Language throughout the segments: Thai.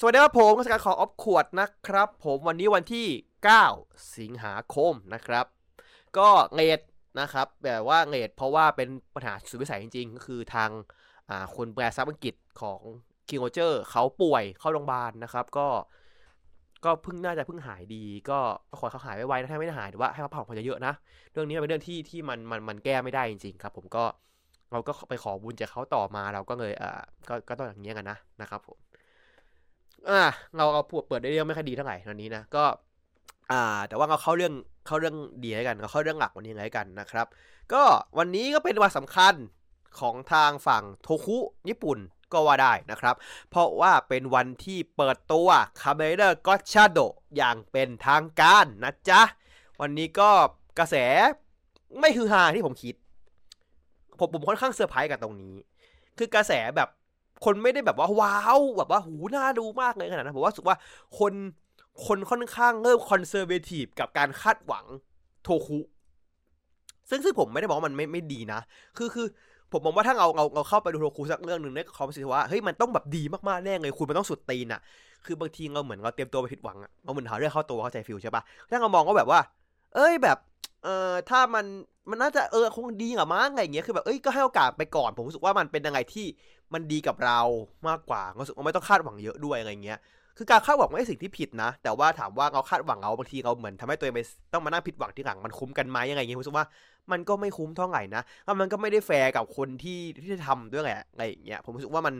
สวัสดีครับผมกสการขอออฟขวดนะครับ ผมวันนี้วันที่ 9 สิงหาคมนะครับ ก็เงดนะครับแบบว่าเงดเพราะว่าเป็นปัญหาสุดวิสัยจริงๆ ก็คือทางคนแปลซับอังกฤษของคิงโอเจอร์เขาป่วยเข้าโรงพยาบาลนะครับ ก็ก็เพิ่งน่าจะเพิ่งหายดีก็ขอเขาหายไวๆนะถ้าไม่ได้หายหรือว่าให้เขาพักผ่อนเยอะๆนะ เรื่องนี้เป็นเรื่องที่ที่มันมันมันแก้ไม่ได้จริงๆครับ ผมก็เราก็ไปขอบุญจากเขาต่อมาเราก็เลยอ่าก็ก็ต้องอย่างเงี้กันนะนะครับผม อ่าเราเราเปิดได้เรื่องไม่ค่อยดีเท่าไหร่ตอนนี้นะก็อ่าแต่ว่าเราเข้าเรื่องเข้าเรื่องดีให้กันเราเข้าเรื่องหลักวันนี้ให้กันนะครับ ก็วันนี้ก็เป็นวันสำคัญของทางฝั่งโทคุญี่ปุ่นก็ว่าได้นะครับ เพราะว่าเป็นวันที่เปิดตัวคาเมนไรเดอร์กัชชาร์ดอย่างเป็นทางการนะจ๊ะ วันนี้ก็กระแสไม่คือฮาที่ผมคิด ผมผมค่อนข้างเซอร์ไพรส์กับตรงนี้ คือกระแสแบบ คนไม่ได้แบบว่าว้าวแบบว่าหูน่าดูมากเลยขนาดนั้นผมว่ารู้สึกว่าคนคนค่อนข้างเริ่ม conservative กับการคาดหวังโทคุซึ่งซึ่งผมไม่ได้บอกว่ามันไม่ไม่ดีนะ คือคือผมมองว่าถ้าเราเราเราเข้าไปดูโทคุสักเรื่องหนึ่งเนี่ยความรู้สึกว่าเฮ้ยมันต้องแบบดีมากๆแน่เลยคุณมันต้องสุดตีนอะคือบางทีเราเหมือนเราเตรียมตัวไปผิดหวังอะเราเหมือนหาเรื่องเข้าตัวเข้าใจ feel ใช่ปะถ้าเรามองว่าแบบว่า เอ้ยแบบ เอ่อถ้ามันมันน่าจะเออคงดีกับมั้งอะไรอย่างเงี้ยคือแบบเอ้ยก็ให้โอกาสไปก่อน ผมรู้สึกว่ามันเป็นยังไงที่มันดีกับเรามากกว่ารู้สึกว่าไม่ต้องคาดหวังเยอะด้วยอะไรเงี้ยคือการคาดหวังไม่ใช่สิ่งที่ผิดนะ แต่ว่าถามว่าเราคาดหวังเราบางทีเราเหมือนทำให้ตัวเองไปต้องมานั่งผิดหวังที่หลังมันคุ้มกันไหมยังไงเงี้ยผมรู้สึกว่ามันก็ไม่คุ้มเท่าไหร่นะแล้วมันก็ไม่ได้แฟร์กับคนที่ที่ทำด้วยแหละอะไรอย่างเงี้ยผมรู้สึกว่ามัน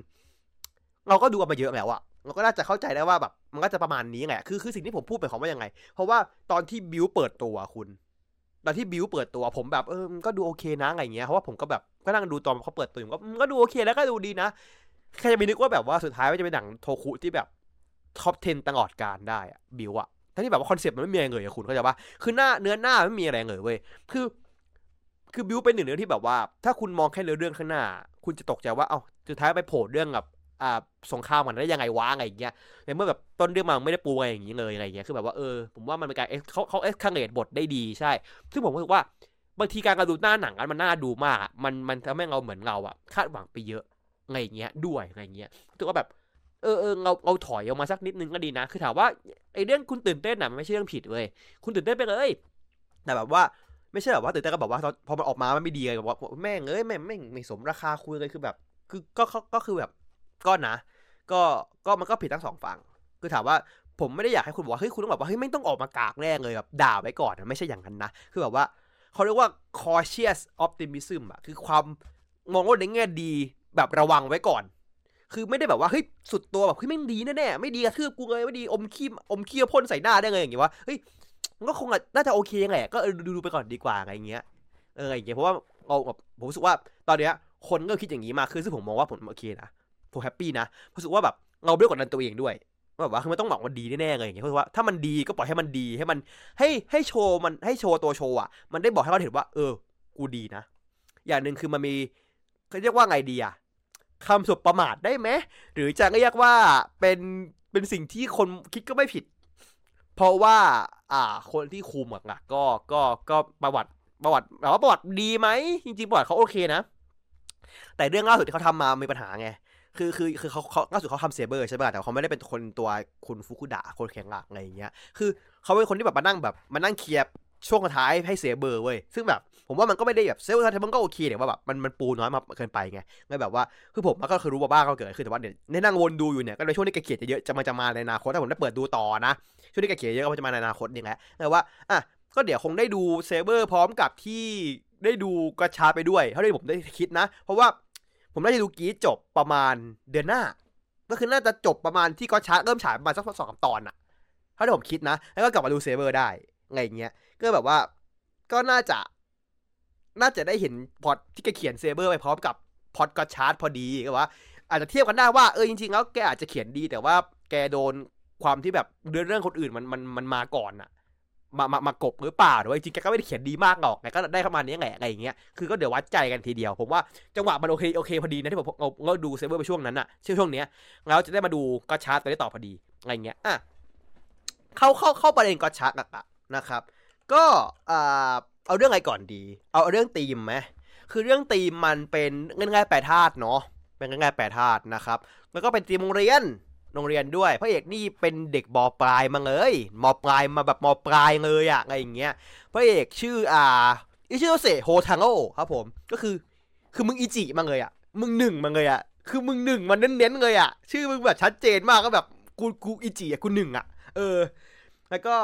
เราก็ดูกันมาเยอะแล้วอะเราก็น่าจะเข้าใจได้ว่าแบบ มันก็จะประมาณนี้แหละคือคือสิ่งที่ผมพูดเป็นของว่ายังไง เพราะว่าตอนที่บิวเปิดตัวคุณ ตอนที่บิวเปิดตัวผมแบบเออก็ดูโอเคนะอะไรเงี้ยเพราะว่าผมก็แบบก็นั่งดูตอนเขาเปิดตัวอยู่ก็ก็ดูโอเคแล้วก็ดูดีนะใครจะไปนึกว่าแบบว่าสุดท้ายมันจะเป็นหนังโทคุที่แบบ top 10 ตลอดการได้อะบิวอะทั้งที่แบบว่า concept มันไม่มีอะไรเลยอะคุณเข้าใจปะคือหน้าเนื้อหน้าไม่มีอะไรเลยเว้ยคือ คือบิวเป็นหนึ่งเรื่องที่แบบว่า ถ้าคุณมองแค่เรื่องข้างหน้า คุณจะตกใจว่าเอ้าสุดท้ายไปโผล่เรื่องกับ อ่าสงครามมันได้ยังไงวะอะไรอย่างเงี้ยในเมื่อแบบต้นเรื่องมันไม่ได้ปูอะไรอย่างงี้เลยอะไรอย่างเงี้ยคือแบบว่าเออผมว่ามันเป็นการเขาเขาเอ็กซ์คังเลตบทได้ดีใช่ ซึ่งผมรู้สึกว่าบางทีการกระดูหน้าหนังมันน่าดูมากมันมันทำให้เราเหมือนเราอะคาดหวังไปเยอะอะไรอย่างเงี้ยด้วยอะไรอย่างเงี้ยถือว่าแบบเออเออเราเราถอยออกมาสักนิดนึงก็ดีนะ คือถามว่าไอ้เรื่องคุณตื่นเต้นน่ะมันไม่ใช่เรื่องผิดเลยคุณตื่นเต้นไปเลยแต่แบบว่าไม่ใช่แบบว่าตื่นเต้นก็แบบว่าพอมันออกมามันไม่ดีเลยแบบว่าแม่งเอ้ยแม่งไม่สมราคาคุยเลยคือแบบ คือก็ก็คือแบบ ก็นะ ก็ก็มันก็ผิดทั้งสองฝั่ง คือถามว่าผมไม่ได้อยากให้คุณบอกว่าเฮ้ยคุณต้องแบบว่าเฮ้ยไม่ต้องออกมากากแรกเลยแบบด่าไว้ก่อนนะไม่ใช่อย่างนั้นนะ คือแบบว่าเขาเรียกว่า cautious optimism อะคือความมองว่าในแง่ดีแบบระวังไว้ก่อน คือไม่ได้แบบว่าเฮ้ยสุดตัวแบบเฮ้ยไม่ดีแน่ๆไม่ดีกระทืบกูเลยไม่ดีอมขี้อมขี้พ่นใส่หน้าได้เลยอย่างเงี้ยว่าเฮ้ยมันก็คงน่าจะโอเคแหละก็ดูดูไปก่อนดีกว่าอะไรเงี้ยเอออย่างเงี้ยเพราะว่าเราแบบผมรู้สึกว่าตอนเนี้ยคนก็คิดอย่างนี้มาคือซึ่งผมมองว่าผมโอเคนะ ผม happy นะรู้สึกว่าแบบเราไม่กดดันตัวเองด้วยแบบว่าคือมันต้องบอกว่าดีแน่ๆเลยอย่างเงี้ยเพราะว่าถ้ามันดีก็ปล่อยให้มันดีให้มันให้ให้โชว์มันให้โชว์ตัวโชว์อะมันได้บอกให้เขาเห็นว่า เออ กูดีนะ อย่างหนึ่งคือมันมีเขาเรียกว่าไงดีอะคำสบประมาทได้ไหมหรือจะเรียกว่าเป็นเป็นสิ่งที่คนคิดก็ไม่ผิด เพราะว่า อ่า คนที่คุมอะก็ก็ก็ประวัติประวัติแต่ว่าประวัติดีไหมจริงๆประวัติเขาโอเคนะ แต่เรื่องล่าสุดที่เขาทำมามีปัญหาไง คือคือคือเขาเขาล่าสุดเขาทำเซเบอร์ใช่ป่ะแต่เขาไม่ได้เป็นคนตัวคุณฟุกุดะคนแข็งหลักอะไรอย่างเงี้ยคือเขาเป็นคนที่แบบมานั่งแบบมานั่งเคลียร์ช่วงท้ายให้เซเบอร์เว้ยซึ่งแบบผมว่ามันก็ไม่ได้แบบเซเบอร์ท้ายมันก็โอเคแต่ยว่าแบบมันมันปูน้อยมาเกินไปไงไม่แบบว่าคือผมก็คือรู้มาบ้างก็เกิดขึ้นแต่ว่าเนี่ยในนั่งวนดูอยู่เนี่ยก็ในช่วงนี้แกเขียนจะเยอะจะมาจะมาในอนาคตถ้าผมได้เปิดดูต่อนะช่วงนี้แกเขียนเยอะก็จะมาในอนาคตนี่แหละแต่ว่าอะก็เดี๋ยวคงได้ดูเซเบอร์พร้อมกับที่ได้ดูกระชาไปด้วยเท่าที่ผมได้คิดนะ เพราะว่า ผมน่าจะดูกีจบประมาณเดือนหน้า ก็คือน่าจะจบประมาณที่ก็ชาร์เริ่มฉายประมาณสักสองตอนอะถ้าที่ผมคิดนะ แล้วก็กลับมาดูเซเวอร์ได้ไงเงี้ย ก็แบบว่าก็น่าจะ น่าจะได้เห็นพอดที่แกเขียน Saber ไปพร้อมกับ plot Gotchard พอดีก็ว่า อาจจะเทียบกันได้ว่าเออจริงๆแล้วแกอาจจะเขียนดี แต่ว่าแกโดนความที่แบบเรื่องเรื่องคนอื่นมันมันมันมาก่อนอะ มามามากบหรือเปล่าหรือว่าจริงๆแกก็ไม่ได้เขียนดีมากหรอกแกก็ได้เข้ามานี้แหละอะไรอย่างเงี้ยคือก็เดี๋ยววัดใจกันทีเดียว ผมว่าจังหวะมันโอเคโอเคพอดีนะที่ผมเราเราดู Saber ไปช่วงนั้นอะช่วงช่วงเนี้ยแล้วจะได้มาดู Gotchard ไปได้ต่อพอดีอะไรเงี้ยอะเข้าเข้าเข้าประเด็นก็ชาร์ตอะนะครับ ก็อ่าเอาเรื่องอะไรก่อนดี เอาเรื่องธีมไหมคือเรื่องธีมมันเป็นง่ายๆแปดธาตุเนาะเป็นง่ายๆแปดธาตุนะครับแล้วก็เป็นธีมโรงเรียน โรงเรียนด้วยพระเอกนี่เป็นเด็กมปลายมาเลยมปลายมาแบบมปลายเลยอะอะไรอย่างเงี้ยพระเอกชื่ออ่าอิชิโนเซโฮทังโอครับผมก็คือ คือมึงอิจิมาเลยอะมึงหนึ่งมาเลยอะคือมึงหนึ่งมันเน้นๆเลยอะชื่อมึงแบบชัดเจนมากก็แบบกูกูอิจิอะกูหนึ่งอะเออ แล้วก็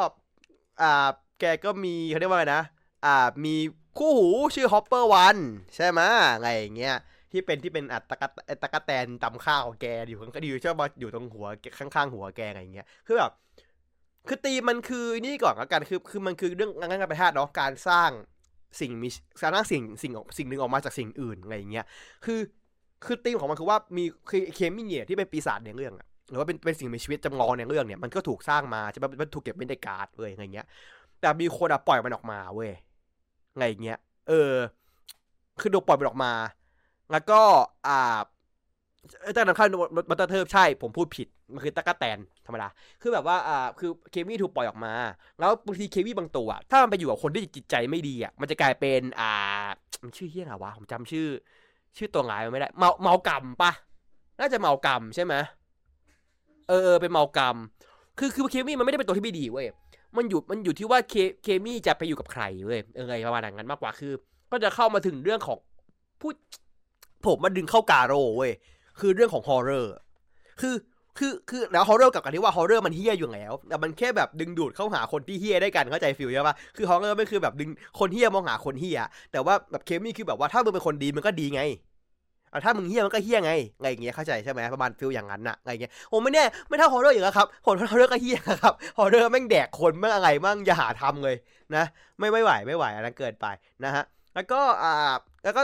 อ่าแกก็มีเขาเรียกว่าไงนะ อ่ามีคู่หูชื่อ Hopper1ใช่ไหมอะไรอย่างเงี้ย ที่เป็นที่เป็นอัตตะกะตะกะแตนตำข้าวของแกอยู่ข้างอยู่ชอบมาอยู่ตรงหัวข้างๆหัวแกอะไรอย่างเงี้ยคือแบบคือตีมันคือนี่ก่อนละกันคือคือมันคือเรื่องงานการแปรธาตุเนาะการสร้างสิ่งมีการสร้างสิ่งสิ่งสิ่งหนึ่งออกมาจากสิ่งอื่นอะไรอย่างเงี้ยคือคือตีมของมันคือว่ามีคือ Chemy เนี่ยที่เป็นปีศาจในเรื่องหรือว่าเป็นเป็นสิ่งมีชีวิตจำลองในเรื่องเนี่ยมันก็ถูกสร้างมาใช่ไหมมันถูกเก็บเป็นในการ์ดเลยอะไรเงี้ย แต่มีคนอะปล่อยมันออกมาเว้ยไงอย่างเงี้ย เออ คือโดนปล่อยมันออกมา แล้วก็อ่าแต่ข้าบัตเตอร์เทิร์ใช่ ผมพูดผิด มันคือตะกะแตนธรรมดา คือแบบว่าอ่าคือ Chemy ถูกปล่อยออกมา แล้วบางที Chemy บางตัว ถ้ามันไปอยู่กับคนที่จิตใจไม่ดีอะมันจะกลายเป็นอ่ามันชื่อเหี้ยอะไรวะ ผมจำชื่อ ชื่อตัวร้ายไม่ได้ เมา Malgam ปะน่าจะ Malgam ใช่ไหมเออเป็น Malgam คือคือ Chemy มันไม่ได้เป็นตัวที่ไม่ดีเว้ยมันอยู่มันอยู่ที่ว่าเค Chemy จะไปอยู่กับใครเว้ยเออไงประมาณนั้นมากกว่าคือ ก็จะเข้ามาถึงเรื่องของพูด ผมมาดึงเข้า Garo เว้ยคือเรื่องของ Horror คือคือคือแล้ว Horror กับกันที่ว่า Horror มันเหี้ยอยู่แล้วแต่มันแค่แบบดึงดูดเข้าหาคนที่เหี้ยได้กันเข้าใจ feel ใช่ปะคือ Horror ไม่คือแบบดึงคนเหี้ยมองหาคนเหี้ยแต่ว่าแบบ Chemy คือแบบว่าถ้ามึงเป็นคนดีมันก็ดีไงถ้ามึงเหี้ยมันก็เหี้ยไงไงอย่างเงี้ยเข้าใจใช่ไหมประมาณ feel อย่างนั้นน่ะไงเงี้ยผมไม่แน่ไม่เท่า Horror อย่างครับ Horror ก็เหี้ยครับ Horror แม่งแดกคนแม่งอะไรมั่งอย่าหาทำเลยนะ ไม่ไม่ไหวไม่ไหวอันนั้นเกินไปนะฮะแล้วก็อ่า แล้วก็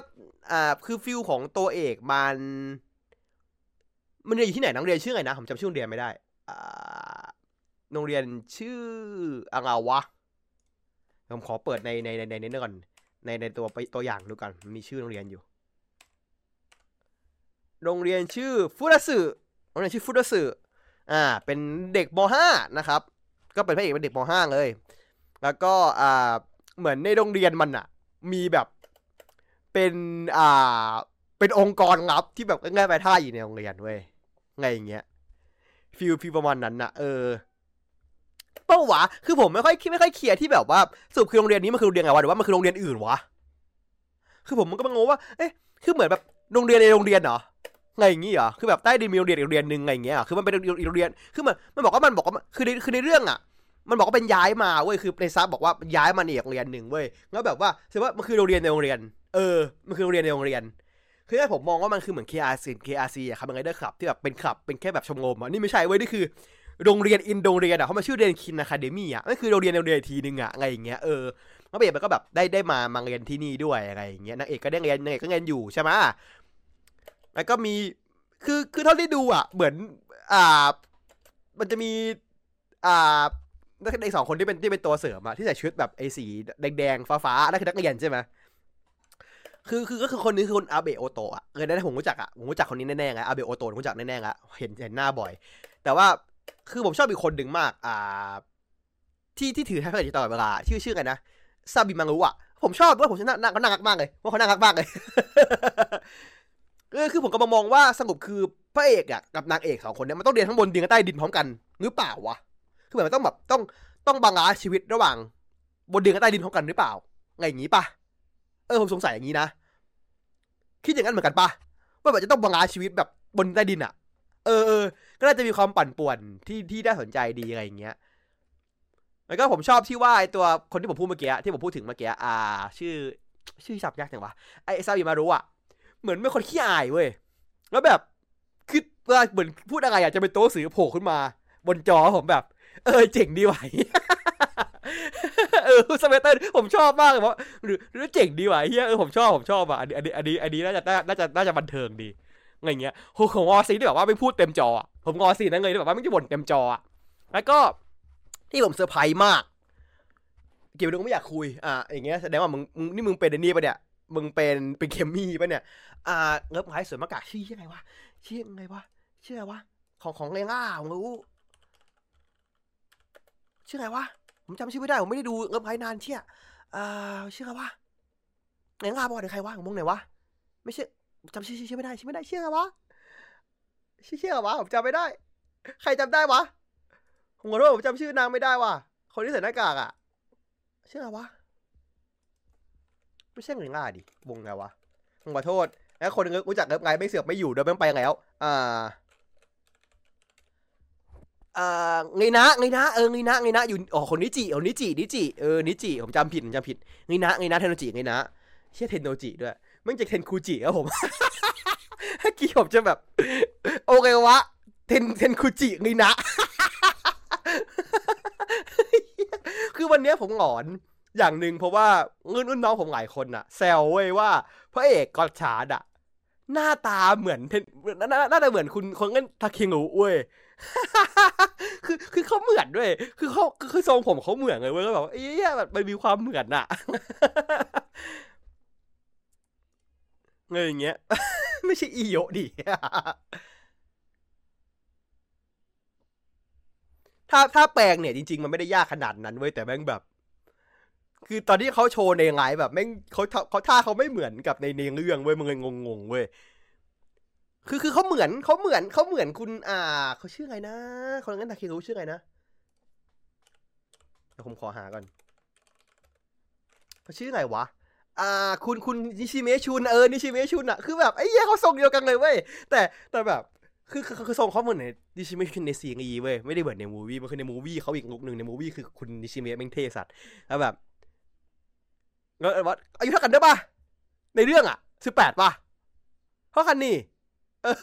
อ่าคือ feel ของตัวเอกมัน มันเรียนอยู่ที่ไหนนักเรียนชื่อไงนะผมจำชื่อโรงเรียนไม่ได้อ่าโรงเรียนชื่ออะไรวะผมขอเปิดในในในในนี้ก่อนในในตัวตัวอย่างดูกันมีชื่อโรงเรียนอยู่ โรงเรียนชื่อฟุตสึโรงเรียนชื่อฟุตสึอ่า เป็นเด็กม .5 นะครับ ก็เป็นพระเอกเป็นเด็กม .5 เลย แล้วก็อ่าเหมือนในโรงเรียนมันอะมีแบบ เป็นอ่า เป็นองค์กรลับที่แบบง่ายไปท่าอยู่ในโรงเรียนเว้ยไงอย่างเงี้ย feel feel ประมาณนั้นนะเออเปล่าวะคือผมไม่ค่อยไม่ค่อยเคลียร์ที่แบบว่าสรุปคือโรงเรียนนี้มันคือโรงเรียนไงวะหรือว่ามันคือโรงเรียนอื่นวะคือผมมันก็มางงว่าเอ๊ะคือเหมือนแบบโรงเรียนในโรงเรียนเหรอไงอย่างงี้เหรอคือแบบใต้ดินมีโรงเรียนอีกโรงเรียนหนึ่งไงอย่างเงี้ยคือมันเป็นอีกโรงเรียนคือมันมันบอกว่ามันบอกว่าคือในคือในเรื่องอะมันบอกว่าเป็นย้ายมาเว้ยคือในซับบอกว่าย้ายมาอีกโรงเรียนหนึ่งเว้ยแล้วแบบว่าแสดงว่ามันคือโรงเรียนในโรงเรียน เออ มันคือโรงเรียนในโรงเรียน คือถ้าผมมองว่ามันคือเหมือน KRC KRC อะครับมัน Rider Club ที่แบบเป็นคลับเป็นแค่แบบชมรมอะนี่ไม่ใช่เว้ยนี่คือโรงเรียนในโรงเรียนอะเขามาชื่อ Renkin Academy อะนั่นคือโรงเรียนโรงเรียนทีนึงอะอะไรอย่างเงี้ยเออแล้วเอกมันก็แบบได้ได้มามาเรียนที่นี่ด้วยอะไรอย่างเงี้ยนางเอกก็ได้เรียนนางเอกก็เรียนอยู่ใช่ไหมแล้วก็มีคือคือเท่าที่ดูอะ เหมือน อ่า มันจะมี อ่านักเรียนสองคนที่เป็นที่เป็นตัวเสริมอะที่ใส่ชุดแบบไอ้สีแดงๆฟ้าๆนั่นคือนักเรียนใช่ไหม คือคือก็คือคนนี้คือคนอาเบโอโตะเคยได้ผมรู้จักอะผมรู้จักคนนี้แน่ๆไงอาเบโอโตะรู้จักแน่ๆอะเห็นเห็นหน้าบ่อย แต่ว่าคือผมชอบอีกคนหนึ่งมาก อ่า ที่ที่ถือแท็บเล็ตตลอดเวลา ชื่อชื่อไงนะซาบิมังรุอะผมชอบด้วยผมชอบน่าเขาน่ารักมากเลยว่าเขาน่ารักมากเลยเออคือผมก็มามองว่าสรุปคือพระเอกอะกับนางเอกสองคนเนี้ยมันต้องเรียนทั้งบนดินกับใต้ดินพร้อมกันหรือเปล่าวะคือแบบมันต้องแบบต้องต้อง balance ชีวิตระหว่าง บนดินกับใต้ดินพร้อมกันหรือเปล่าไงอย่างนี้ปะเออผมสงสัยอย่างนี้นะ คิดอย่างนั้นเหมือนกันปะว่าแบบจะต้อง balance ชีวิตแบบบนใต้ดินอะเออเออก็น่าจะมีความปั่นป่วนที่ที่น่าสนใจดีอะไรอย่างเงี้ยแล้วก็ผมชอบที่ว่าไอตัวคนที่ผมพูดเมื่อกี้ที่ผมพูดถึงเมื่อกี้อ่า ชื่อ ชื่อศัพท์ยากจังวะไอซาบิมารุอะเหมือนเป็นคนขี้อายเว้ยแล้วแบบคือเวลาเหมือนพูดอะไรอะจะเป็นโตัวหนังสือโผล่ขึ้นมา บนจอผมแบบ เออเจ๋งดีไหว สเปเตอร์ผมชอบมากเลยเพราะหรือหรือเจ๋งดีว่ะเฮียเออผมชอบผมชอบอะอันนี้อันนี้อันนี้อันนี้น่าจะน่าจะน่าจะบันเทิงดีอะไรเงี้ยโหของงอซีที่แบบว่าไม่พูดเต็มจอ ผมงอซีนั่นเลยที่แบบว่าไม่ได้บ่นเต็มจออะแล้วก็ที่ผมเซอร์ไพรส์มาก เกี่ยวกับเรื่องไม่อยากคุยอ่าอย่างเงี้ยแสดงว่ามึงนี่มึงเป็นไอันนี้ปะเนี่ยมึงเป็นเป็นเคมีปะเนี่ย อ่าเงิบหายสวยมากอะชื่อยังไงวะชื่อยังไงวะชื่ออะไรวะของของเลง่าผมรู้ชื่ออะไรวะ ผมจำชื่อไม่ได้ ผมไม่ได้ดูเงิบหายนานเชี่ยอ่าชื่ออะไรวะเลง่าบอกหรือใครวะของมึงไหนวะ ไม่ใช่จำชื่อชื่อไม่ได้ชื่อไม่ได้ชื่ออะไรวะชื่อชื่ออะไรวะผมจำไม่ได้ ใครจำได้วะผมขอโทษผมจำชื่อนางไม่ได้ว่ะคนที่ใส่หน้ากากอะชื่ออะไรวะไม่ใช่เงยง่าดิวงไงวะผมขอโทษแล้วคนรู้จักเงิบไงไม่เสือกไม่อยู่เดี๋ยวม่งไปแล้ว อ่า เอ่าไงนะไงนะเออไงนะไงนะอยู่อ๋อคนนิจิอ๋อนิจินิจิเออนิจิผมจำผิดผมจำผิดไงนะไงนะเทนโนจิไงนะเชี่ยเทนโนจิด้วยมันจะเทนคูจิครับผมเมื่อกี้ผมจะแบบ โอเควะเทนเทนคูจิไงนะ คือวันนี้ผมหงอนอย่างหนึ่งเพราะว่าเงื่อนรุ่นน้องผมหลายคนอะแซวเว้ยว่าพระเอกกอดชาร์ดอะหน้าตาเหมือนเทนหน้าหน้าตาเหมือนคุณคนเล่นทาเคงุเว้ย คือคือเขาเหมือนด้วย คือเขาคือทรงผมเขาเหมือนเลยเว้ยก็แบบว่าเอ๊ะแบบมันมีความเหมือนอะเงยอย่างเงี้ย ไม่ใช่อีโยดิถ้าถ้าแปลงเนี่ยจริง ๆ มันไม่ได้ยากขนาดนั้นเว้ยแต่แม่งแบบ คือตอนที่เขาโชว์ในไลฟ์แบบแม่งเขาเขาท่าเขาไม่เหมือนกับในในเรื่องเว้ยมันเลยงงๆเว้ย คือคือเขาเหมือนเขาเหมือนเขาเหมือนคุณ อ่าเขาชื่อไงนะคนนั้นตาเครู้ชื่อไงนะเดี๋ยวผมขอหาก่อนเขาชื่อไงวะอ่าคุณคุณนิชิเมชุนเออนิชิเมชุนอะคือแบบไอ้เหี้ยเขาทรงเดียวกันเลยเว้ยแต่แต่แบบคือคือคือทรงเขาเหมือนในนิชิเมชุนในซีรีส์เว้ยไม่ได้เหมือนในมูวี่มันคือในมูวี่เขาอีกลุกหนึ่งในมูวี่คือคุณนิชิเมะแม่งเทสัตว์แล้วแบบแล้วว่าอายุเท่ากันได้ปะในเรื่องอะสิบแปดปะเท่ากันนี่ ออ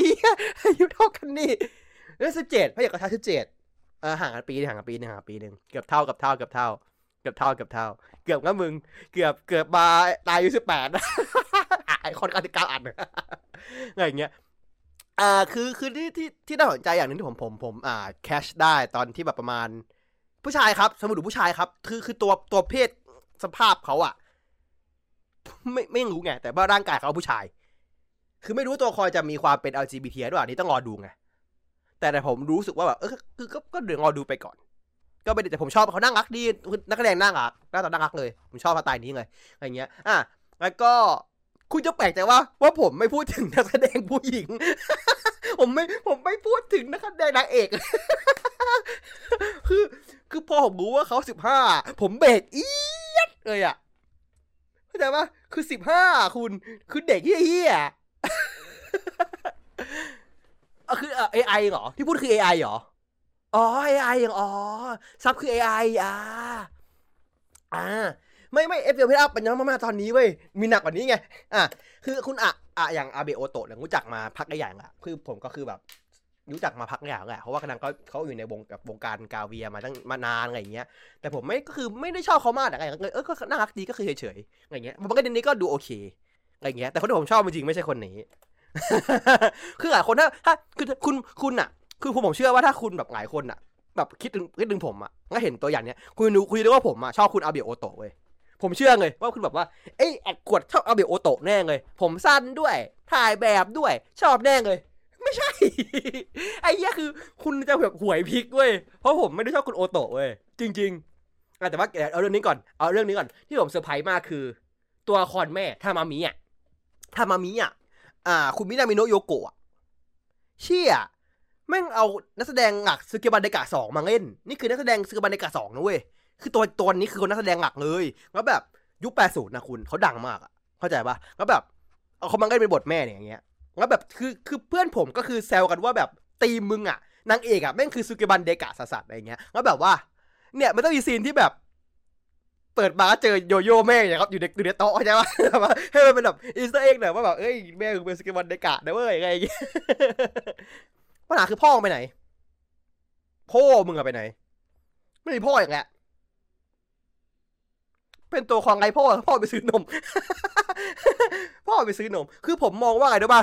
เหี้ยอายุเท่ากันนี่เรื่องสิบเจ็ดพระเอกกระทะสิบเจ็ดเออห่างกันปีหนึ่งห่างกันปีหนึ่งห่างกันปีหนึ่งเกือบเท่ากับเท่าเกือบเท่า เกือบเท่าเกือบเท่า เกือบงั้นมึง เกือบเกือบมาตายอายุสิบแปดไอคอนการติกาอันอะไรอย่างเงี้ยอ่าคือคือที่ที่ที่น่าสนใจอย่างหนึงที่ผมผมผมอ่าแคชได้ตอนที่แบบประมาณ ผู้ชายครับ สมมติผู้ชายครับ คือคือตัวตัวเพศสภาพเขาอะไม่ไม่รู้ไงแต่ว่าร่างกายเขาผู้ชาย คือไม่รู้ตัวคอยจะมีความเป็น LGBT ด้วยอันนี้ต้องรอดูไง แต่แต่ผมรู้สึกว่าแบบเออคือก็ก็เดี๋ยวรอดูไปก่อน ก็ไม่ได้แต่ผมชอบเขานั่งรักดีนักแสดงนั่งรักหน้าตานั่งรักเลย ผมชอบสไตล์นี้เลยอะไรเงี้ย อะแล้วก็คุณจะแปลกใจว่าว่าผมไม่พูดถึงนักแสดงผู้หญิง ผมไม่ผมไม่พูดถึงนักแสดงนางเอก คือคือพอผมรู้ว่าเขาสิบห้าผมเบรกอีดเลยอะเข้าใจปะคือสิบห้าคุณคือเด็กเฮี้ยๆ อะคือเอไอเหรอ ที่พูดคือ AI เหรอ อ๋อ AI อย่างอ๋อ ซับคือ AI อ่าอ่าไม่ไม่เอฟเอลเพอัพเป็นยังมากๆตอนนี้เว้ย มีหนักกว่านี้ไง อะคือคุณอะอะอย่างอาเบโอโตะเนี่ยรู้จักมาพักใหญ่ละคือผมก็คือแบบรู้จักมาพักใหญ่แหละเพราะว่ากำลังเขาเขาอยู่ในวงกับวงการกาเวียมาตั้งมานานอะไรอย่างเงี้ย แต่ผมไม่ก็คือไม่ได้ชอบเขามากแต่อะไรเลยเออก็น่ารักดีก็คือเฉยๆอะไรเงี้ยบางประเด็นนี้ก็ดูโอเคอะไรเงี้ยแต่คนที่ผมชอบจริงๆไม่ใช่คนนี้ คือหลายคนถ้าถ้าคือคุณคุณอะ คือผมเชื่อว่าถ้าคุณแบบหลายคนอะ แบบคิดถึงคิดถึงผมอะแล้วเห็นตัวอย่างเนี้ยคุณรู้คุณรู้ว่าผมอะชอบคุณอาเบะโอโตะเว้ยผมเชื่อเลยว่าคุณแบบว่าเอ้ยแอดขวดชอบอาเบะโอโตะแน่เลย ผมสั้นด้วย ถ่ายแบบด้วย ชอบแน่เลยไม่ใช่ ไอ้เหี้ยคือคุณจะแบบหวยพลิกเว้ย เพราะผมไม่ได้ชอบคุณโอโตะเว้ย จริงๆอแต่ว่าเอาเรื่องนี้ก่อน เอาเรื่องนี้ก่อน ที่ผมเซอร์ไพรส์มากคือ ตัวละครแม่ทามามิอะทามามิอะ อ่า คุณมินามิโนโยโกะเชี่ยแม่งเอานักแสดงหลักซึเกบันเดกะสองมาเล่น นี่คือนักแสดงซึเกบันเดกะสองนะเว้ย คือตัวตัวนี้คือคนนักแสดงหลักเลย แล้วแบบยุคแปดศูนย์นะคุณเขาดังมากอะเข้าใจปะแล้วแบบเอาเขามาเล่นเป็นบทแม่เนี่ยอย่างเงี้ย แล้วแบบคือคือเพื่อนผมก็คือแซวกันว่าแบบตีมึงอะนางเอกอะแม่งคือซูเกบันเดกะสัสๆอะไรเงี้ย แล้วแบบว่า เนี่ยมันต้องมีซีนที่แบบ เปิดมาเจอโยโย่แม่อย่างครับอยู่ในอยู่ในโต๊ะใช่ปะแบบว่าให้มันเป็นแบบอีสเตอร์เอ็กหน่อยว่าแบบเอ้ยแม่คือเป็นซูเกบันเดกะนะเว้ยอะไรอย่างเงี้ยปัญหาคือพ่อไปไหน พ่อมึงอะไปไหน ไม่มีพ่ออีกแล้วเป็นตัวของไงพ่อพ่อไปซื้อนม พ่อไปซื้อนม คือผมมองว่าไงรู้ป่ะ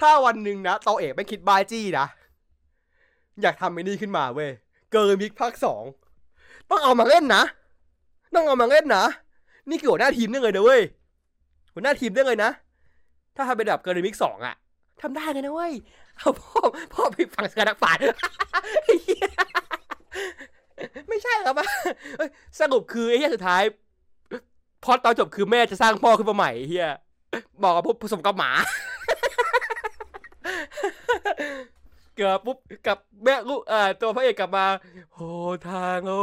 ถ้าวันหนึ่งนะตอเอกไม่คิดบายจี้นะอยากทำไอ้นี่ขึ้นมาเว้ยเกิร์มิกภาคสองต้องเอามาเล่นนะ ต้องเอามาเล่นนะ นี่คือหัวหน้าทีมได้เลยนะเว้ย หัวหน้าทีมได้เลยนะ ถ้าทำเป็นแบบเกิร์มิกสองอะทำได้เลยนะเว้ย เอาพ่อพ่อไปฟังสกัดนักฝันไม่ใช่ครับเอ้ยสรุปคือไอ้เหี้ยสุดท้าย พอตอนจบคือแม่จะสร้างพ่อขึ้นมาใหม่เฮียบอกกับพวกผสมกับหมา เกือบปุ๊บกับแม่ลูกอ่าตัวพระเอกกลับมาโหทางโอ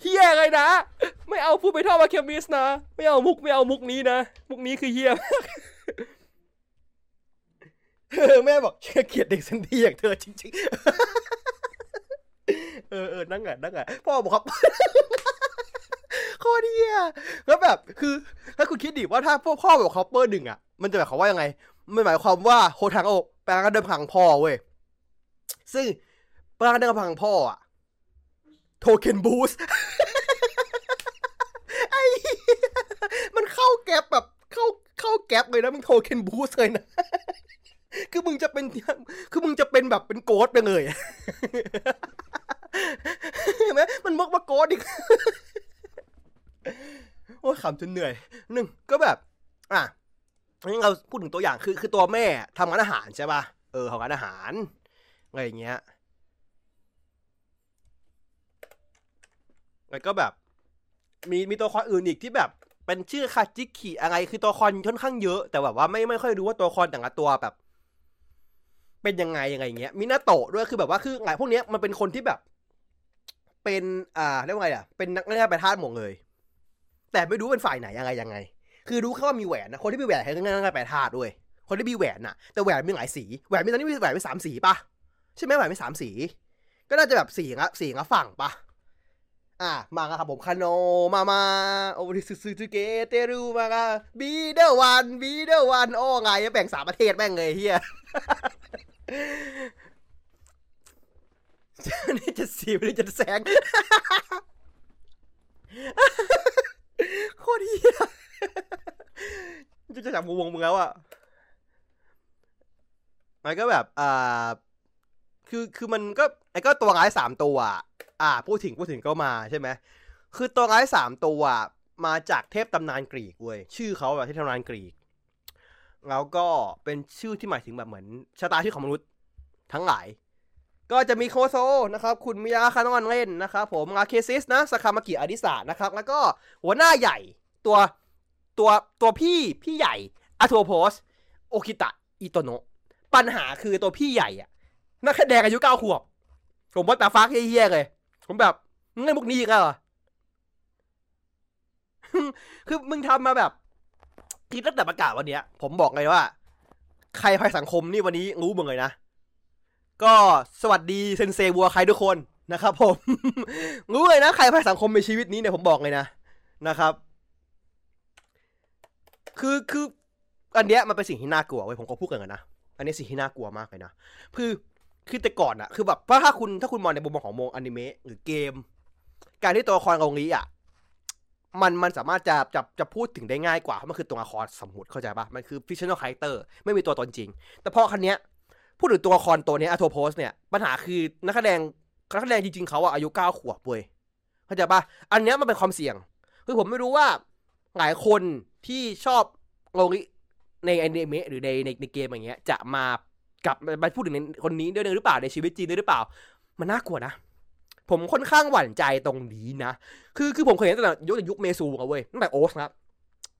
เฮียเลยนะ ไม่เอาพูดไปท่อมาเคมิสนะ ไม่เอามุกไม่เอามุกนี้นะ มุกนี้คือเฮียเออแม่บอกเกลียดเด็กสันดีอย่างเธอจริง ๆ เออเออนั่งไงนั่งไงพ่อบอกครับ โคตรเฮียแล้วแบบคือถ้าคุณคิดดิว่าถ้าพวกพ่อบอกคอปเปอร์หนึ่งอะ มันจะหมายความว่ายังไง มันหมายความว่าโฮทางโอแปลงเดิมพังพ่อเว้ย ซึ่งแปลงเดิมพังพ่ออะ โทเค็นบูสไอ้มันเข้าแก๊ปแบบเข้าเข้าแก๊ปเลยนะมึงโทเค็นบูสเลยนะคือมึงจะเป็น คือมึงจะเป็นแบบเป็นโกดไปเลยเห็นไหมมันมกมาโกดอีก โอ้ยขำจนเหนื่อยหนึ่งก็แบบ อะงั้นเราพูดถึงตัวอย่างคือคือตัวแม่ทำงานอาหารใช่ป่ะเออทำงานอาหารอะไรอย่างเงี้ยแล้วก็แบบ มีมีตัวละครอื่นอีกที่แบบ เป็นชื่อคาจิคิอะไรคือตัวละครค่อนข้างเยอะ แต่แบบว่าไม่ไม่ค่อยรู้ว่าตัวละครแต่ละตัวแบบ เป็นยังไงยังไงอย่างเงี้ยมินาโตะด้วยคือแบบว่าคือไงพวกเนี้ยมันเป็นคนที่แบบ เป็นอ่าเรียกว่าไงอะเป็นนักเล่นไปธาตุหมดเลย แต่ไม่รู้เป็นฝ่ายไหนยังไงยังไง คือรู้แค่ว่ามีแหวนนะคนที่มีแหวนให้นั่งไปธาตุด้วย คนที่มีแหวนน่ะ แต่แหวนมีหลายสีแหวนมีตอนนี้มีแหวนมีสามสีปะใช่ไหมแหวนมีสามสี ก็น่าจะแบบสีละสีละฝั่งปะอะมาครับผมคาโนมามาโอริสุสุจุเกเตรูมาค่ะบีเดอร์วันบีเดอร์วันโอ้ไงแบ่งสามประเทศแม่งเลยเฮียนี่จะสีหรือจะแสง โคตรเฮียจะจะจับงูวงมึงแล้วอะมันก็แบบอ่าคือคือมันก็ไอ้ก็ตัวร้ายสามตัว อ่า พูดถึงพูดถึงก็มาใช่ไหมคือตัวร้ายสามตัวมาจากเทพตำนานกรีกเว้ยชื่อเขาแบบเทพตำนานกรีก แล้วก็เป็นชื่อที่หมายถึงแบบเหมือนชะตาชีวิตของมนุษย์ทั้งหลาย ก็จะมีโคโซนะครับคุณมิยาคานอนเล่นนะครับผมอาเคซิสนะสคามากิอาดิสานะครับแล้วก็หัวหน้าใหญ่ตัวตัวตัวพี่พี่ใหญ่อาโทโพสโอคิตะอิโตโนะปัญหาคือตัวพี่ใหญ่อะนักแสดงอายุเก้าขวบ ผมว่าตาฟักเฮี้ยเลย ผมแบบมึงเล่นมุกนี้อีกเหรอคือมึงทำมาแบบคิดตั้งแต่ประกาศวันเนี้ย ผมบอกเลยว่า ใครภัยสังคมนี่วันนี้รู้มึงเลยนะ ก็สวัสดีเซนเซวัวใครทุกคนนะครับผม รู้เลยนะใครภัยสังคมในชีวิตนี้เนี่ยผมบอกเลยนะนะครับ คือคืออันเนี้ยมันเป็นสิ่งที่น่ากลัวเว้ยผมก็พูดกันนะ อันนี้สิ่งที่น่ากลัวมากเลยนะคือคือแต่ก่อนอะคือแบบว่าถ้าคุณถ้าคุณมองในมุมมองของมงอนิเมะหรือเกม การที่ตัวละครตรงนี้อะมันมันสามารถจะจะจะพูดถึงได้ง่ายกว่าเพราะมันคือตัวละครสมมุติเข้าใจปะมันคือ fictional character ไม่มีตัวตนจริง แต่พอคันเนี้ย พูดถึงตัวละครตัวนี้อัโทโพสเนี่ย ปัญหาคือนักแสดงนักแสดงจริงๆเขาอะอายุเก้าขวบเว้ยเข้าใจปะอันเนี้ยมันเป็นความเสี่ยง คือผมไม่รู้ว่าหลายคนที่ชอบโลงิในอนิเมะหรือในในในเกมอย่างเงี้ย จะมากลับมาพูดถึงคนนี้ด้วยหรือเปล่าในชีวิตจริงด้วยหรือเปล่า มันน่ากลัวนะผมค่อนข้างหวั่นใจตรงนี้นะ คือคือผมเคยเห็นตั้งแต่ยุคยุคเมซูอะเว้ยตั้งแต่โอสนะครับ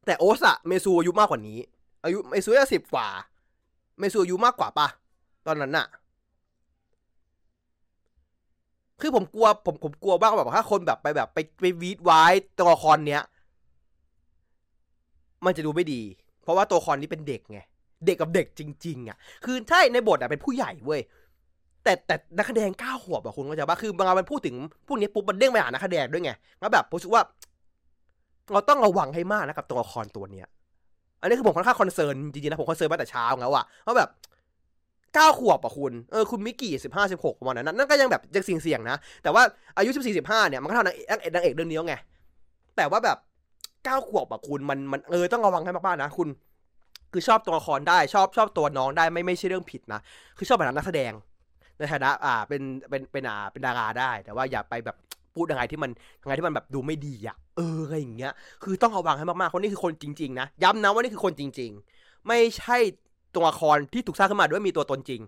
แต่โอสอะเมซูอายุมากกว่านี้ อายุเมซูอายุสิบกว่า เมซูอายุมากกว่าปะ ตอนนั้นน่ะคือผมกลัวผมผมกลัวบ้างแบบถ้าคนแบบไปแบบไปไปวีดไว้ตัวละครเนี้ย มันจะดูไม่ดี เพราะว่าตัวละครนี้เป็นเด็กไงเด็กกับเด็กจริง ๆ อะ คือใช่ในบทอะเป็นผู้ใหญ่เว้ย แต่แต่นักแสดงเก้าขวบอะคุณเข้าใจปะคือบางทีมันพูดถึงพวกนี้ปุ๊บมันเด้งไปหานักแสดงด้วยไงแล้วแบบผมรู้สึกว่า เราต้องระวังให้มากนะกับตัวละครตัวเนี้ย อันนี้คือผมค่อนข้าง concern จริงๆนะผม concern มาแต่เช้าแล้วอะเพราะแบบ เก้าขวบอะคุณ เออคุณมิกกี้สิบห้าสิบหกประมาณนั้นนั่นก็ยังแบบยังเสี่ยงๆนะ แต่ว่าอายุสิบสี่สิบห้าเนี่ยมันก็เท่านางเอกนางเอกนางเอกเรื่องนี้ไง แต่ว่าแบบเก้าขวบอะคุณมันมันเออต้องระวังให้มากๆนะคุณ คือชอบตัวละครได้ชอบชอบตัวน้องได้ไม่ไม่ใช่เรื่องผิดนะ คือชอบแบบนักแสดง ในฐานะอ่าเป็นเป็นเป็นอ่าเป็นดาราได้ แต่ว่าอย่าไปแบบพูดยังไงที่มันยังไงที่มันแบบดูไม่ดีอะเอออะไรอย่างเงี้ย คือต้องระวังให้มากๆเพราะนี่คือคนจริง ๆ นะ ย้ำนะว่านี่คือคนจริง ๆ ไม่ใช่ ตัวละครที่ถูกสร้างขึ้นมาด้วยมีตัวตนจริง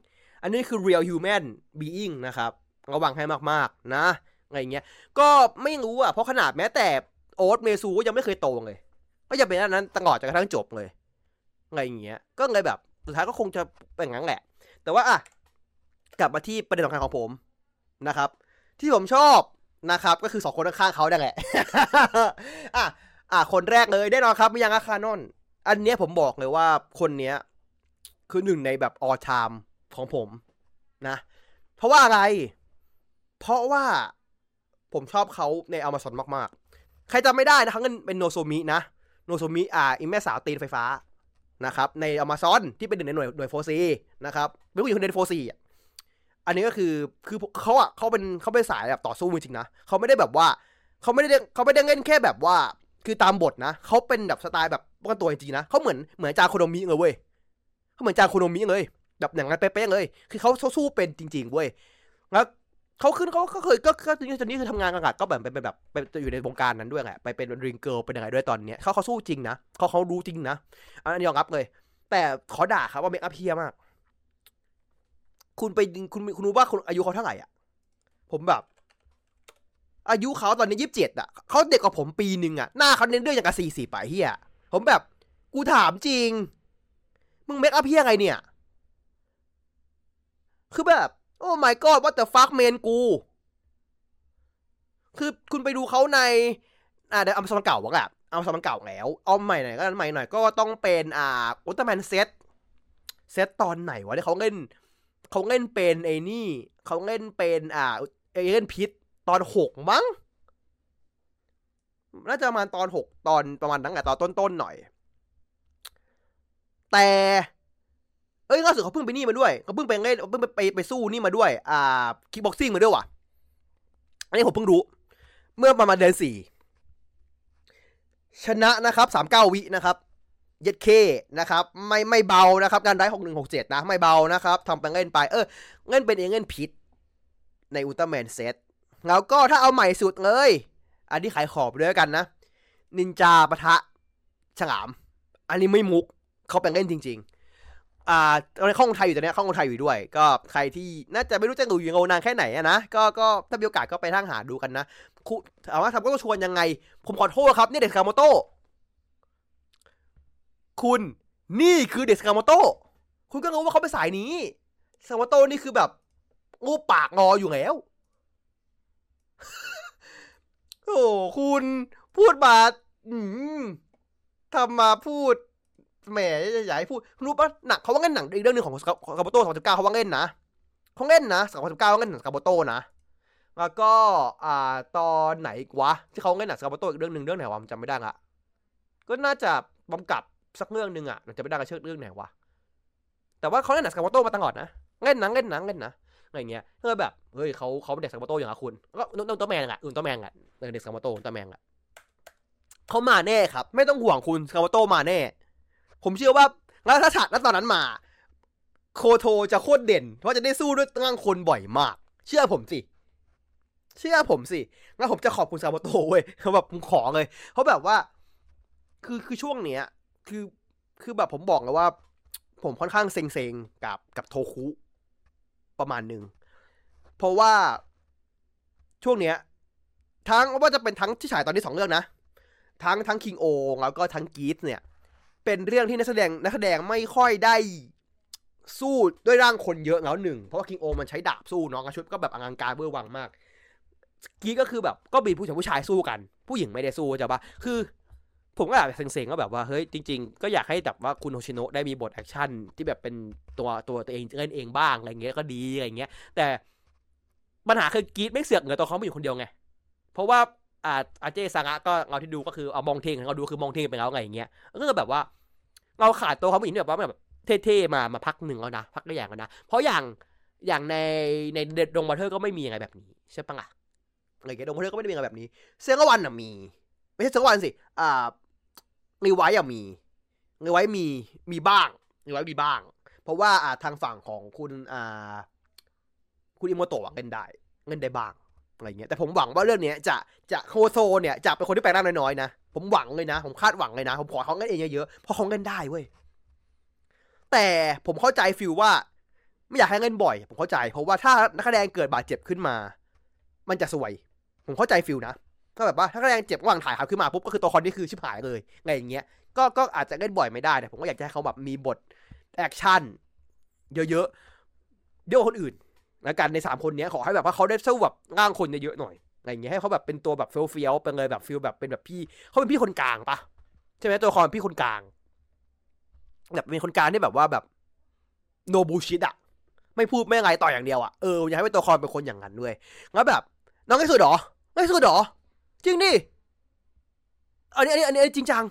อันนี้คือ real human being นะครับ ระวังให้มากๆนะอะไรเงี้ย ก็ไม่รู้อะ เพราะขนาดแม้แต่โอ๊ตเมซูก็ยังไม่เคยโตเลย ก็ยังเป็นอันนั้นตลอดจนกระทั่งจบเลยอะไรเงี้ย ก็เลยแบบสุดท้ายก็คงจะเป็นอย่างนั้นแหละ แต่ว่าอะกลับมาที่ประเด็นสำคัญของผมนะครับ ที่ผมชอบนะครับก็คือสองคนข้างๆเขาได้แหละอะอะคนแรกเลยแน่นอนครับมิยังอาคานอน อันเนี้ยผมบอกเลยว่าคนเนี้ย คือหนึ่งในแบบออชามของผมนะ เพราะว่าอะไร เพราะว่าผมชอบเขาในอ m ม z o n มากๆ ใครจำไม่ได้นะครั้งนั้นเป็นโนโซมินะ โนโซมิอ่าอีแม่สาวตีนไฟฟ้านะครับ ในอ m ม z o n ที่เป็นหนึ่งในหน่วยหน่วย 4C นะครับเป็นผู้หญิงคนเดียวใน 4C อะอันนี้ก็คือคือเขาอะเขาเป็นเขาเป็นสายแบบต่อสู้จริงๆนะเขาไม่ได้แบบว่าเขาไม่ได้เขาไม่ได้เล่นแค่แบบว่า คือตามบทนะเขาเป็นแบบสไตล์แบบป้องกันตัวจริงๆนะเขาเหมือนเหมือนจาโคโนมิเลยเว้ย เขาเหมือนจาโคโนมิเลย แบบอย่างนั้นเป๊ะๆเลย คือเขาสู้เป็นจริง ๆเว้ย แล้วเขาขึ้นเขาก็เคยก็ก็ตอนนี้คือทำงานกันก็แบบเป็นแบบไปอยู่ในวงการนั้นด้วยแหละไปเป็น ring girl เป็นยังไงด้วยตอนเนี้ยเขาเขาสู้จริงนะเขาเขารู้จริงนะอันนี้ยอมรับเลย แต่ขอด่าครับว่า makeup เหี้ยมาก คุณไปคุณคุณรู้ว่าคุณอายุเขาเท่าไหร่อะ ผมแบบ อายุเขาตอนนี้ยี่สิบเจ็ดอะเขาเด็กกว่าผมปีหนึ่งอะหน้าเขาเน้นเรื่องอย่างกับสี่สี่ป่เฮียผมแบบ กูถามจริง มึงเมคอัพเฮียไงเนี่ย คือแบบ โอ้ my god what the fuck เมนกู คือคุณไปดูเขาใน อ่าเดี๋ยวเอามสมันเก่าวะแหละเอามสมันเก่าแล้ว เอาใหม่หน่อยก็ใหม่หน่อยก็ต้องเป็น อ่าอุลตร้าแมนเซตเซตตอนไหนวะที่เขาเล่นเขาเล่นเป็นไอ้นี่เขาเล่นเป็นอ่าเอเล่นพิษตอนหกมั้ง น่าจะประมาณตอนหกตอนประมาณนั้นแหละตอนต้นๆหน่อย แต่ เอ้ยล่าสุดเขาเพิ่งไปนี่มาด้วยเขาเพิ่งไปเล่นเพิ่งไปไปไปสู้นี่มาด้วย อ่า kickboxing มาด้วยว่ะ อันนี้ผมเพิ่งรู้ เมื่อประมาณเดือนสี่ชนะนะครับสามเก้าวินะครับเย็ดเคนะครับ ไม่ไม่เบานะครับ การได้หกหนึ่งหกเจ็ดนะ ไม่เบานะครับทำไปเล่นไป เออเล่นเป็นเองเล่นพิษในอุลตร้าแมนเซตแล้วก็ถ้าเอาใหม่สุดเลย อันนี้ขายขอบด้วยกันนะ นินจาปะทะฉลาม อันนี้ไม่มุก เขาเป็นเล่นจริง ๆ อ่าในข้องไทยอยู่ตอนนี้ข้องไทยอยู่ด้วย ก็ใครที่น่าจะไม่รู้จะดูอยู่นานแค่ไหนนะ ก็ก็ถ้ามีโอกาสก็ไปทั้งหาดูกันนะคุณถามว่าทำก็ต้องชวนยังไง ผมขอโทษครับ นี่เดสกคาโมโตคุณนี่คือเดสกคาโมโตคุณก็รู้ว่าเขาเป็นสายนี้สกาโมโตนี่คือแบบงูปากงออยู่แล้วโอ้คุณพูดมาทำมาพูด แหมอยากให้พูดรู้ปะหนังเขาว่าเล่นหนังอีกเรื่องหนึ่งของสกาโบโต้สองจุดเก้าเขาว่าเล่นนะเขาเล่นนะสองจุดเก้าเล่นหนังสกาโบโต้นะแล้วก็อ่าตอนไหนวะที่เขาเล่นหนังสกาโบโต้อีกเรื่องหนึ่งเรื่องไหนวะผมจำไม่ได้ละก็น่าจะกำกับสักเรื่องหนึ่งอะจะไม่ได้กับเชื่อเรื่องไหนวะแต่ว่าเขาเล่นหนังสกาโบโต้มาตลอดนะเล่นหนังเล่นหนังเล่นนะอะไรเงี้ยเออแบบเฮ้ยเขาเขาเป็นเด็กสกาโบโต้อย่างคุณก็นุ่นตัวแมงอะอุ่นตัวแมงอะเด็กสกาโบโต้ตัวแมงอะเขามาแน่ครับ ไม่ต้องห่วงคุณสกาโบโตมาแน่ ผมเชื่อว่าแล้วถ้าฉากนั้นตอนนั้นมา โคโทจะโคตรเด่น เพราะจะได้สู้ด้วยตั้งคนบ่อยมาก เชื่อผมสิ เชื่อผมสิแล้วผมจะขอบคุณซาโมโตเว้ยเขาแบบผมขอเลยเขาแบบว่า คือคือช่วงเนี้ย คือคือแบบผมบอกเลยว่า ผมค่อนข้างเซ็งๆกับกับโทคุประมาณหนึ่ง เพราะว่าช่วงเนี้ย ทั้งว่าจะเป็นทั้งที่ฉายตอนนี้สองเรื่องนะ ทั้งทั้ง King-Oh แล้วก็ทั้ง Geats เนี่ย เป็นเรื่องที่นักแสดงนักแสดงไม่ค่อยได้สู้ด้วยร่างคนเยอะแล้วหนึ่ง เพราะว่า King-Oh มันใช้ดาบสู้น้องชุดก็แบบอลังการเวอร์วังมาก Geats ก็คือแบบก็มีผู้ชายผู้ชายสู้กัน ผู้หญิงไม่ได้สู้จะปะคือ ผมก็แบบเซ็งๆก็แบบว่าเฮ้ยจริง ๆ ก็อยากให้แบบว่าคุณโฮชิโนะได้มีบท action ที่แบบเป็นตัวตัวตัวเองเล่นเองบ้างอะไรเงี้ยก็ดีอะไรเงี้ย แต่ปัญหาคือ Geats ไม่เสือกเหนือตัวเขาไม่อยู่คนเดียวไง เพราะว่าอาอาเจซังะก็เราที่ดูก็คือเอามองเทงเราดูคือมองเทงไปแล้วไงอย่างเงี้ยก็แบบว่า เราขาดตัวเขาผู้หญิงแบบว่าแบบเท่ๆมามาพักหนึ่งแล้วนะพักได้อย่างแล้วนะ เพราะอย่างอย่างในในเดดดงบัตเทอร์ก็ไม่มีอะไรแบบนี้ใช่ปะล่ะอะไรเงี้ยดงบัตเทอร์ก็ไม่ได้มีอะไรแบบนี้ เซงวันอะมี ไม่ใช่เซงวันสิอ่ารีไวท์อะมีรีไวท์มีมีบ้างรีไวท์มีบ้าง เพราะว่าอ่าทางฝั่งของคุณอ่าคุณอิโมโตะเล่นได้เล่นได้บ้างอะไรเงี้ยแต่ผมหวังว่าเรื่องนี้จะจะโคโซเนี่ยจะเป็นคนที่แปลงร่างน้อยๆนะ ผมหวังเลยนะ ผมคาดหวังเลยนะ ผมขอเขาเล่นเองเยอะๆเพราะเขาเล่นได้เว้ยแต่ผมเข้าใจฟิลว่า ไม่อยากให้เล่นบ่อย ผมเข้าใจ เพราะว่าถ้านักแสดงเกิดบาดเจ็บขึ้นมา มันจะสวย ผมเข้าใจฟิลนะก็แบบว่าถ้านักแสดงเจ็บระหว่างถ่ายครับขึ้นมาปุ๊บก็คือตัวคอนนี่คือชิบหายเลยไงอย่างเงี้ยก็ก็อาจจะเล่นบ่อยไม่ได้แต่ผมก็อยากจะให้เขาแบบมีบทaction เยอะๆเยอะกว่าคนอื่นแล้วกันในสามคนนี้ขอให้แบบว่าเขาได้สู้แบบร่างคนเยอะๆหน่อย อะไรอย่างเงี้ยให้เขาแบบเป็นตัวแบบเฟี้ยวๆเป็นเลยแบบ feel แบบเป็นแบบพี่เขาเป็นพี่คนกลางปะใช่ไหมตัวละครพี่คนกลาง แบบเป็นคนกลางที่แบบว่าแบบ no bullshit อะไม่พูดไม่ไรต่ออย่างเดียวอะเอออยากให้เป็นตัวละครเป็นคนอย่างนั้นด้วยแล้วแบบ น้องไอ้สุดหรอไอ้สุดหรอจริงดิอันนี้อันนี้อันนี้จริงจัง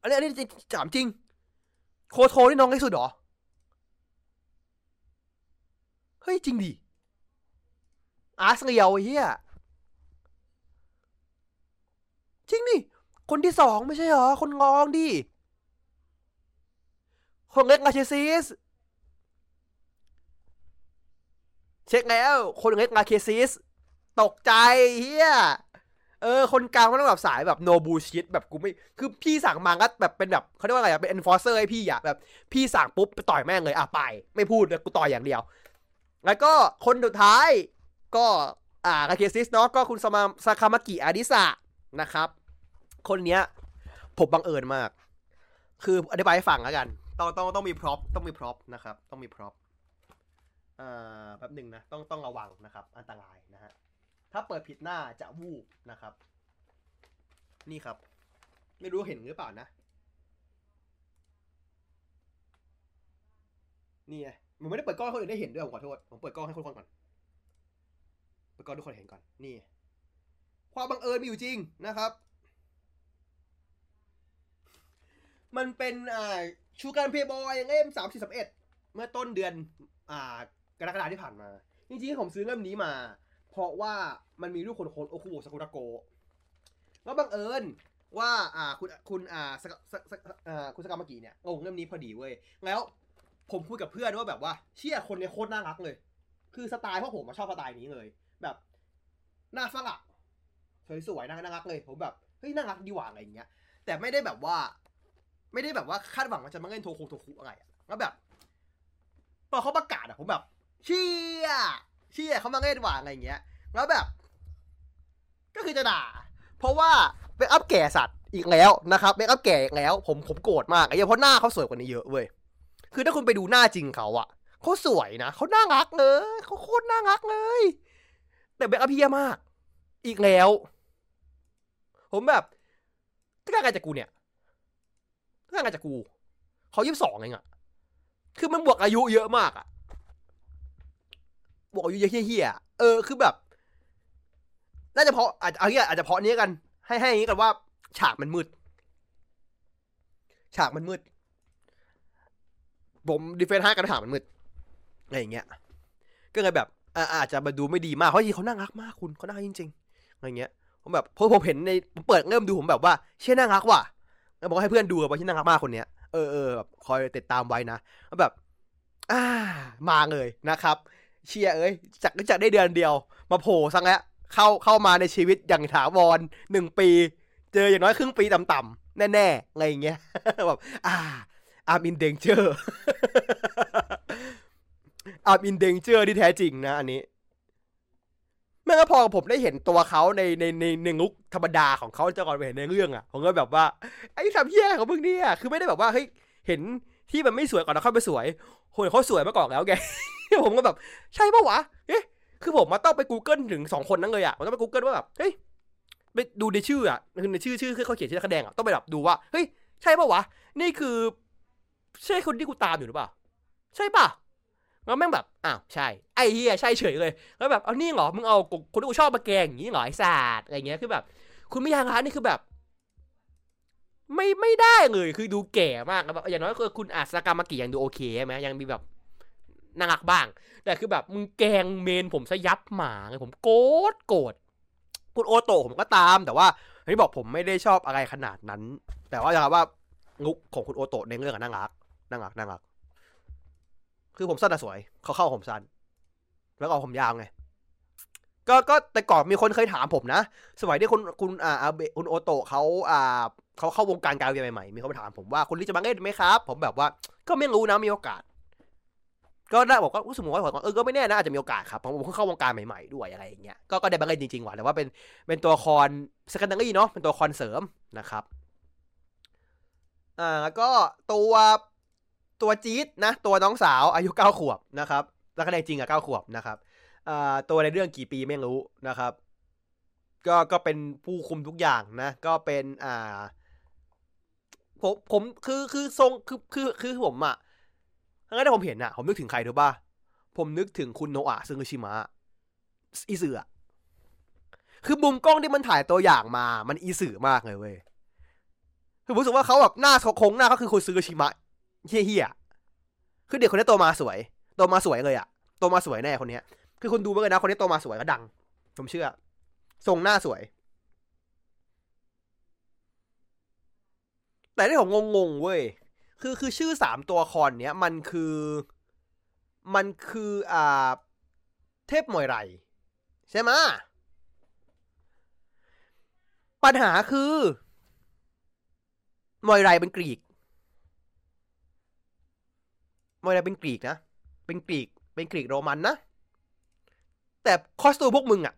อันนี้อันนี้ถามจริง โคโทนี่น้องไอ้สุดหรอเฮ้ยจริงดิ อาร์สเรียวไอ้เหี้ยจริงดิคนที่สองไม่ใช่เหรอ คนงองดิคนเล็กอาเชซิสเช็คแล้ว คนเล็กอาเคซิสตกใจเหี้ยเออ คนกลางมันต้องแบบสายแบบ no bullshit แบบกูไม่ คือพี่สั่งมาก็แบบเป็นแบบเขาเรียกว่าอะไรอะเป็น enforcer ให้พี่อะแบบ พี่สั่งปุ๊บไปต่อยแม่งเลยอะไป ไม่พูดเลยกูต่อยอย่างเดียว แล้วก็คนสุดท้าย ก็อ่าอาเคซิสเนาะก็คุณสมาซาคามากิอาดิสะนะครับ คนเนี้ยผมบังเอิญมาก คืออธิบายให้ฟังแล้วกัน ต้องต้องต้องมี prop ต้องมี prop นะครับ ต้องมี propอ่าแป๊บหนึ่งนะ ต้องต้องระวังนะครับ อันตรายนะฮะ ถ้าเปิดผิดหน้าจะวูบนะครับ นี่ครับ ไม่รู้เห็นหรือเปล่านะ นี่ไงมันไม่ได้เปิดกล้องให้คนอื่นได้เห็นด้วยผมขอโทษ ผมเปิดกล้องให้คนคนก่อน เปิดกล้องให้ทุกคนเห็นก่อน นี่ ความบังเอิญมีอยู่จริงนะครับ มันเป็นอ่าชูการเพย์บอยเล่มสามสี่สามเอ็ดเมื่อต้นเดือนอ่ากรกฎาที่ผ่านมา จริงๆผมซื้อเล่มนี้มา เพราะว่ามันมีรูปคนโคนโอคุโอซากุระโกแล้วบังเอิญว่าอ่าคุณคุณอ่าสกสสอ่าคุณสกามากิเนี่ยลงเล่มนี้พอดีเว้ยแล้วผมคุยกับเพื่อนว่าแบบว่าเชี่ยคนเนี้ยโคตรน่ารักเลย คือสไตล์พวกผมมาชอบสไตล์นี้เลย แบบหน้าฝรั่งสวยๆน่าน่ารักเลย ผมแบบเฮ้ยน่ารักดีหว่าอะไรอย่างเงี้ย แต่ไม่ได้แบบว่า ไม่ได้แบบว่าคาดหวังว่าจะมาเล่นโทคุโทคุอะไรอะแล้วแบบพอเขาประกาศอะผมแบบ เชี่ยเชี่ยเขามาเล่นหว่าอะไรอย่างเงี้ยแล้วแบบ ก็คือจะด่า เพราะว่าเบคอัพแก่สัตว์อีกแล้วนะครับเบคอัพแก่อีกแล้ว ผมผมโกรธมากไอ้เหี้ยเพราะหน้าเขาสวยกว่านี้เยอะเว้ยคือถ้าคุณไปดูหน้าจริงเขาอะเขาสวยนะเขาน่ารักเลยเขาโคตรน่ารักเลย แต่เบคอัพเพี้ยมาก อีกแล้ว ผมแบบถ้าการจากกูเนี่ยถ้าการจากกู เขายี่สิบสองเองอะคือมันบวกอายุเยอะมากอะบวกอายุเยอะเฮี้ยเออคือแบบ น่าจะเพราะอาจจะเอาเงี้ยอาจจะเพราะนี้กัน ให้ให้อย่างนี้กันว่า ฉากมันมืด ฉากมันมืด ผมดีเฟนต์ห้กันฉากมันมืดอะไรอย่างเงี้ย ก็เลยแบบ อาจจะมาดูไม่ดีมากเพราะจริงเขาน่ารักมากคุณเขาน่ารักจริงๆอะไรเงี้ยผมแบบพอผมเห็นในผมเปิดเริ่มดูผมแบบว่าเชี่ยน่ารักว่ะแล้วบอกให้เพื่อนดูว่าเชี่ยน่ารักมากคนเนี้ยเออเออแบบคอยติดตามไว้นะแล้วแบบ อ่า มาเลยนะครับ เชียเอ้ยจากจากได้เดือนเดียว มาโผล่สังแล้วเข้าเข้ามาในชีวิตอย่างถาวรหนึ่งปี เจออย่างน้อยครึ่งปีต่ำๆแน่ๆอะไรอย่างเงี้ยแบบอ่า I'm in danger I'm in danger ที่แท้จริงนะ อันนี้แม่ก็พอผมได้เห็นตัวเขาในในในในลุกธรรมดาของเขาจะก่อนไปเห็นในเรื่องอะผมก็แบบว่าไอ้ทำเพี้ยของมึงเนี่ยคือไม่ได้แบบว่าเฮ้ยเห็นที่มันไม่สวยก่อนแล้วค่อยไปสวยโหยเขาสวยมาก่อนแล้วแกผมก็แบบใช่ปะวะเอ๊ะคือผมมาต้องไป Google ถึงสองคนนั้นเลยอะผมต้องไป Google ว่าแบบเฮ้ยไปดูในชื่ออะคือในชื่อชื่อคือเขาเขียนชื่อนักแสดงอะต้องไปแบบดูว่าเฮ้ยใช่ปะวะนี่คือ ใช่คนที่กูตามอยู่หรือเปล่า ใช่ปะ แล้วแม่งแบบอ้าวใช่ไอ้เฮียใช่เฉยเลย แล้วแบบเอานี่เหรอมึงเอาคนที่กูชอบมาแกงอย่างนี้เหรอไอ้ศาสตร์อะไรเงี้ยคือแบบ คุณไม่ยังร้านนี่คือแบบ ไม่ไม่ได้เลยคือดูแก่มากแบบอย่างน้อยคือคุณอาสกามากิยังดูโอเคใช่ไหมยังมีแบบน่ารักบ้าง แต่คือแบบมึงแกงเมนผมซะยับหมาเลยผมโกรธโกรธคุณโอโตะผมก็ตาม แต่ว่าอันนี้บอกผมไม่ได้ชอบอะไรขนาดนั้น แต่ว่าอย่างว่าลุกของคุณโอโตะในเรื่องน่ารักน่ารักน่ารัก คือผมสั้นแต่สวย เขาเข้าผมสั้น แล้วก็ผมยาวไง ก็ก็แต่ก่อนมีคนเคยถามผมนะ สมัยที่คุณคุณอ่าอาเบะคุณโอโตะเขาอ่าเขาเข้าวงการการเรียนใหม่ๆมีเขามาถามผมว่าคุณลิจะมาเล่นไหมครับ ผมแบบว่า ก็ไม่รู้นะมีโอกาส ก็ได้บอกว่ารู้สึกว่าผมเออก็ไม่แน่นะอาจจะมีโอกาสครับผมเพิ่งเข้าวงการใหม่ๆด้วยอะไรอย่างเงี้ยก็ก็ได้มาเล่นจริงๆว่ะแต่ว่าเป็นเป็นตัวละคร secondary เนาะเป็นตัวละครเสริมนะครับอ่าแล้วก็ตัว ตัวจี๊ดนะ ตัวน้องสาวอายุเก้าขวบนะครับ แล้วคะแนจริงอะเก้าขวบนะครับตัวในเรื่องกี่ปีไม่รู้นะครับ ก็ก็เป็นผู้คุมทุกอย่างนะ ก็เป็นอ่าผมผมคือคือทรงคือคือคือผมอะงั้นที่ผมเห็นอะผมนึกถึงใครรู้ป่ะผมนึกถึงคุณโนอะซึงชิมะอีสือคือมุมกล้องที่มันถ่ายตัวอย่างมา มันอีสือมากเลยเว้ยคือผมรู้สึกว่าเขาแบบหน้าโค้งหน้าก็คือคุณซึงชิมะ เฮี้ยคือเด็กคนนี้โตมาสวย โตมาสวยเลยอะโตมาสวยแน่คนนี้คือคนดูเมื่อไงนะ คนนี้โตมาสวยก็ดัง ผมเชื่อ ทรงหน้าสวย แต่ที่ผมงงๆเว้ย คือคือชื่อสามตัวละครเนี้ย มันคือ มันคืออ่า เทพมวยไร ใช่ไหมปัญหาคือมวยไรเป็นกรีก มวยไรเป็นกรีกนะ เป็นกรีก เป็นกรีกโรมันนะ แต่คอสตูมพวกมึงอะ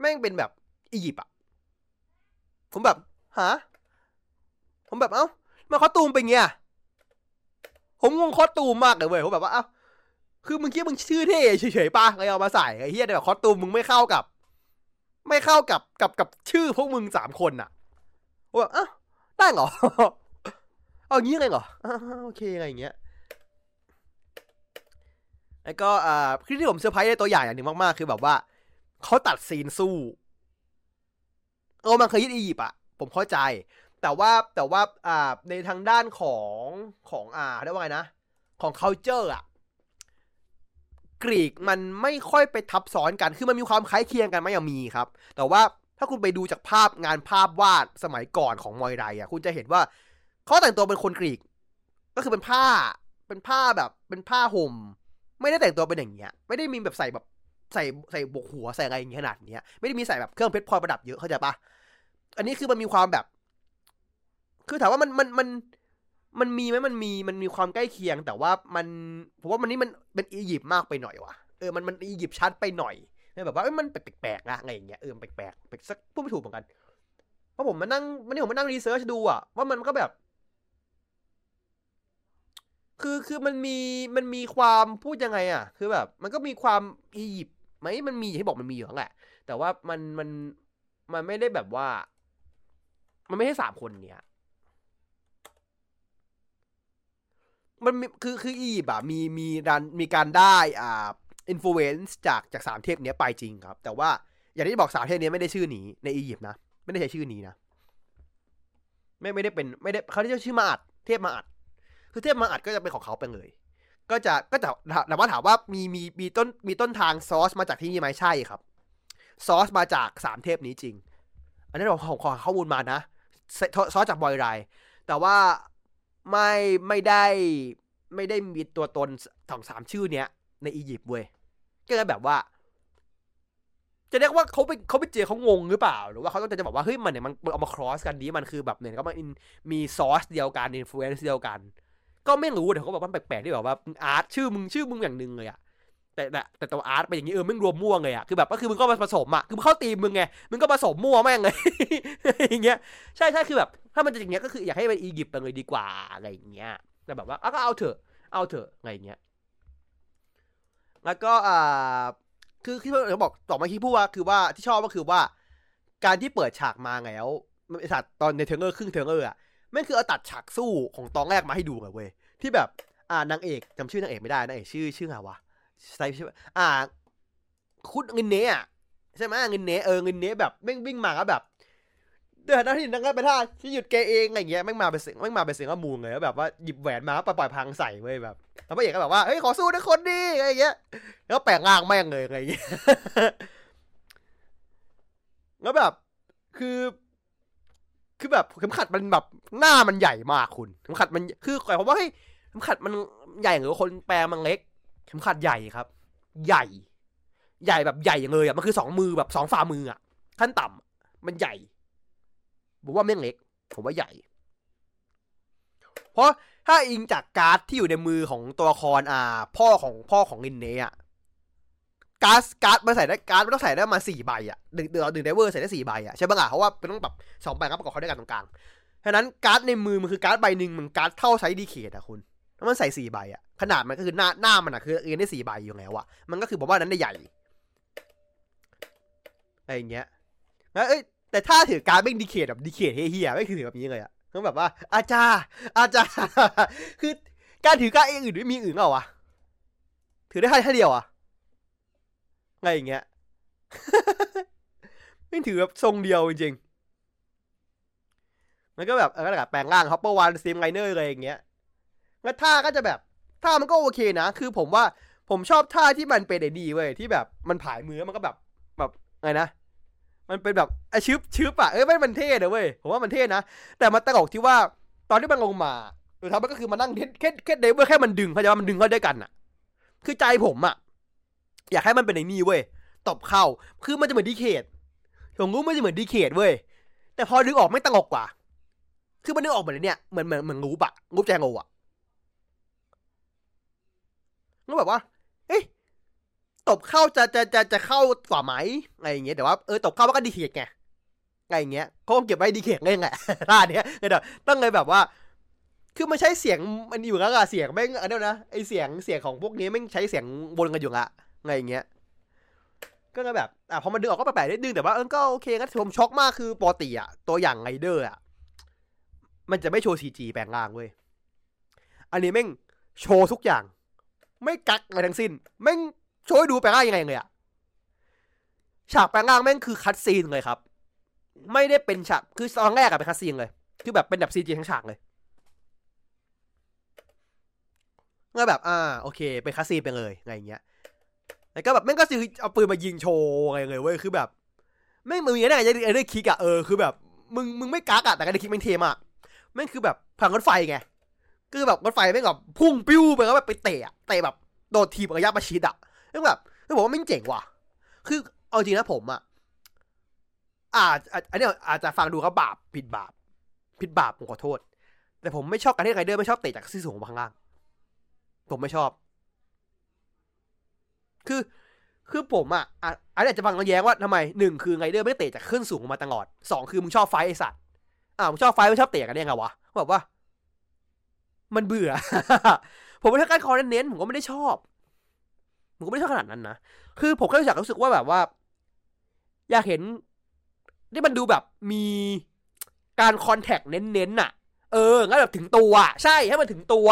แม่งเป็นแบบอียิปต์อะผมแบบฮะผมแบบเอ้ามาคอสตูมเป็นเงี้ยผมงงคอสตูมมากเลยเว้ยผมแบบว่าเอ้าคือมึงคิดมึงชื่อเท่เฉยๆป่ะเลยเอามาใส่ไอ้เฮียแต่แบบคอสตูมมึงไม่เข้ากับ ไม่เข้ากับกับกับชื่อพวกมึงสามคนอะผมแบบอ้าวได้เหรอ เอางี้เลยเหรออโอเคอะไรอย่างเงี้ยแล้วก็อ่าคือที่ผมเซอร์ไพรส์ในตัวอย่างอย่างหนึ่งมากๆ คือแบบว่าเขาตัดซีนสู้เออมันเคยยึดอียิปต์อะผมเข้าใจ แต่ว่าแต่ว่าอ่าในทางด้านของของอ่าเรียกว่าไงนะ ของ culture อะกรีกมันไม่ค่อยไปทับซ้อนกัน คือมันมีความคล้ายเคียงกันไหมยังมีครับ แต่ว่าถ้าคุณไปดูจากภาพงานภาพวาดสมัยก่อนของมอยไรอะคุณจะเห็นว่า เขาแต่งตัวเป็นคนกรีก ก็คือเป็นผ้า เป็นผ้าแบบเป็นผ้าห่ม ไม่ได้แต่งตัวเป็นอย่างเงี้ย ไม่ได้มีแบบใส่แบบใส่ใส่บกหัวใส่อะไรอย่างเงี้ยขนาดเนี้ย ไม่ได้มีใส่แบบเครื่องเพชรพลอยประดับเยอะเข้าใจปะอันนี้คือมันมีความแบบ คือถามว่ามันมันมันมันมีไหมมันมีมันมีความใกล้เคียง แต่ว่ามันผมว่ามันนี่มันเป็นอียิปต์มากไปหน่อยว่ะเออมันมันอียิปต์ชัดไปหน่อยแบบว่ามันแปลกๆอะอะไรอย่างเงี้ยเออแปลกๆแปลกสักพูดไม่ถูกเหมือนกันเพราะผมมานั่งวันนี้ผมมานั่ง research ดูอะว่ามันก็แบบ คือคือมันมีมันมีความพูดยังไงอะ คือแบบ มันก็มีความอียิปต์ไหมมันมีที่บอกมันมีอยู่แล้วแหละ แต่ว่ามันมันมันไม่ได้แบบว่า มันไม่ใช่สามคนเนี้ยมันมีคือคืออียิปต์อะมีมีดันมีการได้อ่า influence จากจากสามเทพเนี้ยไปจริงครับ แต่ว่าอย่างที่บอกสามเทพเนี้ยไม่ได้ชื่อนี้ในอียิปต์นะ ไม่ได้ใช้ชื่อนี้นะ ไม่ไม่ได้เป็นไม่ได้เขาเรียกชื่อมาอัดเทพมาอัด คือเทพมาอัดก็จะเป็นของเขาไปเลย ก็จะก็จะแต่ว่าถามว่ามีมีมีต้นมีต้นทางซอสมาจากที่นี่ไหมใช่ครับซอสมาจากสามเทพนี้จริง อันนี้เราขอขอข้อมูลมานะซอสจากบอยไรแต่ว่าไม่ไม่ได้ไม่ได้มีตัวตนสองสามชื่อเนี้ย ในอียิปต์เว้ยก็เลยแบบว่า จะเรียกว่าเขาไปเขาไปเจอเขางงหรือเปล่า หรือว่าเขาต้องจะบอกว่าเฮ้ยมันเนี่ยมันเอามา cross กันนี้มันคือแบบเนี่ยก็มันมี source เดียวกัน influence เดียวกัน ก็ไม่รู้เดี๋ยวเขาบอกว่าแปลกๆที่แบบว่า art ชื่อมึงชื่อมึงอย่างหนึ่งเลยอะแต่แต่แต่ตัว art เป็นอย่างนี้เออมึงรวมมั่วเลยอะคือแบบก็คือมึงก็มาผสมอะคือมึงเข้าตีมมึงไงมึงก็ผสมมั่วแม่งเลยอย่างเงี้ยใช่ใช่คือแบบ ถ้ามันจะอย่างเงี้ยก็คืออยากให้เป็นอียิปต์ไปเลยดีกว่าอะไรอย่างเงี้ยแต่แบบว่าก็เอาเถอะเอาเถอะอะไรอย่างเงี้ยแล้วก็อ่าคือที่เราบอกต่อมาที่พูดว่าคือว่าที่ชอบก็คือว่า การที่เปิดฉากมาแล้วไอสัตว์ตอนในเทงเกอร์ครึ่งเทงเกอร์อะแม่งคือเอาตัดฉากสู้ของตอนแรกมาให้ดูเลยเว้ย ที่แบบ อ่านางเอกจำชื่อนางเอกไม่ได้นางเอกชื่อชื่ออะไรวะใช่ใช่อ่า คุณเงินเนะใช่ไหมเงินเนะเออเงินเนะแบบแม่งวิ่งมาแล้วแบบเดือดนะที่นั่งก็ไปท่าที่หยุดแกเองอะไรเงี้ยแม่งมาเป็นเสียงแม่งมาเป็นเสียงข้อมูลเลยแบบว่าหยิบแหวนมาปล่อยพังใส่เว้ยแบบแล้วพระเอกก็แบบว่าเฮ้ยขอสู้นะคนดีอะไรเงี้ยแล้วแปลงร่างแม่งเลยอะไรเงี้ยแล้วแบบคือคือแบบเข็มขัดมันแบบหน้ามันใหญ่มากคุณเข็มขัดมันคือหมายความว่าเฮ้ย เข็มขัดมันใหญ่หรือคนแปลมันเล็ก เข็มขัดใหญ่ครับ ใหญ่ ใหญ่แบบใหญ่อย่างเลยอะมันคือสองมือแบบสองฝ่ามืออะ ขั้นต่ำมันใหญ่ผมว่าแม่งเล็ก ผมว่าใหญ่ เพราะถ้าอิงจากการ์ดที่อยู่ในมือของตัวละครอ่า พ่อของพ่อของลินเน่อะการ์ดการ์ดมันใส่ได้การ์ดมันต้องใส่ได้มาสี่ใบอะหนึ่งเดือนหนึ่ง driver ใส่ได้สี่ใบอะใช่ปะล่ะเพราะว่าเป็นต้องแบบสองใบครับประกอบเข้าด้วยกันตรงกลางฉะนั้นการ์ดในมือมันคือการ์ดใบหนึ่งมันการ์ดเท่า size Decade อะคุณ แล้วมันใส่สี่ใบอะขนาดมันก็คือหน้าหน้ามันอะคือเรียนได้สี่ใบอยู่แล้วอะมันก็คือผมว่านั้นได้ใหญ่อะไรอย่างเงี้ยแล้วเอ้ยแต่ถ้าถือการ์ดไม่ดีเคทแบบดีเคทเฮียไม่คือถือแบบนี้เลยอะก็แบบว่า อาจารย์อาจารย์คือการถือการ์ดอื่นไม่มีอื่นเหรอวะถือได้แค่แค่เดียวอะอะไรอย่างเงี้ยไม่ถือแบบทรงเดียวจริงๆมันก็แบบเออก็แบบแปลงร่างฮอปเปอร์วันซีมไลเนอร์อะไรอย่างเงี้ย แล้วท่าก็จะแบบท่ามันก็โอเคนะ คือผมว่าผมชอบท่าที่มันเป็นไอ้ดีเว้ยที่แบบมันผายมือมันก็แบบแบบไงนะมันเป็นแบบไอชึบชึบอะเอ้ยไม่มันเท่นะเว้ยผมว่ามันเท่นะ แต่มันตลกที่ว่าตอนที่มันลงมาสุดท้ายมันก็คือมานั่งแค่แค่แค่เดวิลแค่มันดึงเขาจะว่ามันดึงเขาด้วยกันอะคือใจผมอะอยากให้มันเป็นไอ้นี่เว้ยตบเข้าคือมันจะเหมือนดีเคทผมรู้มันจะเหมือนดีเคทเว้ยแต่พอดึงออกไม่ตลกกว่า คือมันดึงออกเหมือนเนี่ยเหมือนเหมือนเหมือนงูปะงูแจงโง่อะ ก็แบบว่า เอ๊ะตบเข้าจะจะจะจะเข้ากว่าไหมอะไรอย่างเงี้ยแต่ว่าเออตบเข้ามันก็ Decade ไงอะไรอย่างเงี้ยเขาเก็บไว้ Decade เล่นแหละท่าเนี้ยเดี๋ยวต้องเลยแบบว่า คือมันใช้เสียงมันอยู่แล้วอะเสียงแม่งอันเนี้ยนะไอเสียงเสียงของพวกนี้แม่งใช้เสียงวนกันอยู่ละอะไรอย่างเงี้ยก็เลยแบบอะพอมันดึงออกก็แปลกๆนิดนึงแต่ว่าเออก็โอเคก็ผมช็อกมากคือปกติอะตัวอย่างไงเดอร์อะมันจะไม่โชว์ CG แปลงร่างเว้ยอันนี้แม่งโชว์ทุกอย่าง ไม่กักอะไรทั้งสิ้นแม่งโชว์ให้ดูแปลงร่างยังไงเลยอะฉากแปลงร่างแม่งคือ cutscene เลยครับ ไม่ได้เป็นฉากคือตอนแรกอะเป็น cutscene เลย คือแบบเป็นแบบ CG ทั้งฉากเลยก็แบบอ่าโอเค เป็น cutscene ไปเลยอะไรอย่างเงี้ยแล้วก็แบบแม่งก็ซื้อเอาปืนมายิงโชว์อะไรเลยเว้ยคือแบบแม่งมึงอย่างนี้ได้ไงไอ้ Rider Kick อะเออคือแบบมึงมึงไม่กักอะแต่การได้คิกแม่งเทมอะแม่งคือแบบพังรถไฟไง คือแบบรถไฟแม่งแบบพุ่งปิ้วไปแล้วแบบไปเตะเตะแบบโดดทีบระยะประชิดอะแม่งแบบไม่บอกว่าแม่เจ๋งว่ะ คือเอาจริงนะผมอะอาจอันนี้อาจจะฟังดูก็บาปผิดบาป ผิดบาปผมขอโทษ แต่ผมไม่ชอบการที่ไรเดอร์ไม่ชอบเตะจากที่สูงมาข้างล่าง ผมไม่ชอบ คือคือผมอะอันนี้อาจจะฟังเราแย้งว่าทำไมหนึ่งคือไรเดอร์ไม่เตะจากขึ้นสูงมาตลอดสองคือมึงชอบไฟไอสัตว์อ่ามึงชอบไฟไม่ชอบเตะกันได้ไงวะแบบว่า มันเบื่อ ผมไม่ใช่การคอเน้นๆผมก็ไม่ได้ชอบ ผมก็ไม่ได้ชอบขนาดนั้นนะ คือผมแค่อยากรู้สึกว่าแบบว่า อยากเห็นที่มันดูแบบมีการคอนแทคเน้นๆน่ะ เออ งั้นแบบถึงตัว ใช่ ให้มันถึงตัว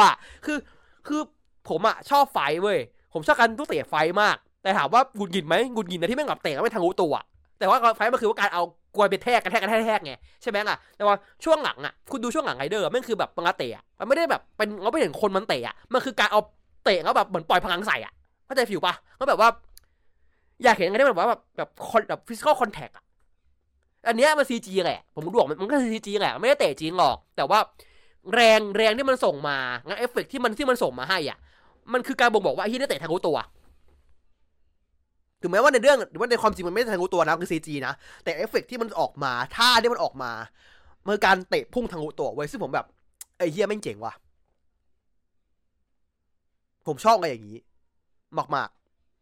คือ คือผมอะชอบไฟเว้ย ผมชอบการทุกเตะไฟมาก แต่ถามว่าหงุดหงิดไหมหงุดหงิดนะที่แม่งแบบเตะไม่ทางรู้ตัว แต่ว่าไฟมันคือว่าการเอา กลวยไปแทกกันแทกกันแทกแทกไงใช่ไหมอะแต่ว่าช่วงหลังอะคุณดูช่วงหลังไงเดอร์ม่งคือแบบมังกเตะมันไม่ได้แบบเป็นเราไม่เห็นคนมันเตะอะมันคือการเอาเตะแล้วแบบเหมือนปล่อยพลังใส่อะเข้าใจฟิวปะก็แบบว่า อยากเห็นอะไรที่มันแบบว่าแบบแบบแบบฟิสิกอลคอนแทคอะอันเนี้ยมันซีจีแหละผมรู้มันก็ซีจีแหละไม่ได้เตะจริงหรอก แต่ว่าแรงแรงที่มันส่งมางั้นเอฟเฟกที่มันที่มันส่งมาให้อะ มันคือการบ่งบอกว่าไอ้ที่นี่เตะทางรู้ตัว ถึงแม้ว่าในเรื่องหรือว่าในความจริงมันไม่ทะลุตัวนะคือ CG นะ แต่เอฟเฟกที่มันออกมาท่าที่มันออกมาเมื่อการเตะพุ่งทะลุตัวเว้ยซึ่งผมแบบไอ้เหี้ยแม่งเจ๋งว่ะ ผมชอบอะไรอย่างนี้ มาก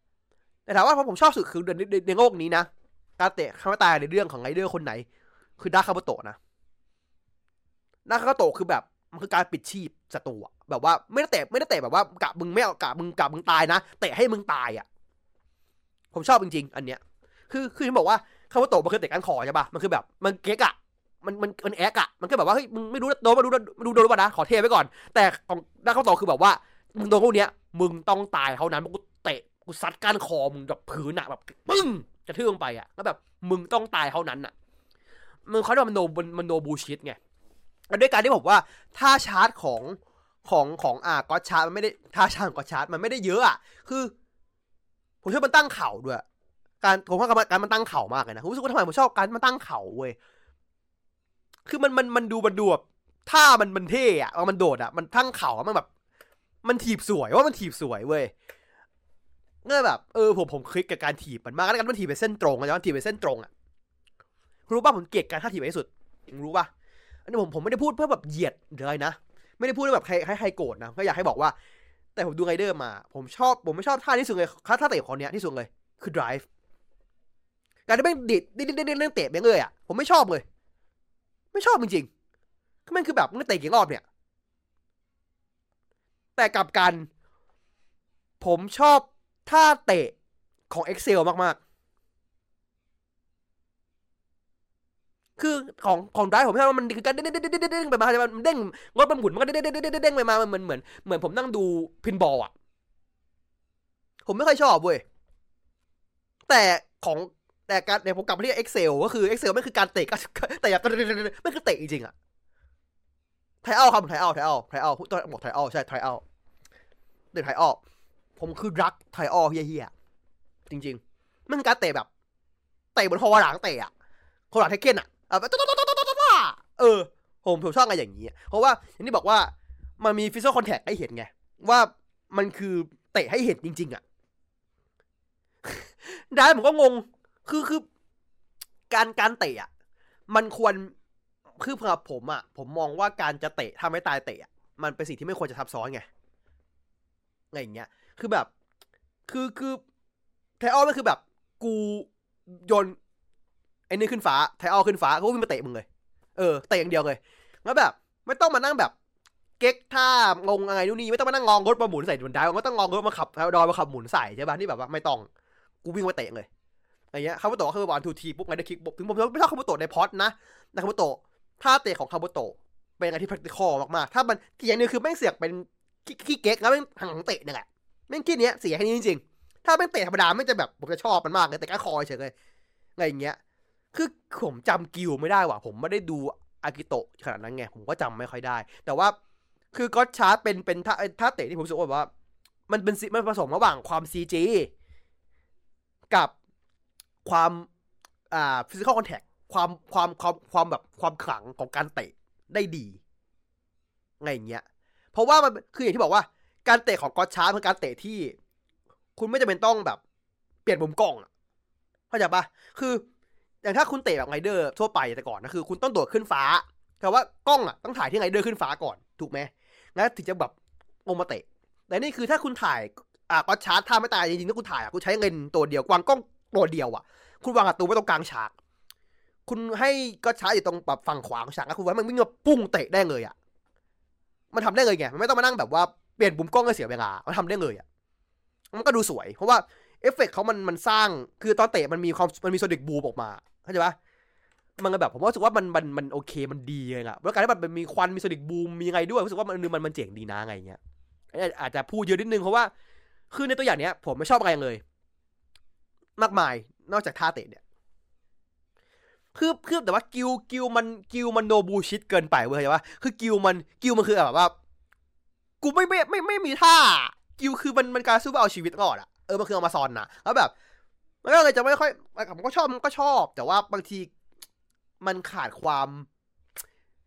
ๆ แต่ถามว่าเพราะผมชอบสุดคือในในโลกนี้นะการเตะท่าไม้ตายในเรื่องของไรเดอร์คนไหน คือดาคาโบโตะนะดาคาโบโตะคือแบบมันคือการปิดชีพศัตรูอะแบบว่าไม่ได้เตะไม่ได้เตะแบบว่ากะมึงไม่เอากะมึงกะมึงตายนะเตะให้มึงตายอะ ผมชอบจริงๆ อันเนี้ย คือคือที่บอกว่าคาโบโตมันคือเตะกันคอใช่ปะมันคือแบบมันเก๊กอะมันมันมันแอกอะมันก็แบบว่าเฮ้ยมึงไม่รู้โดนมาดูมาดูโดนป่ะนะขอเทไว้ก่อน แต่ของดาคาโบโตคือแบบว่ามึงโดนพวกเนี้ยมึงต้องตายเท่านั้นมึงกูเตะกูซัดก้านคอมึงแบบผืนอะแบบปึ้งจะทื่อลงไปอะแล้วแบบมึงต้องตายเท่านั้นอะมึงเขาเรียกว่ามันโนมันโนบูชิตไงด้วยการที่บอกว่าถ้าชาร์จของของของอ่าก็ชาร์จมันไม่ได้ถ้าชาร์จก็ชาร์จมันไม่ได้เยอะอะคือ ผมชอบมันตั้งเข่าด้วย การผมว่าการมันตั้งเข่ามากเลยนะผมรู้สึกว่าทำไมผมชอบการมันตั้งเข่าเว้ยคือมันมันมันดูมันดูแบบถ้ามันมันเท่อะมันโดดอะมันตั้งเข่ามันแบบ มันถีบสวยว่ามันถีบสวยเว้ยเงื่อแบบเออผมผมคลิกกับการถีบมันมากแล้วกันมันถีบไปเส้นตรงนะมันถีบไปเส้นตรงอะรู้ป่ะผมเกลียดการท่าถีบไปที่สุดรู้ป่ะอันนี้ผมผมไม่ได้พูดเพื่อแบบเหยียดหรืออะไรนะ ไม่ได้พูดแบบใครให้ใครโกรธนะก็อยากให้บอกว่า แต่ผมดูไรเดอร์มา ผมชอบ ผมไม่ชอบท่าที่สุดเลยท่าเตะของเนี้ยที่สุดเลย คือ drive การที่แม่งดิดดิดดิดดิดเรื่องเตะแม่งเลยอะ ผมไม่ชอบเลย ไม่ชอบจริงมันคือแบบมึงเตะกี่รอบเนี่ย แต่กลับกัน ผมชอบท่าเตะของ Excel มากๆ คือของของได้ผมไม่ใช่ว่ามันคือการเด้งเด้งเด้งเด้งไปมาใช่ไหมมันเด้งรถมันหมุนมันก็เด้งเด้งเด้งเด้งไปมามันเหมือนเหมือนเหมือนผมนั่งดูพินบอลอะ ผมไม่ค่อยชอบเว้ยแต่ของแต่การเดี๋ยวผมกลับมาที่ Excel ก็คือ Excel ไม่คือการเตะก็แต่อย่างไม่คือเตะจริงๆอะไทเอาครับไทเอาไทเอาไทเอาพูดตอนบอกไทเอาใช่ไทเอาเตะไทเอาผมคือรักไทเอาเฮียๆจริง ๆ มันการเตะแบบเตะบนคอหลังเตะอะคอหลังเทคเก้นอะ เออผมผมชอบอะไรอย่างนี้เพราะว่าอย่างที่บอกว่ามันมีฟิสิกอลคอนแทคให้เห็นไง ว่ามันคือเตะให้เห็นจริง ๆ อะได้ผมก็งงคือคือการการเตะอะมันควรคือสำหรับผมอะ ผมมองว่าการจะเตะทำให้ตายเตะมันเป็นสิ่งที่ไม่ควรจะทับซ้อนไงอะไรอย่างเงี้ย คือแบบ คือคือไทออลมันคือแบบ กูโยน ไอ้นี่ขึ้นฟ้าไทออลขึ้นฟ้ากูวิ่งมาเตะมึงเลย เออเตะอย่างเดียวเลยแล้วแบบ ไม่ต้องมานั่งแบบ เก๊กท่างงอะไรนู่นนี่ไม่ต้องมานั่งงองรถมาหมุนใส่บนดาวไม่ต้องงองรถมาขับดอยมาขับหมุนใส่ใช่ป่ะนี่แบบว่าไม่ต้องกูวิ่งมาเตะเลยอะไรเงี้ยคาบุโตะคือบอลทูทีปุ๊บไงได้คิกปุ๊บถึงผมไม่ชอบคาบุโตะในพอดนะแต่คาบุโตะท่าเตะของคาบุโตะเป็นอะไรที่ practical มากๆถ้ามันอย่างนึงคือแม่งเสียกเป็นขี้เก๊กแล้วแม่งหังเตะนี่แหละแม่งขี้เนี้ยเสียแค่นี้จริงๆถ้าแม่งเตะธรรมดาไม่จะแบบผมจะชอบมันมากเลยแต่ก็คอยเฉยเลยอะไรอย่างเงี้ย คือผมจำกิวไม่ได้ว่ะ ผมไม่ได้ดูอากิโตะขนาดนั้นไง ผมก็จำไม่ค่อยได้ แต่ว่าคือ Gotchard เป็นเป็นท่าท่าเตะที่ผมรู้สึกว่า มันเป็นมันผสมระหว่างความ CG กับความอ่า physical contact ความความความความแบบความขลังของการเตะได้ดีไงอย่างเงี้ย เพราะว่ามันคืออย่างที่บอกว่า การเตะของ Gotchard เป็นการเตะที่ คุณไม่จำเป็นต้องแบบ เปลี่ยนมุมกล้องเข้าใจปะคือ อย่างถ้าคุณเตะแบบไงเดอร์ทั่วไปแต่ก่อนนะคือ คุณต้องโดดขึ้นฟ้าแต่ว่ากล้องอะต้องถ่ายที่ไงเดอร์ขึ้นฟ้าก่อนถูกไหมงั้นถึงจะแบบลงมาเตะ แต่นี่คือถ้าคุณถ่ายอะ Gotchard ท่าไม้ตายจริงๆถ้าคุณถ่ายอะคุณใช้เลนส์ตัวเดียววางกล้องตัวเดียวอะ คุณวางศัตรูไว้ตรงกลางฉาก คุณให้ Gotchard อยู่ตรงแบบฝั่งขวาของฉากแล้วคุณให้มันวิ่งมาปุ้งเตะได้เลยอะ มันทำได้เลยไงมันไม่ต้องมานั่งแบบว่าเปลี่ยนมุมกล้องก็เสียเวลา มันทำได้เลยอะ มันก็ดูสวย เพราะว่าเอฟเฟกเขามันมันสร้าง คือตอนเตะมันมีความมันมี sonic boom ออกมา เข้าใจปะมันก็แบบผมรู้สึกว่ามันมันมันโอเคมันดีเลยอะแล้วการที่มันมีควันมีโซนิกบูมมีไงด้วยรู้สึกว่ามันมันมันเจ๋งดีนะไงเงี้ยอาจจะพูดเยอะนิดนึงเพราะว่าคือในตัวอย่างเนี้ย ผมไม่ชอบอะไรเลย มากมายนอกจากท่าเตะเนี่ยคือคือแต่ว่ากิวกิวมันกิวมันโนบูชิดเกินไปเว้ยใช่ปะคือกิวมันกิวมันคือแบบว่ากูไม่ไม่ไม่ไม่มีท่ากิวคือมันมันการสู้เอาชีวิตรอดอะเออมันคือเอามาซอนนะแล้วแบบ มันก็เลยจะไม่ค่อยผมก็ชอบมันก็ชอบ แต่ว่าบางทีมันขาดความ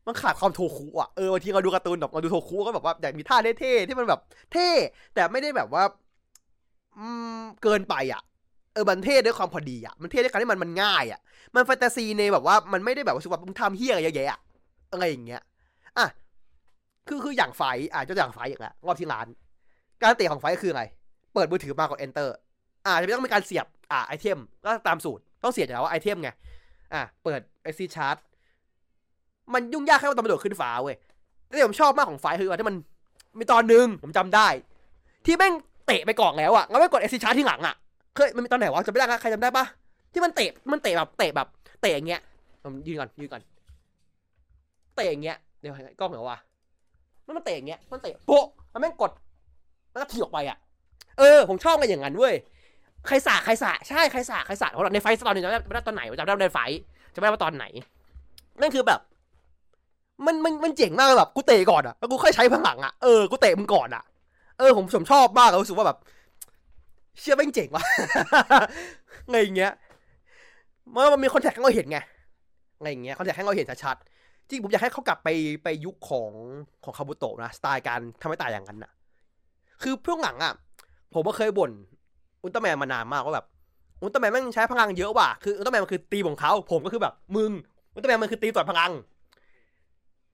มันขาดความโทคุอะเออบางทีเราดูการ์ตูนแบบเราดูโทคุก็แบบว่าอยากมีท่าเท่ๆที่มันแบบ เท่ แต่ไม่ได้แบบว่า อืมเกินไปอะเออมันเท่ด้วยความพอดีอะมันเท่ด้วยการที่มันมันง่ายอะ มันแฟนตาซีในแบบว่ามันไม่ได้แบบว่าสุดว่ามึงทำเฮี้ยอะไรเยอะแยะอะไรอย่างเงี้ยอะคือคืออย่างไฟอะจะอย่างไฟอย่างละรอบที่ร้าน การเตะของไฟคืออะไร เปิดมือถือมากด enter อ่าจะไม่ต้องมีการเสียบ อ่าไอเทมก็ตามสูตรต้องเสียบอยู่แล้วว่าไอเทมไง อะเปิด XC chart มันยุ่งยากแค่ว่าตอนมันโดดขึ้นฟ้าเว้ยแต่ผมชอบมากของไฟคือว่าที่มันมีตอนหนึ่งผมจำได้ ที่แม่งเตะไปก่อนแล้วอะแล้วไม่กด XC chart ที่หลังอะเคยมันมีตอนไหนวะจำไม่ได้นะใครจำได้ปะที่มันเตะมันเตะแบบเตะแบบเตะอย่างเงี้ยผมยืนก่อนยืนก่อนเตะอย่างเงี้ยเดี๋ยวกล้องเหรอวะมันมันเตะอย่างเงี้ยมันเตะโป๊ะแล้วแม่งกดแล้วก็ถีบออกไปอะเออผมชอบกันอย่างนั้นเว้ย ใครสาใครสาใช่ใครสาใครสาของเราในไฟตอนนี้จำได้ไม่ได้ตอนไหนจำได้ในไฟจำไม่ได้ว่าตอนไหน นั่นคือแบบ มันมันมันเจ๋งมากแบบกูเตะก่อนอะแล้วกูค่อยใช้พลังอะเออกูเตะมึงก่อนอะเออผมผมชอบมากรู้สึกว่าแบบ เชื่อแม่งเจ๋งว่ะไงอย่างเงี้ยเมื่อมันมีคอนแทคให้เราเห็นไงไงอย่างเงี้ยคอนแทคให้เราเห็นชัดๆจริงผมอยากให้เขากลับไปไปยุคของของคาบุโตะนะสไตล์การทำให้ตายอย่างนั้นน่ะ คือเพื่องหลังอะ ผมก็เคยบ่น อุลตร้าแมนมานานมากว่าแบบอุลตร้าแมนแม่งใช้พลังเยอะว่ะคืออุลตร้าแมนมันคือตีของเขาผมก็คือแบบมึงอุลตร้าแมนมันคือตีต่อพลัง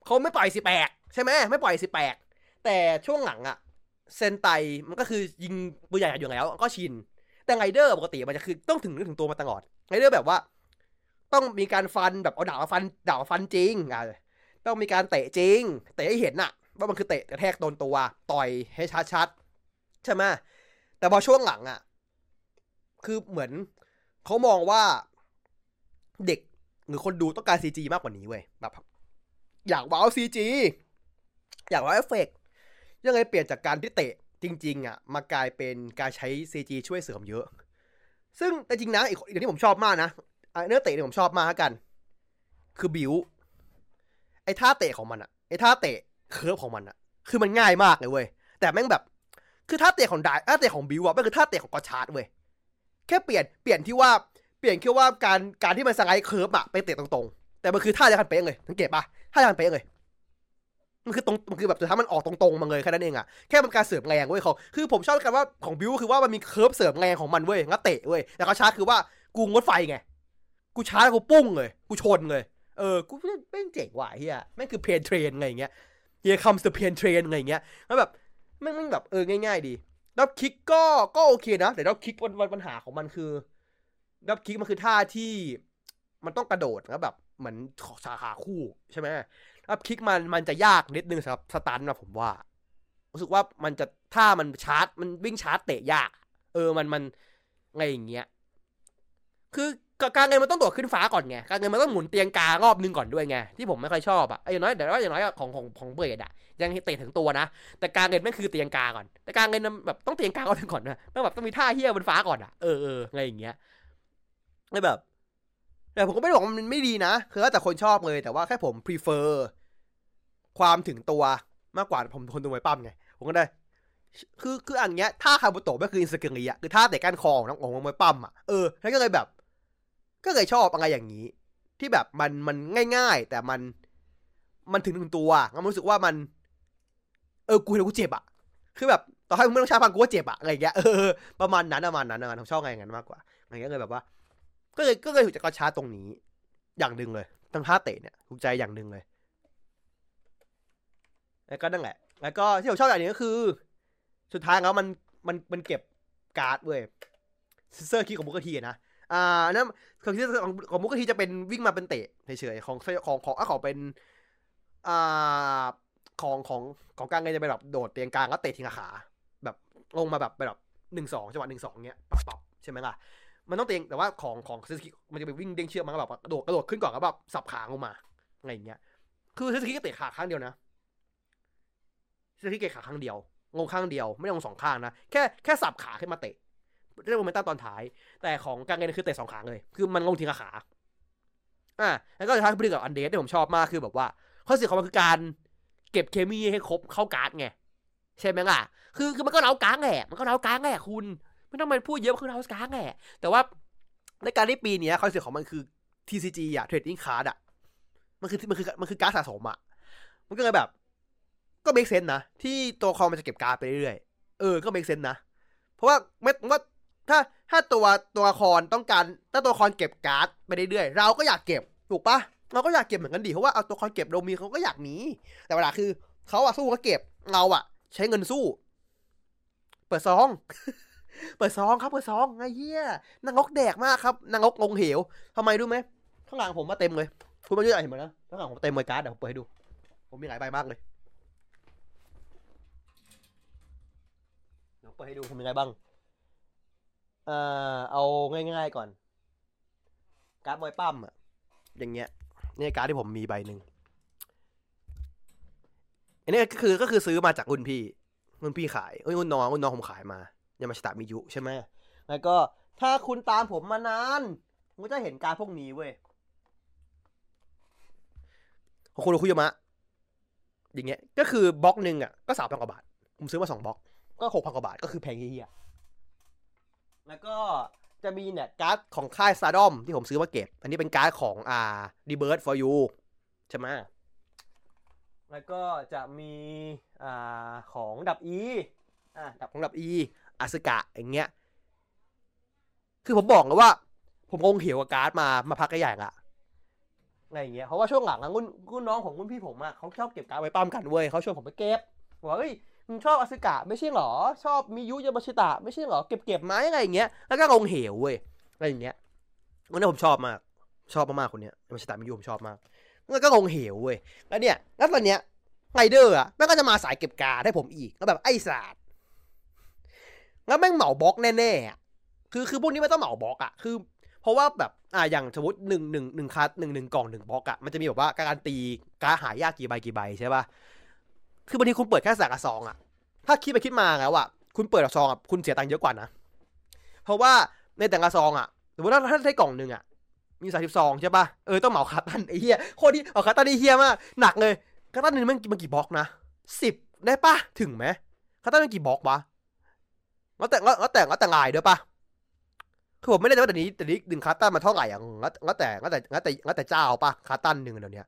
เขาไม่ปล่อยสิแปลกใช่ไหมไม่ปล่อยสิแปลกแต่ช่วงหลังอะเซนไตมันก็คือยิงปืนใหญ่อยู่แล้ว ก็ชิน แต่ไงเดอร์ปกติมันจะคือต้องถึงนึกถึงตัวมาตลอดไงเดอร์แบบว่า ต้องมีการฟันแบบเอาดาบฟันดาบฟันจริงอะต้องมีการเตะจริง เตะให้เห็นน่ะว่ามันคือเตะกระแทกโดนตัวต่อยให้ชัดๆใช่ไหมแต่พอช่วงหลังอะ คือเหมือนเขามองว่าเด็กหรือคนดูต้องการ CG มากกว่านี้เว้ยแบบอยากว้าว CG อยากว้าวเอฟเฟกยังไงเปลี่ยนจากการที่เตะจริง ๆ อะ มากลายเป็นการใช้ CG ช่วยเสริมเยอะ ซึ่งแต่จริงนะอีกอย่างที่ผมชอบมากนะเนื้อเตะที่ผมชอบมากกัน คือบิวไอ้ท่าเตะของมันอะไอ้ท่าเตะ curve ของมันอะคือมันง่ายมากเลยเว้ยแต่แม่งแบบคือท่าเตะของดายท่าเตะของบิวอะมันคือท่าเตะของ Gotchard เว้ย แค่เปลี่ยนเปลี่ยนที่ว่าเปลี่ยนแค่ว่าการการที่มันสไลด์ curve อะไปเตะตรงๆ แต่มันคือท่าเดียวกันเป๊ะเลยสังเกตปะท่าเดียวกันเป๊ะเลยมันคือตรงมันคือแบบสุดท้ายมันออกตรงๆมาเลยแค่นั้นเองอะแค่มันการเสริมแรงเว้ยเขาคือผมชอบกันว่าของ Build คือว่ามันมี curve เสริมแรงของมันเว้ยงั้นเตะเว้ยแต่ Gotchard คือว่ากูรถไฟไงกูช้ากูพุ่งเลยกูชนเลยเออกูแม่งเจ๋งว่ะเหี้ยแม่งคือ pain train ไงอย่างเงี้ย here comes pain train ไงอย่างเงี้ยแล้วแบบแม่งแม่งแบบเออง่าย ๆ ดี dropkick ก็ก็โอเคนะแต่ dropkick วันวันปัญหาของมันคือ dropkick มันคือท่าที่มันต้องกระโดดแล้วแบบเหมือนสาขาคู่ใช่ไหม dropkick มันมันจะยากนิดนึงสำหรับ stunt นะผมว่ารู้สึกว่ามันจะท่ามันชาร์จ มันวิ่งชาร์จเตะยาก เออมันมันไงอย่างเงี้ยคือ การเงินมันต้องโดดขึ้นฟ้าก่อนไง การเงินมันต้องหมุนเตียงการอบนึงก่อนด้วยไง ที่ผมไม่ค่อยชอบอะไอ้อย่างน้อยแต่ว่าอย่างน้อยของของของเบรดอะยังเตะถึงตัวนะ แต่การเงินไม่คือเตียงกาก่อน แต่การเงินแบบต้องเตียงกาก่อนก่อนนะต้องแบบต้องมีท่าเฮี้ยบนฟ้าก่อนอะ เออเอออะไรอย่างเงี้ยไม่แบบ แต่ผมก็ไม่ได้บอกมันไม่ดีนะ คือแล้วแต่คนชอบเลย แต่ว่าแค่ผม prefer ความถึงตัวมากกว่าผมคนดูมวยปั้มไง ผมก็ได้ คือคืออันเนี้ยท่าคาบุโตะไม่คืออินสกิริอะคือท่าเตะก้านคอของน้องของมวยปั้มอะ เออแล้วก็เลยแบบ ก็เลยชอบอะไรอย่างนี้ ที่แบบมันมันง่าย ๆ แต่มันมันถึงถึงตัวมันรู้สึกว่ามัน เออกูเห็นกูเจ็บอะคือแบบต่อให้มึงไม่ต้องใช้พังกูก็เจ็บอะอะไรอย่างเงี้ยเออประมาณนั้นประมาณนั้นนะผมชอบอะไรอย่างนั้นมากกว่าอะไรเงี้ยเลยแบบว่า ก็เลยก็เลยถูกใจกระชาตรงนี้ อย่างหนึ่งเลยทั้งท่าเตะเนี่ยถูกใจอย่างหนึ่งเลยแล้วก็นั่นแหละ แล้วก็ที่ผมชอบอย่างนี้ก็คือ สุดท้ายแล้วมันมันมันเก็บการ์ดเว้ยเซอร์คีของบุกทีนะ อ่านั้นของที่ของของมุกทีจะเป็นวิ่งมาเป็นเตะเฉยๆของของของอะของเป็นอ่าของของของกลางเงินจะเป็นแบบโดดเตียงกลางแล้วเตะทิ้งขาแบบลงมาแบบแบบหนึ่งสองจังหวะหนึ่งสองเงี้ยปับปับใช่ไหมล่ะมันต้องเตียงแต่ว่าของของเซสกิมันจะไปวิ่งเด้งเชือกมันก็แบบกระโดดกระโดดขึ้นก่อนแล้วแบบสับขาลงมาอะไรอย่างเงี้ย คือเซสกิก็เตะขาข้างเดียวนะเซสกิเตะขาข้างเดียวงงข้างเดียว ไม่ได้งงสองข้างนะแค่แค่สับขาขึ้นมาเตะ เรื่องโมเมนตัมตอนท้าย แต่ของการเงินคือเตะสองขาเลย คือมันลงทีละขา อ่าแล้วก็สุดท้ายคือพฤติกับอันเดสที่ผมชอบมากคือแบบว่า ข้อเสียของมันคือการเก็บเคมีให้ครบเข้าการ์ดไง ใช่ไหมล่ะ คือคือมันก็ Rouze Card แหละมันก็ Rouze Card แหละคุณ ไม่ต้องมาพูดเยอะคือ Rouze Card แหละแต่ว่าในการที่ปีนี้ข้อเสียของมันคือ TCG อะเทรดดิ้งคาร์ดอะมันคือมันคือมันคือการสะสมอะมันก็เลยแบบ ก็ make sense นะ ที่ตัวคอมมันจะเก็บการ์ดไปเรื่อยๆ เออ ก็ make sense นะ เพราะว่าไม่ว่า ถ้าถ้าตัวตัวละครต้องการถ้าตัวละครเก็บการ์ดไปเรื่อยๆเราก็อยากเก็บถูกปะเราก็อยากเก็บเหมือนกันดิเพราะว่าเอาตัวละครเก็บเรามีเขาก็อยากมีแต่เวลาคือเขาอะสู้ก็เก็บเราอะใช้เงินสู้ เปิดซอง เปิดซองครับเปิดซองไอ้เหี้ยนางงกแดกมากครับนางงกงงเหวทำไมรู้ไหมข้างหลังผมมาเต็มเลย คุณมาเยอะเห็นไหมนะข้างหลังผมเต็มเลยการ์ดเดี๋ยวผมเปิดให้ดู ผมมีหลายใบมากเลยเดี๋ยวเปิดให้ดูผมมีอะไรบ้าง เอ่อเอาง่ายๆก่อน การ์ดมวยปั้มอะอย่างเงี้ยนี่การ์ดที่ผมมีใบหนึ่งอันนี้ก็คือก็คือซื้อมาจากรุ่นพี่รุ่นพี่ขายเอ้ยรุ่นน้องรุ่นน้องผมขายมายามาชิตะมิยุใช่ไหมแล้วก็ถ้าคุณตามผมมานานคุณก็จะเห็นการ์ดพวกนี้เว้ยของคุณคุยมะ อย่างเงี้ย ก็คือบล็อกหนึ่งอะก็สามพันกว่าบาท ผมซื้อมาสองบล็อก ก็หกพันกว่าบาท ก็คือแพงเฮีย แล้วก็จะมีเนี่ยการ์ดของค่ายซาดอมที่ผมซื้อมาเก็บ อันนี้เป็นการ์ดของอ่าดีเบิร์ด for you ใช่ไหมแล้วก็จะมีอ่าของดับอีอ่าดับของดับอีอาสกะอย่างเงี้ย คือผมบอกเลยว่า ผมคงเหี่ยวกับการ์ดมามาพักใหญ่ละอะไรอย่างเงี้ยเพราะว่าช่วงหลังรุ่นรุ่นน้องของรุ่นพี่ผมอะเขาชอบเก็บการ์ดไว้ปั้มกันเว้ยเขาชวนผมไปเก็บบอกเฮ้ย ชอบอาสึกะไม่ใช่หรอ ชอบมิยุยามาชิตะ ไม่ใช่หรอ เก็บเก็บไหมอะไรอย่างเงี้ย แล้วก็ลงเหวเว้ย อะไรอย่างเงี้ยวันนี้ผมชอบมาก ชอบมากๆคนเนี้ยยามาชิตะมิยุผมชอบมากมันก็ลงเหวเว้ย แล้วเนี่ย แล้วตอนเนี้ยไรเดอร์อะแม่งก็จะมาสายเก็บการ์ดให้ผมอีก แล้วแบบไอ้สัตว์แล้วแม่งเหมาบล็อกแน่ๆอะคือคือพวกนี้ไม่ต้องเหมาบล็อกอะ คือ เพราะว่าแบบ อ่าอย่างสมมติหนึ่งหนึ่งหนึ่งคัสหนึ่งหนึ่งกล่องหนึ่งบล็อกอะมันจะมีแบบว่าการันตีการหายากกี่ใบกี่ใบใช่ป่ะ คือบางทีคุณเปิดแค่สากระซองอะถ้าคิดไปคิดมาแล้วอะคุณเปิดกระซองอะคุณเสียตังค์เยอะกว่านะ เพราะว่าในแต่กระซองอะสมมติว่าถ้าได้กล่องหนึ่งอะมีสามสิบซองใช่ปะเออต้องเหมาคาตันไอ้เหี้ยโคตรที่เอาคาตันไอ้เหี้ยมากหนักเลยคาตันหนึ่งมันมันกี่บล็อกนะสิบได้ปะถึงไหมคาตันมันกี่บล็อกวะแล้วแต่แล้วแต่แล้วแต่ลายด้วยปะคือผมไม่แน่ว่าแต่นี้แต่นี้หนึ่งคาตันมันเท่าไหร่อะงั้นงั้นแต่งั้นแต่งั้นแต่งั้นแต่เจ้าปะคาตันหนึ่งเดี๋ยวนี้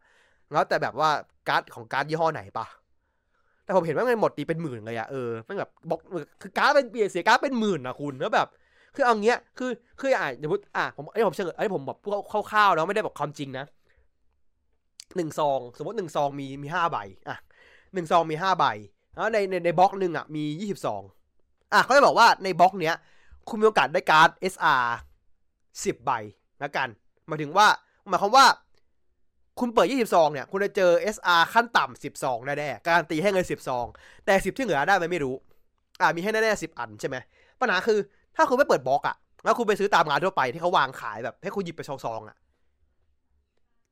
งั้นแต่แบบว่าการ์ดของการ์ดยี่ห้อไหนปะ แต่ผมเห็นว่ามันหมดตีเป็นหมื่นเลยอะเออมันแบบบอกคือการ์ดเป็นเบียเสียการ์ดเป็นหมื่นนะคุณแล้วแบบ คือเอาเงี้ยคือคืออะสมมติอะผมไอ้ผมเฉลยไอ้ผมแบบพูดคร่าวๆแล้วไม่ได้แบบความจริงนะหนึ่งซอง สมมติหนึ่งซองมีมีห้าใบอะหนึ่งซองมีห้าใบแล้วในในในบล็อกหนึ่งอะมียี่สิบสองอะเขาจะบอกว่าในบล็อกเนี้ย คุณมีโอกาสได้การ์ด SR สิบใบแล้วกันหมายถึงว่าหมายความว่า คุณเปิดยี่สิบซองเนี่ย คุณจะเจอ SR ขั้นต่ำสิบซองแน่ๆ การันตีให้เงินสิบซองแต่สิบที่เหลือได้ไหมไม่รู้ อ่า มีให้แน่ๆสิบอันใช่ไหม ปัญหาคือ ถ้าคุณไม่เปิดบล็อกอะแล้วคุณไปซื้อตามร้านทั่วไปที่เขาวางขายแบบ ให้คุณหยิบไปซองๆอะ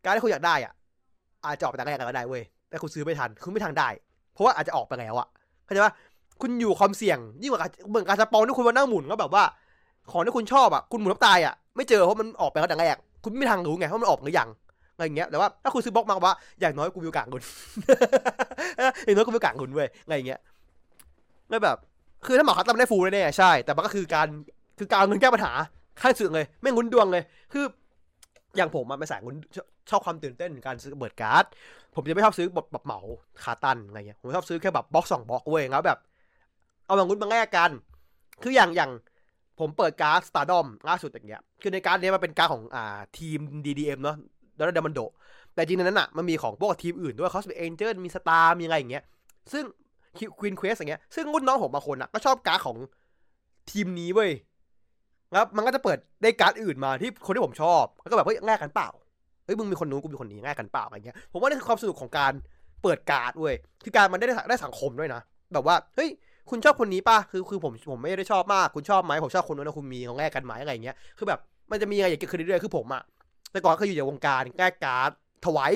การที่คุณอยากได้อะอาจจะออกไปแต่แรกก็ได้เว้ย แต่คุณซื้อไม่ทัน คุณไม่ทันได้ เพราะว่าอาจจะออกไปแล้วอะเข้าใจปะคุณอยู่ความเสี่ยง ยิ่งกว่าเหมือนการสปอนที่คุณมานั่งหมุนก็แบบว่า ของที่คุณชอบอะคุณหมุนแล้วตายอะไม่เจอเพราะมันออกไปแล้วแต่แรก คุณไม่ทางรู้ไงว่ามันออกหรือยัง อะไรเงี้ยแต่ว่าถ้าคุณซื้อบล็อกมาว่าอย่างน้อยกูมีโอกาสคุณอย่างน้อยกูมีโอกาสคุณเว้ยอะไรเงี้ยแล้วแบบ คือถ้าหมอคัตทำได้ฟูลแน่ๆใช่ แต่มันก็คือการคือการเอาเงินแก้ปัญหาขั้นสุดเลย ไม่งุนดวงเลย คือ อย่างผมมันเป็นสายงุนชอบความตื่นเต้นการซื้อเบิร์ดการ์ด ผมจะไม่ชอบซื้อแบบเหมาcarton อะไรเงี้ย ผมชอบซื้อแค่แบบบล็อกสองบล็อกเว้ยแล้วแบบ เอามาลุ้นมาแลกกัน คืออย่างอย่างผมเปิดการ์ด Stardom ล่าสุดอย่างเงี้ย คือในการ์ดนี้มันเป็นการ์ดของอ่าทีม DDM เนาะ Donna del Mondo แต่จริงในนั้นอะมันมีของพวกทีมอื่นด้วย Cosmic Angels มี Stars มีอะไรอย่างเงี้ย ซึ่ง Queen's Quest อย่างเงี้ย ซึ่งรุ่นน้องผมบางคนอะก็ชอบการ์ดของทีมนี้เว้ยแล้วมันก็จะเปิดได้การ์ดอื่นมาที่คนที่ผมชอบ แล้วก็แบบเฮ้ยแลกกันเปล่าเฮ้ยมึงมีคนนู้นกูมีคนนี้แลกกันเปล่าอะไรเงี้ย ผมว่านี่คือความสนุกของการเปิดการ์ดเว้ย คือการมันได้ได้สังคมด้วยนะ แบบว่าเฮ้ยคุณชอบคนนี้ป่ะ คือคือผมผมไม่ได้ชอบมาก คุณชอบไหมผมชอบคนนู้นนะคุณมีของแลกกันไหมอะไรเงี้ย คือแบบมันจะมีอะไรอย่างเงี้ยขึ้นเรื่อยๆ คือผมอะ แต่ก่อนเคยอยู่ในวงการแก้การ์ดถวาย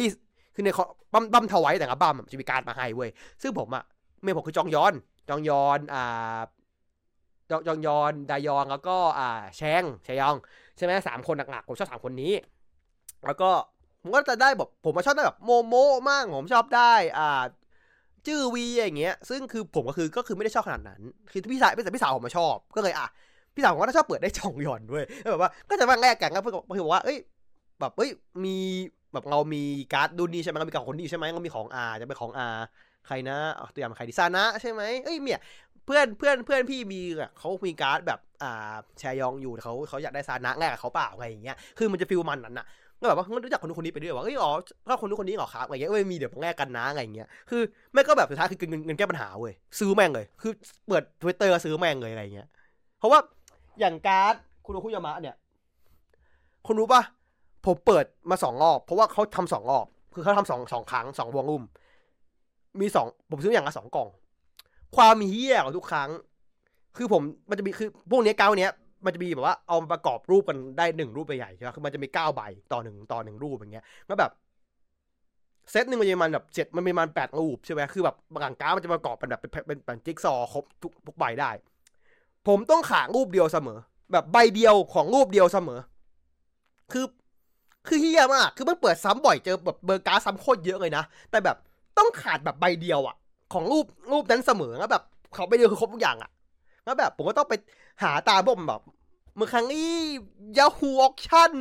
คือในบัมบัมถวายแต่ละบัมจะมีการมาให้เว้ยซึ่งผมอะเมียผมคือจองยอน จองยอนอ่าจองจองยอนดายองแล้วก็อ่าแชงแชยองใช่ไหมสามคนหลักๆผมชอบสามคนนี้ แล้วก็ผมก็จะได้แบบผมมาชอบได้แบบโมโมมากผมชอบได้อ่าจื้อวีอย่างเงี้ย ซึ่งคือผมก็คือก็คือไม่ได้ชอบขนาดนั้น คือพี่สาวพี่สาวผมมาชอบ ก็เลยอะพี่สาวผมก็ชอบเปิดได้จองยอนด้วยแบบว่าก็จะมาแลกกันก็เพื่อนบอกว่าเอ้ย แบบเอ้ยมีแบบเรามีการ์ดดูนี่ใช่ไหมเรามีกับคนนี้ใช่ไหมเรามีของอาจะเป็นของอาใครนะตัวอย่างใครดิซานะใช่ไหมเอ้ยเนี่ยเพื่อนเพื่อนเพื่อนพี่มีเขามีการ์ดแบบอ่าแชยองอยู่เขาเขาอยากได้ซานะแลกกับเขาเปล่าอะไรอย่างเงี้ยคือมันจะฟิลมันนั้นอะก็แบบว่ารู้จักคนนู้นคนนี้ไปด้วยว่าเอ้ยอ๋อถ้าคนนู้นคนนี้เหรอครับอะไรเงี้ยไม่มีเดี๋ยวแลกกันนะอะไรเงี้ยคือแม่ก็แบบสุดท้ายคือเงินเงินแก้ปัญหาเว้ยซื้อแม่งเลย คือเปิดทวิตเตอร์ซื้อแม่งเลยอะไรเงี้ยเพราะว่าอย่างการ์ดคุณโอคุยามะเนี่ยคุณรู้ปะ ผมเปิดมาสองรอบเพราะว่าเขาทำสองรอบ คือเขาทำสองสองครั้งสองวงลุ่ม มีสองผมซื้ออย่างละสองกล่อง ความเฮี้ยของทุกครั้ง คือผมมันจะมีคือพวกนี้เก้าเนี้ยมันจะมีแบบว่าเอามาประกอบรูปกันได้หนึ่งรูปใหญ่ใช่ไหมคือมันจะมีเก้าใบต่อหนึ่งต่อหนึ่งรูปอย่างเงี้ยแล้วแบบเซตหนึ่งมันจะมันแบบเจ็ดมันมีมันแปดรูปใช่ไหมคือแบบบางก้ามันจะประกอบเป็นแบบเป็นเป็นเป็นจิ๊กซอครบทุกทุกใบได้ ผมต้องขางรูปเดียวเสมอ แบบใบเดียวของรูปเดียวเสมอ คือ คือเหี้ยมาก คือมันเปิดซ้ำบ่อยเจอแบบเบอร์การ์ดซ้ำโคตรเยอะเลยนะ แต่แบบต้องขาดแบบใบเดียวอะของรูปรูปนั้นเสมอแล้วแบบเขาไปเดียวคือครบทุกอย่างอะแล้วแบบผมก็ต้องไปหาตามพวกแบบเมื่อครั้งนี้ Yahoo Auction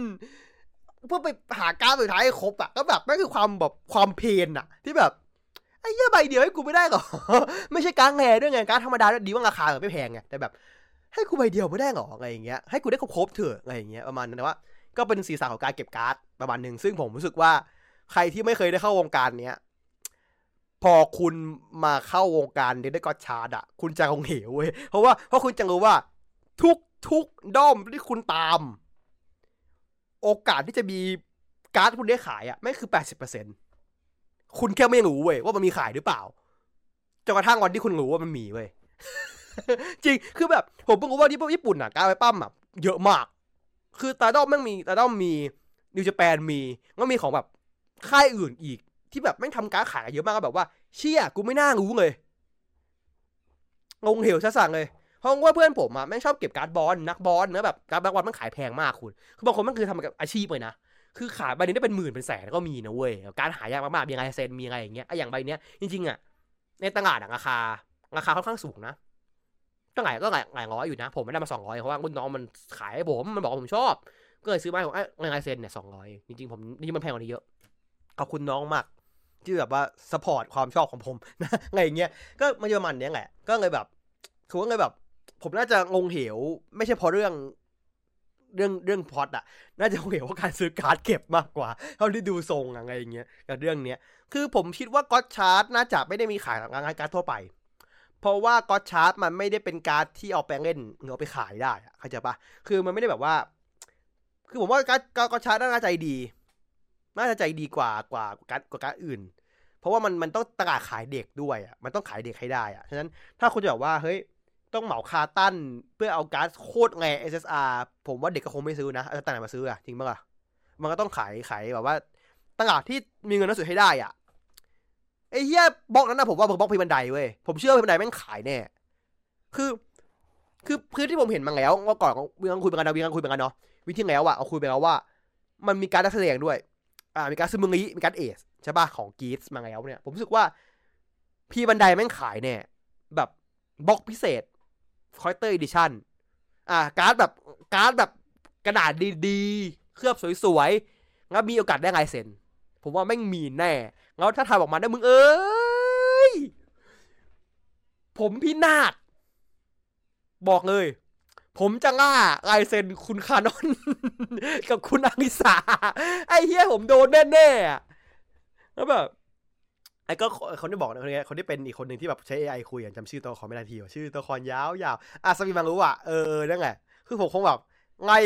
เพื่อไปหาการ์ดสุดท้ายให้ครบอะก็แบบนั่นคือความแบบความ pain อะที่แบบไอ้เหี้ยใบเดียวให้กูไม่ได้หรอ ไม่ใช่การ์ด rare ด้วยไงการ์ดธรรมดาดีว่าราคาแบบไม่แพงไงแต่แบบ ให้กูใบเดียวไม่ได้หรออะไรอย่างเงี้ยให้กูได้ครบเถอะอะไรอย่างเงี้ยประมาณนั้นแต่ว่า ก็เป็นสีสันของการเก็บการ์ดประมาณหนึ่งซึ่งผมรู้สึกว่าใครที่ไม่เคยได้เข้าวงการเนี้ยพอคุณมาเข้าวงการ Kamen Rider Gotchard อะคุณจะลงเหวเว้ยเพราะว่าเพราะคุณจะรู้ว่า ทุกทุกด้อมที่คุณตาม โอกาสที่จะมีการ์ดคุณได้ขายอะไม่คือแปดสิบเปอร์เซ็นคุณแค่ไม่รู้เว้ยว่ามันมีขายหรือเปล่าจนกระทั่งวันที่คุณรู้ว่ามันมีเว้ยจริงคือแบบ ผมเพิ่งรู้ว่าที่ญี่ปุ่นอะการไปปั้มอะเยอะมาก คือตาด้อมแม่งมีตาด้อมมีนิวจแปนมีก็มีของแบบค่ายอื่นอีก ที่แบบแม่งทำการขายเยอะมากก็แบบว่าเชี่ยกูไม่น่ารู้เลยงงเหวซะสั่งเลยเพราะว่าเพื่อนผมอะแม่งชอบเก็บการ์ดบอลนักบอลเนื้อแบบการ์ดนักบอลมันขายแพงมากคุณคือบางคนมันคือทำกับอาชีพเลยนะคือขายใบนี้ได้เป็นหมื่นเป็นแสนก็มีนะเว้ยการหายากมากๆมีไงเซนมีไงอย่างเงี้ยไออย่างใบเนี้ยจริงๆอะในตลาดราคาราคาค่อนข้างสูงนะ ก็หลายก็หลายหลายร้อยอยู่นะ ผมไม่ได้มาสองร้อยเพราะว่ารุ่นน้องมันขายให้ผมมันบอกผมชอบ ก็เลยซื้อมาผมไอ้ลายเซ็นเนี่ยสองร้อยจริงๆผมนี่มันแพงกว่านี้เยอะขอบคุณน้องมากที่แบบว่า support ความชอบของผมนะอะไรอย่างเงี้ยก็มันประมาณนี้แหละ ก็เลยแบบคือว่าเลยแบบ ผมน่าจะลงเหว ไม่ใช่เพราะเรื่องเรื่องเรื่องพอดอะน่าจะเหวว่าการซื้อการ์ดเก็บมากกว่าเท่าที่ดูทรงอะไรอย่างเงี้ยกับเรื่องเนี้ย คือผมคิดว่าก็อตชาร์ตน่าจะไม่ได้มีขายงานการ์ดทั่วไป เพราะว่าก็อตชาร์ตมันไม่ได้เป็นการ์ดที่เอาไปเล่นเอาไปขายได้เข้าใจปะคือมันไม่ได้แบบว่า คือผมว่าการ์ดก็อตชาร์ตน่าใจดี น่าจะใจดีกว่ากว่าการ์ดกว่าการ์ดอื่น เพราะว่ามันมันต้องตลาดขายเด็กด้วยอะมันต้องขายเด็กให้ได้อะฉะนั้นถ้าคุณจะแบบว่าเฮ้ยต้องเหมา carton เพื่อเอาการ์ดโคตรไง SSR ผมว่าเด็กก็คงไม่ซื้อนะจะต่างไหนมาซื้ออะจริงปะล่ะมันก็ต้องขายขายแบบว่าตลาดที่มีเงินนักสุดให้ได้อะ ไอ้เหี้ยบล็อกนั้นนะผมว่าบล็อกพีบันไดเว้ยผมเชื่อพีบันไดแม่งขายแน่คือ คือพื้นที่ผมเห็นมาแล้วว่าก่อนวิ่งคุยไปกันนะวิ่งคุยไปกันเนาะวิธีแล้วอะเอาคุยไปแล้วว่า มันมีการนักแสดงด้วย อ่า มีการซึมึงงี้มีการเอสใช่ป่ะของกีสมาแล้วเนี่ย ผมรู้สึกว่าพีบันไดแม่งขายเนี่ยแบบ box พิเศษ collector edition อ่า การ์ดแบบการ์ดแบบกระดาษดีๆ เคลือบสวยๆงั้นมีโอกาสได้ลายเซ็น ผมว่าแม่งมีแน่ แล้วถ้าทำออกมาได้มึงเอ้ย ผมพี่นาฏบอกเลย ผมจะล่าลายเซ็นคุณคานอน กับคุณอาริสา ไอ้เฮียผมโดนแน่ๆแล้วแบบไอ้ก็คนที่บอกนะคนนี้คนที่เป็นอีกคนหนึ่งที่แบบใช้ AI คุยจำชื่อตัวละครไม่ได้ทีว่าชื่อตัวละครยาวๆอะสมีมังรู้อะเออนั่นแหละคือผมคงแบบไล่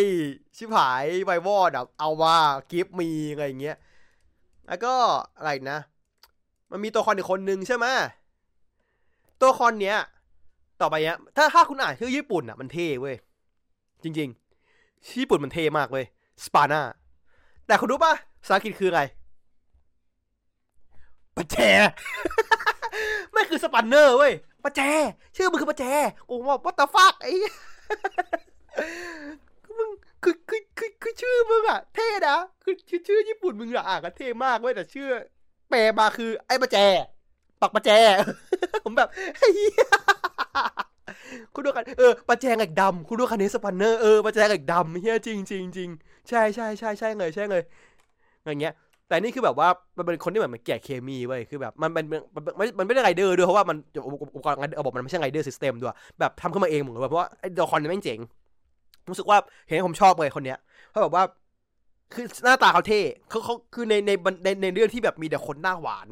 ชิบหายไววอดแบบเอาว่ากิฟมีอะไรอย่างเงี้ย แล้วก็อะไรนะ มันมีตัวละครอีกคนหนึ่งใช่ไหมตัวละครเนี้ย ต่อไปเนี้ย ถ้าถ้าคุณอ่านชื่อญี่ปุ่นอะมันเท่เว้ย จริงๆญี่ปุ่นมันเท่มากเว้ย สปาน่า แต่คุณรู้ปะภาษาอังกฤษคืออะไรปะแจไม่คือสปันเนอร์เว้ยปะแจ ชื่อมันคือปะแจ โอ้ว่าวัตฟักไอ้ คือคือคือคือชื่อมึงอะเท่นะคือชื่อชื่อญี่ปุ่นมึงอะอ่านกันเท่มากเว้ยแต่ชื่อแปลมาคือ ไอ้ประแจ ปักประแจ ผมแบบเฮ้ยคุณดูกันเออประแจงเหล็กดำคุณดูคันนี้สปันเนอร์เออประแจงเหล็กดำเฮียจริงจริงจริงใช่ใช่ใช่ใช่เลยใช่เลยอย่างเงี้ย แต่นี่คือแบบว่ามันเป็นคนที่เหมือนมันแก่เคมีเว้ยคือแบบมันเป็นมันมันมันไม่ได้ไรเดอร์ด้วยเพราะว่ามันอุปกรณ์ระบบมันไม่ใช่ Rider System ด้วยแบบทำขึ้นมาเองเหมือนแบบเพราะว่าไอ้ดอคอนเนี่ยแม่งเจ๋ง รู้สึกว่าเห็นผมชอบเลยคนเนี้ยเพราะแบบว่าคือหน้าตาเขาเท่เขาเขาคือในในในในเรื่องที่แบบมีแต่คนหน้าหวาน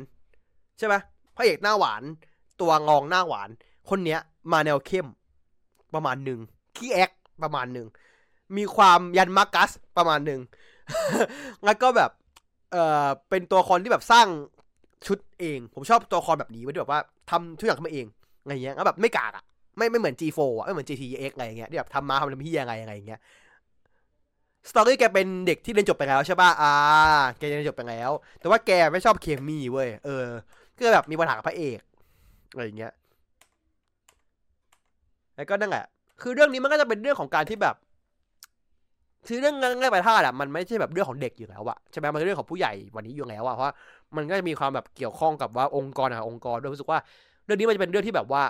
ใช่ไหมพระเอกหน้าหวาน ตัวรองหน้าหวาน คนเนี้ย มาแนวเข้ม ประมาณหนึ่งขี้แอคประมาณหนึ่งมีความยันมากัสประมาณหนึ่งแล้วก็แบบ เออเป็นตัวละครที่แบบสร้างชุดเอง ผมชอบตัวละครแบบนี้ไว้ที่แบบว่าทำทุกอย่างขึ้นมาเองอะไรเงี้ยแล้วแบบไม่กากอะ ไม่ไม่เหมือน G4 อะไม่เหมือน GTX อะไรเงี้ยที่แบบทำมาทำทำพี่ยังไงอะไรอย่างเงี้ยสตอรี่แกเป็นเด็กที่เรียนจบไปแล้วใช่ป่ะอ่าแกเรียนจบไปแล้ว แต่ว่าแกไม่ชอบเคมีเว้ยเออ ก็แบบมีปัญหากับพระเอกอะไรอย่างเงี้ยแล้วก็นั่นแหละคือเรื่องนี้มันก็จะเป็นเรื่องของการที่แบบคือเรื่องง่ายไปท่าอะมันไม่ใช่แบบเรื่องของเด็กอยู่แล้วอะใช่ไหมมันเป็นเรื่องของผู้ใหญ่วันนี้อยู่แล้วอะเพราะมันก็จะมีความแบบเกี่ยวข้องกับว่าองค์กรอะองค์กรด้วยรู้สึกว่า เรื่องนี้มันจะเป็นเรื่องที่แบบว่า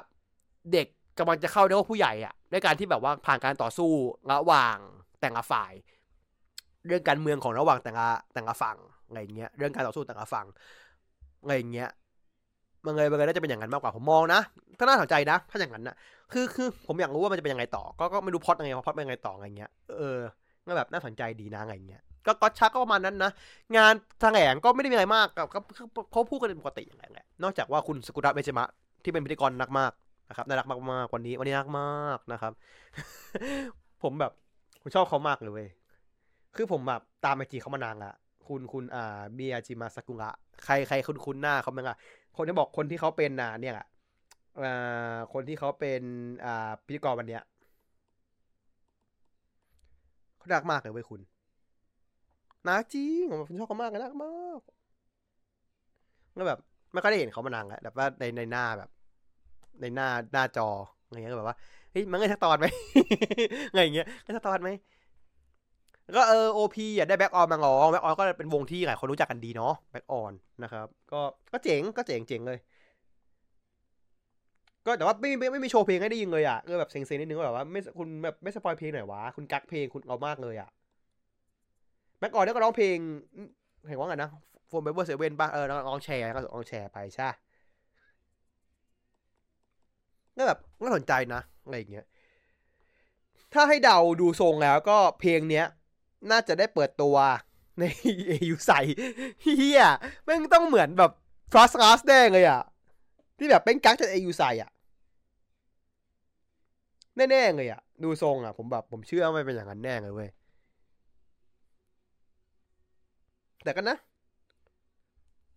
เด็ก กำลังจะเข้าในว่าผู้ใหญ่อะด้วยการที่แบบว่าผ่านการต่อสู้ระหว่างแต่ละฝ่าย เรื่องการเมืองของระหว่างแต่ละแต่ละฝั่งอะไรเงี้ย เรื่องการต่อสู้แต่ละฝั่งอะไรเงี้ยมันเลยมันเลยน่าจะเป็นอย่างนั้นมากกว่าผมมองนะถ้าน่าสนใจนะ ถ้าอย่างนั้นนะคือคือผมอยากรู้ว่ามันจะเป็นยังไงต่อ ก็ก็ไม่รู้พอดยังไงพอดเป็นยังไงต่ออะไรเงี้ยเออก็แบบน่าสนใจดีนะอะไรเงี้ยก็ก็ชักก็ประมาณนั้นนะ งานทางแหงก็ไม่ได้มีอะไรมากกับเขาพูดกันเป็นปกติอย่างไรแหละนอกจากว่าคุณสกุระเบจิมะที่เป็นพิธีกรนักมาก นะครับน่ารักมากๆวันนี้วันนี้น่ารักมากนะครับ ผมแบบผมชอบเขามากเลยเว้ยคือผมแบบตามไอจีเขามานานละคุณคุณอ่าเบียจิมาสกุงะใครใครคุณคุณหน้าเขาบ้างอะคนที่บอกคนที่เขาเป็นอ่าเนี่ยอะอ่าคนที่เขาเป็นอ่าพิธีกรวันเนี้ยเขาดักมากเลยเว้ยคุณนักจริงผมชอบเขามากเลยนักมากแล้วแบบไม่ค่อยได้เห็นเขามานานแล้วแบบว่าในในหน้าแบบ ในหน้าหน้าจออะไรเงี้ยแบบว่าเฮ้ยมันเงยสักตอนไหมไงอย่างเงี้ยเงยสักตอนไหมก็เออโอพีอะได้แบ็กออนมาร้องแบ็กออนก็เป็นวงที่หลายคนรู้จักกันดีเนาะแบ็กออนนะครับ ก็ก็เจ๋งก็เจ๋งเจ๋งเลย ก็แต่ว่าไม่ไม่ไม่มีโชว์เพลงให้ได้ยินเลยอะก็แบบเซ็งๆนิดนึงว่าแบบว่าไม่คุณแบบไม่สปอยเพลงหน่อยวะคุณกักเพลงคุณเอามากเลยอะแบ็กออนเนี่ยก็ร้องเพลงเห็นว่าไงนะโฟมเบเวอร์เซเว่นป่ะเออร้องแชร์ก็ร้องแชร์ไปใช่ ก็แบบก็สนใจนะอะไรอย่างเงี้ยถ้าให้เดาดูทรงแล้วก็เพลงเนี้ย น่าจะได้เปิดตัวในเอยูใสเฮียแม่งต้องเหมือนแบบฟรัสกัสแดงเลยอะ ที่แบบเป็นกั๊กจากเอยูใสอะ แน่ๆเลยอะ ดูทรงอะ ผมแบบผมเชื่อว่ามันเป็นอย่างนั้นแน่เลยเว้ย แต่ก็นนะ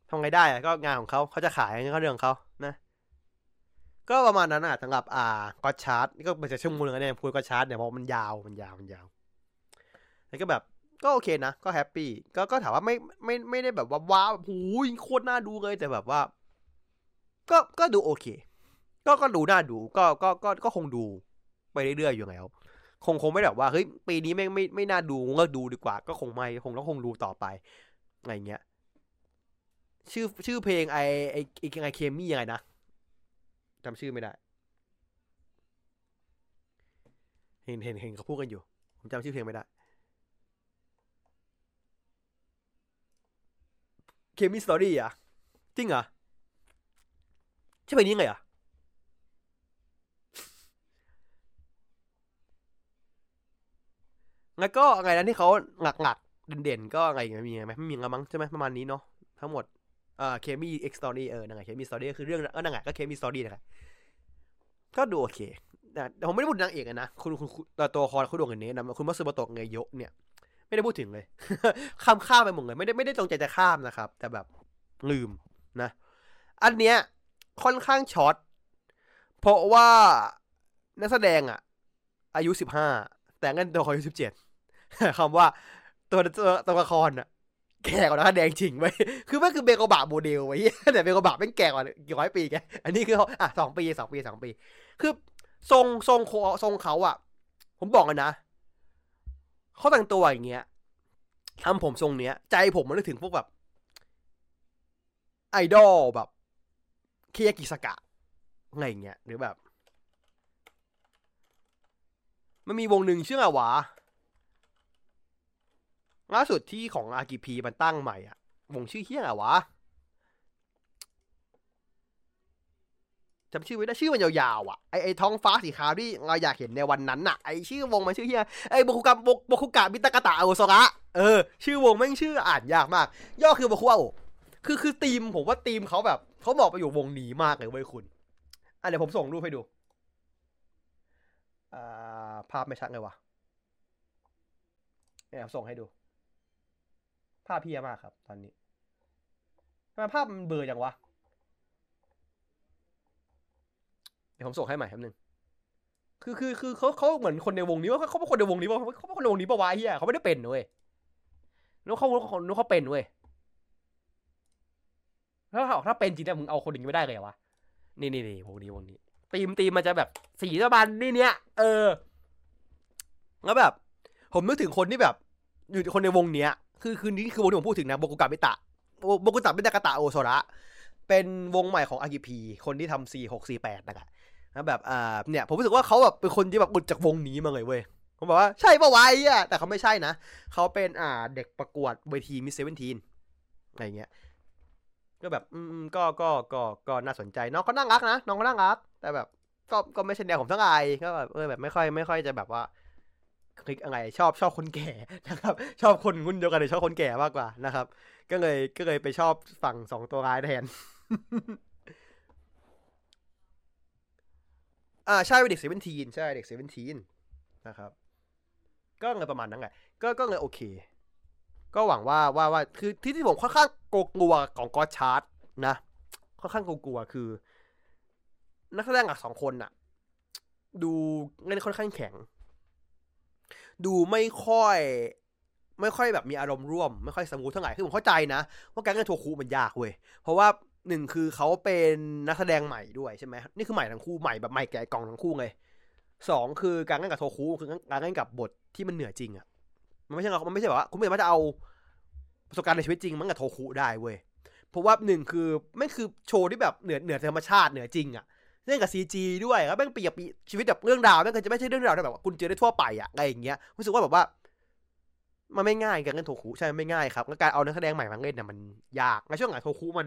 ทำไงได้อะก็งานของเขาเขาจะขายก็เรื่องเขา ก็ประมาณนั้นอะสำหรับอ่าก็อตชาร์ตนี่ก็เป็นจะชั่วโมงนึงแล้วเนี่ยพูดก็อตชาร์ตเนี่ยเพราะมันยาวมันยาวมันยาวแล้วก็แบบก็โอเคนะ ก็แฮปปี้ก็ก็ถามว่าไม่ไม่ไม่ได้แบบว่าว้าวหูยโคตรน่าดูเลยแต่แบบว่า ก็ก็ดูโอเค ก็ก็ดูน่าดูก็ก็ก็ก็คงดูไปเรื่อยๆอยู่แล้ว คงคงไม่แบบว่าเฮ้ยปีนี้ไม่ไม่ไม่น่าดูเลิกดูดีกว่า ก็คงไม่คงต้องคงดูต่อไปอะไรเงี้ย ชื่อชื่อเพลงไอไอไอไอเคมี่ยังไงนะ จำชื่อไม่ได้ เห็นเห็นเห็นเขาพูดกันอยู่ ผมจำชื่อเพลงไม่ได้ เคมีสตอรี่อะ จริงเหรอใช่เพลงนี้ไงอะแล้วก็ไงนั้นที่เขาหลักๆเด่นๆก็ไงมีไหมไม่มีละมั้งใช่ไหมประมาณนี้เนาะทั้งหมด อ่าเคมีเอ็กซ์ตอรี่เออนั่นไงเคมีสตอรี่ก็คือเรื่องก็นั่นไงก็เคมีสตอรี่นะครับก็ดูโอเคแต่ผมไม่ได้พูดนางเอกนะคุณคุณตัวละครคุณดวงเงินนี้นะคุณมัตสึโมโตะเงยโยะเนี่ย ไม่ได้พูดถึงเลยข้ามข้ามไปหมดเลยไม่ได้ไม่ได้จงใจจะข้ามนะครับ แต่แบบลืมนะ อันเนี้ยค่อนข้างช็อตเพราะว่านักแสดงอะ อายุสิบห้าแต่เงินตัวอายุสิบเจ็ดคำว่าตัวตัวตัวละครอะ แก่กว่านักแดงจริงไว้คือมันคือเบโกบะโมเดลไว้แต่เบโกบะเป็นแก่กว่ากี่ร้อยปีแก อันนี้คืออะสองปีสองปีสองปี คือทรงทรงทรงเขาอะ ผมบอกเลยนะ เขาแต่งตัวอย่างเงี้ยทำผมทรงเนี้ย ใจผมมันนึกถึงพวกแบบ ไอดอลแบบเคียกิสกะอะไรอย่างเงี้ยหรือแบบ มันมีวงหนึ่งชื่ออะไรวะ ล่าสุดที่ของอากิพีมันตั้งใหม่อะวงชื่อเฮียอะไรวะจำชื่อไม่ได้ชื่อมันยาวๆอะไอไอท้องฟ้าสีขาวที่เราอยากเห็นในวันนั้นน่ะไอชื่อวงมันชื่อเฮียไอโบคุกะโบคุกะมิตากะตะโอโซระเออชื่อวงแม่งชื่ออ่านยากมาก ย่อคือโบคุโอคือคือทีมผมว่าทีมเขาแบบเขาบอกไปอยู่วงนี้มากเลยเว้ยคุณอะเดี๋ยวผมส่งรูปให้ดูอ่าภาพไม่ชัดเลยวะเนี่ยส่งให้ดู ภาพเพียมากครับ ตอนนี้ทำไมภาพมันเบลอจังวะ เดี๋ยวผมส่งให้ใหม่ครับนึงคือคือคือเขาเขาเหมือนคนในวงนี้ว่าเขาเป็นคนในวงนี้ว่าเขาเป็นคนในวงนี้ปะวะเฮียเขาไม่ได้เป็นเว้ยนึกเขานึกเขาเป็นเว้ยถ้าถ้าเป็นจริงเนี่ยมึงเอาคนอย่างนี้ไม่ได้เลยวะนี่นี่นี่วงนี้วงนี้ตีมตีมมันจะแบบสีประมาณนี่เนี้ยเออแล้วแบบ ผมนึกถึงคนที่แบบ อยู่คนในวงเนี้ย คือคือนี่คือวงที่ผมพูดถึงนะโบกุกะมิตะโบกุกะมิตะกะตะโอโซระเป็นวงใหม่ของอากิพีคนที่ทำสี่หกสี่แปดนะครับแล้วแบบอ่าเนี่ยผมรู้สึกว่าเขาแบบเป็นคนที่แบบอุดจากวงนี้มาเลยเว้ยผมบอกว่าใช่ปะวะไอ้อะแต่เขาไม่ใช่นะเขาเป็นอ่าเด็กประกวดเวที Miss Seventeen อะไรเงี้ยก็แบบอืมก็ก็ก็ก็น่าสนใจน้องก็น่ารักนะน้องก็น่ารักแต่แบบก็ก็ไม่ใช่แนวผมทั้งไงก็แบบเออแบบไม่ค่อยไม่ค่อยจะแบบว่า คลิกอะไรชอบชอบคนแก่นะครับ ชอบคนรุ่นเดียวกันเลยชอบคนแก่มากกว่านะครับ ก็เลยก็เลยไปชอบฝั่งสองตัวร้ายแทนอ่าใช่เป็นเด็ก Seventeen ใช่เด็ก Seventeen นะครับ ก็เลยประมาณนั้นไงก็ก็เลยโอเค ก็หวังว่าว่าว่าคือที่ที่ผมค่อนข้างกลัวของก็อตชาร์ตนะค่อนข้างกลัวคือ นักแสดงหลักสองคนน่ะ ดูเล่นค่อนข้างแข็ง ดูไม่ค่อย ไม่ค่อยแบบมีอารมณ์ร่วม ไม่ค่อย smooth เท่าไหร่คือผมเข้าใจนะ ว่าการเล่นโทคุมันยากเว้ยเพราะว่าหนึ่งคือเขาเป็นนักแสดงใหม่ด้วยใช่ไหมนี่คือใหม่ทั้งคู่ใหม่แบบใหม่แก่กล่องทั้งคู่เลยสองคือการเล่นกับโทคุคือการเล่นกับบทที่มันเหนือจริงอะมันไม่ใช่มันไม่ใช่แบบว่าคุณไม่สามารถจะเอาประสบการณ์ในชีวิตจริงมันกับโทคุได้เว้ยเพราะว่าหนึ่งคือไม่คือโชว์ที่แบบเหนือเหนือธรรมชาติเหนือจริงอะ เล่นกับซีจีด้วยแล้วแม่งเปรียบชีวิตแบบเรื่องราวแม่งก็จะไม่ใช่เรื่องราวที่แบบว่าคุณเจอได้ทั่วไปอะอะไรอย่างเงี้ยรู้สึกว่าแบบว่า มันไม่ง่ายการเล่นโทคุใช่ไม่ง่ายครับการเอานักแสดงใหม่มาเล่นเนี่ยมันยากในช่วงหลังโทคุมัน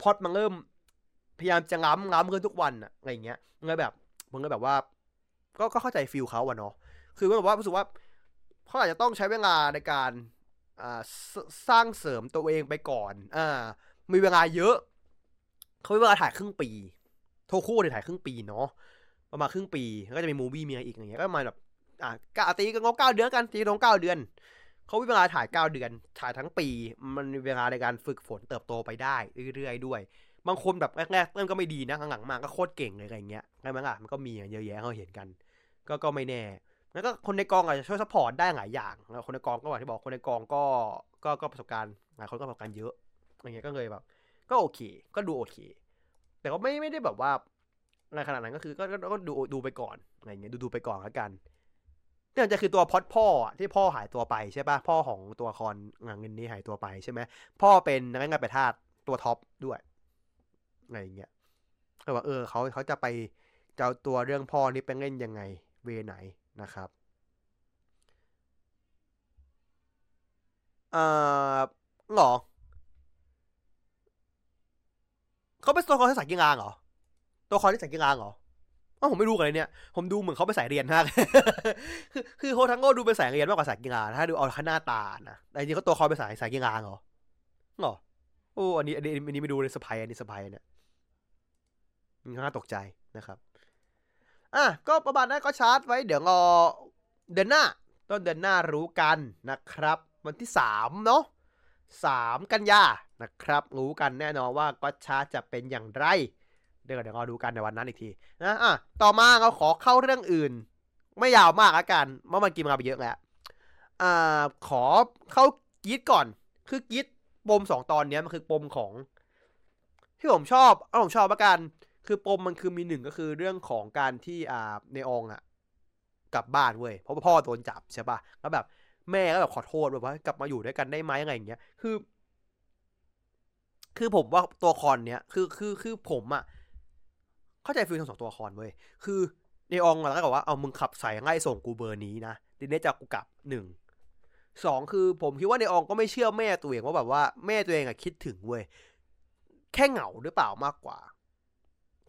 พอดมันเริ่ม พยายามจะง้ำง้ำขึ้นทุกวันอะอะไรอย่างเงี้ยมันก็แบบมันก็แบบว่า ก็ก็เข้าใจฟิลเขาอะเนาะคือแบบว่ารู้สึกว่าเขาอาจจะต้องใช้เวลาในการสร้างเสริมตัวเองไปก่อน อ่า มีเวลาเยอะ เขามีเวลาถ่ายครึ่งปี ทคุเนี่ยถ่ายครึ่งปีเนาะประมาณครึ่งปีก็จะมี movie มีอะไรอีกอย่างเงี้ยก็มาแบบอ่าการันตีตรงเก้าเดือนการันตีตรงเก้าเดือนเขามีเวลาถ่ายเก้าเดือน ถ่ายทั้งปี มันมีเวลาในการฝึกฝนเติบโตไปได้เรื่อยๆด้วย บางคนแบบแรกๆเริ่มก็ไม่ดีนะหลังๆมาก็โคตรเก่งเลยอะไรเงี้ยใช่ไหมล่ะมันก็มีเยอะแยะเขาเห็นกัน ก็ก็ไม่แน่แล้วก็คนในกองอาจจะช่วย support ได้หลายอย่างแล้วคนในกองก็อย่างที่บอกคนในกองก็ก็ก็ประสบการณ์หลายคนก็ประสบการณ์เยอะอะไรเงี้ยก็เลยแบบ ก็โอเค ก็ดูโอเค แต่ก็ไม่ไม่ได้แบบว่าในขนาดนั้นก็คือก็ก็ดูดูไปก่อนอะไรเงี้ยดูดูไปก่อนแล้วกันเนี่ยจะคือตัวพอดพ่อที่พ่อหายตัวไปใช่ปะพ่อของตัวคอนงานเงินนี้หายตัวไปใช่ไหมพ่อเป็นนักงานไปทาสตัวท็อปด้วยอะไรเงี้ยก็ว่าเออเขาเขาจะไปจะเอาตัวเรื่องพ่อนี้เป็นเล่นยังไงเวไหนนะครับอ่อหรอ เขาเป็นตัวละครที่สายกีฬาเหรอ ตัวละครที่ใสายกีฬาเหรออ๋อผมไม่รู้เลยเนี่ย ผมดูเหมือนเขาไปสายเรียนมาก คือคือโฮทังโง่ดูเป็นสายเรียนมากกว่าสายกีฬาถ้าดูเอาหน้าตานะ แต่จริงเขาตัวคอเป็นสายสายกีฬาเหรอหรอ โอ้ อันนี้ อันนี้อันนี้ไม่ดูเลยสปายอันนี้สปายเนี่ยน่าตกใจนะครับ อะ ก็ประมาณนั้นก็ชาร์จไว้ เดี๋ยวรอเดือนหน้า ต้นเดือนหน้ารู้กันนะครับ วันที่สามเนาะ สามกันยานะครับรู้กันแน่นอนว่าก็ชาจะเป็นอย่างไร เดี๋ยวเดี๋ยวรอดูกันในวันนั้นอีกทีนะอะต่อมาเราขอเข้าเรื่องอื่น ไม่ยาวมากละกันเมื่อมันกินมาไปเยอะแล้วอ่าขอเข้ากีดก่อน คือกีดปมสองตอนนี้มันคือปมของที่ผมชอบเอาผมชอบละกัน คือปมมันคือมีหนึ่งก็คือเรื่องของการที่อ่าในองอะกลับบ้านเว้ยเพราะพ่อโดนจับใช่ปะแล้วแบบ แม่ก็แบบขอโทษแบบว่ากลับมาอยู่ด้วยกันได้ไหมอะไรอย่างเงี้ย คือ คือผมว่าตัวคอนเนี้ยคือคือคือผมอะเข้าใจฟิลทั้งสองตัวคอนเว้ยคือในองแล้วก็บอกว่าเอามึงขับใส่ง่ายส่งกูเบอร์นี้นะทีนี้จะกูกลับหนึ่งสองคือผมคิดว่าในองก็ไม่เชื่อแม่ตัวเองว่าแบบว่าแม่ตัวเองอะคิดถึงเว้ยแค่เหงาหรือเปล่ามากกว่า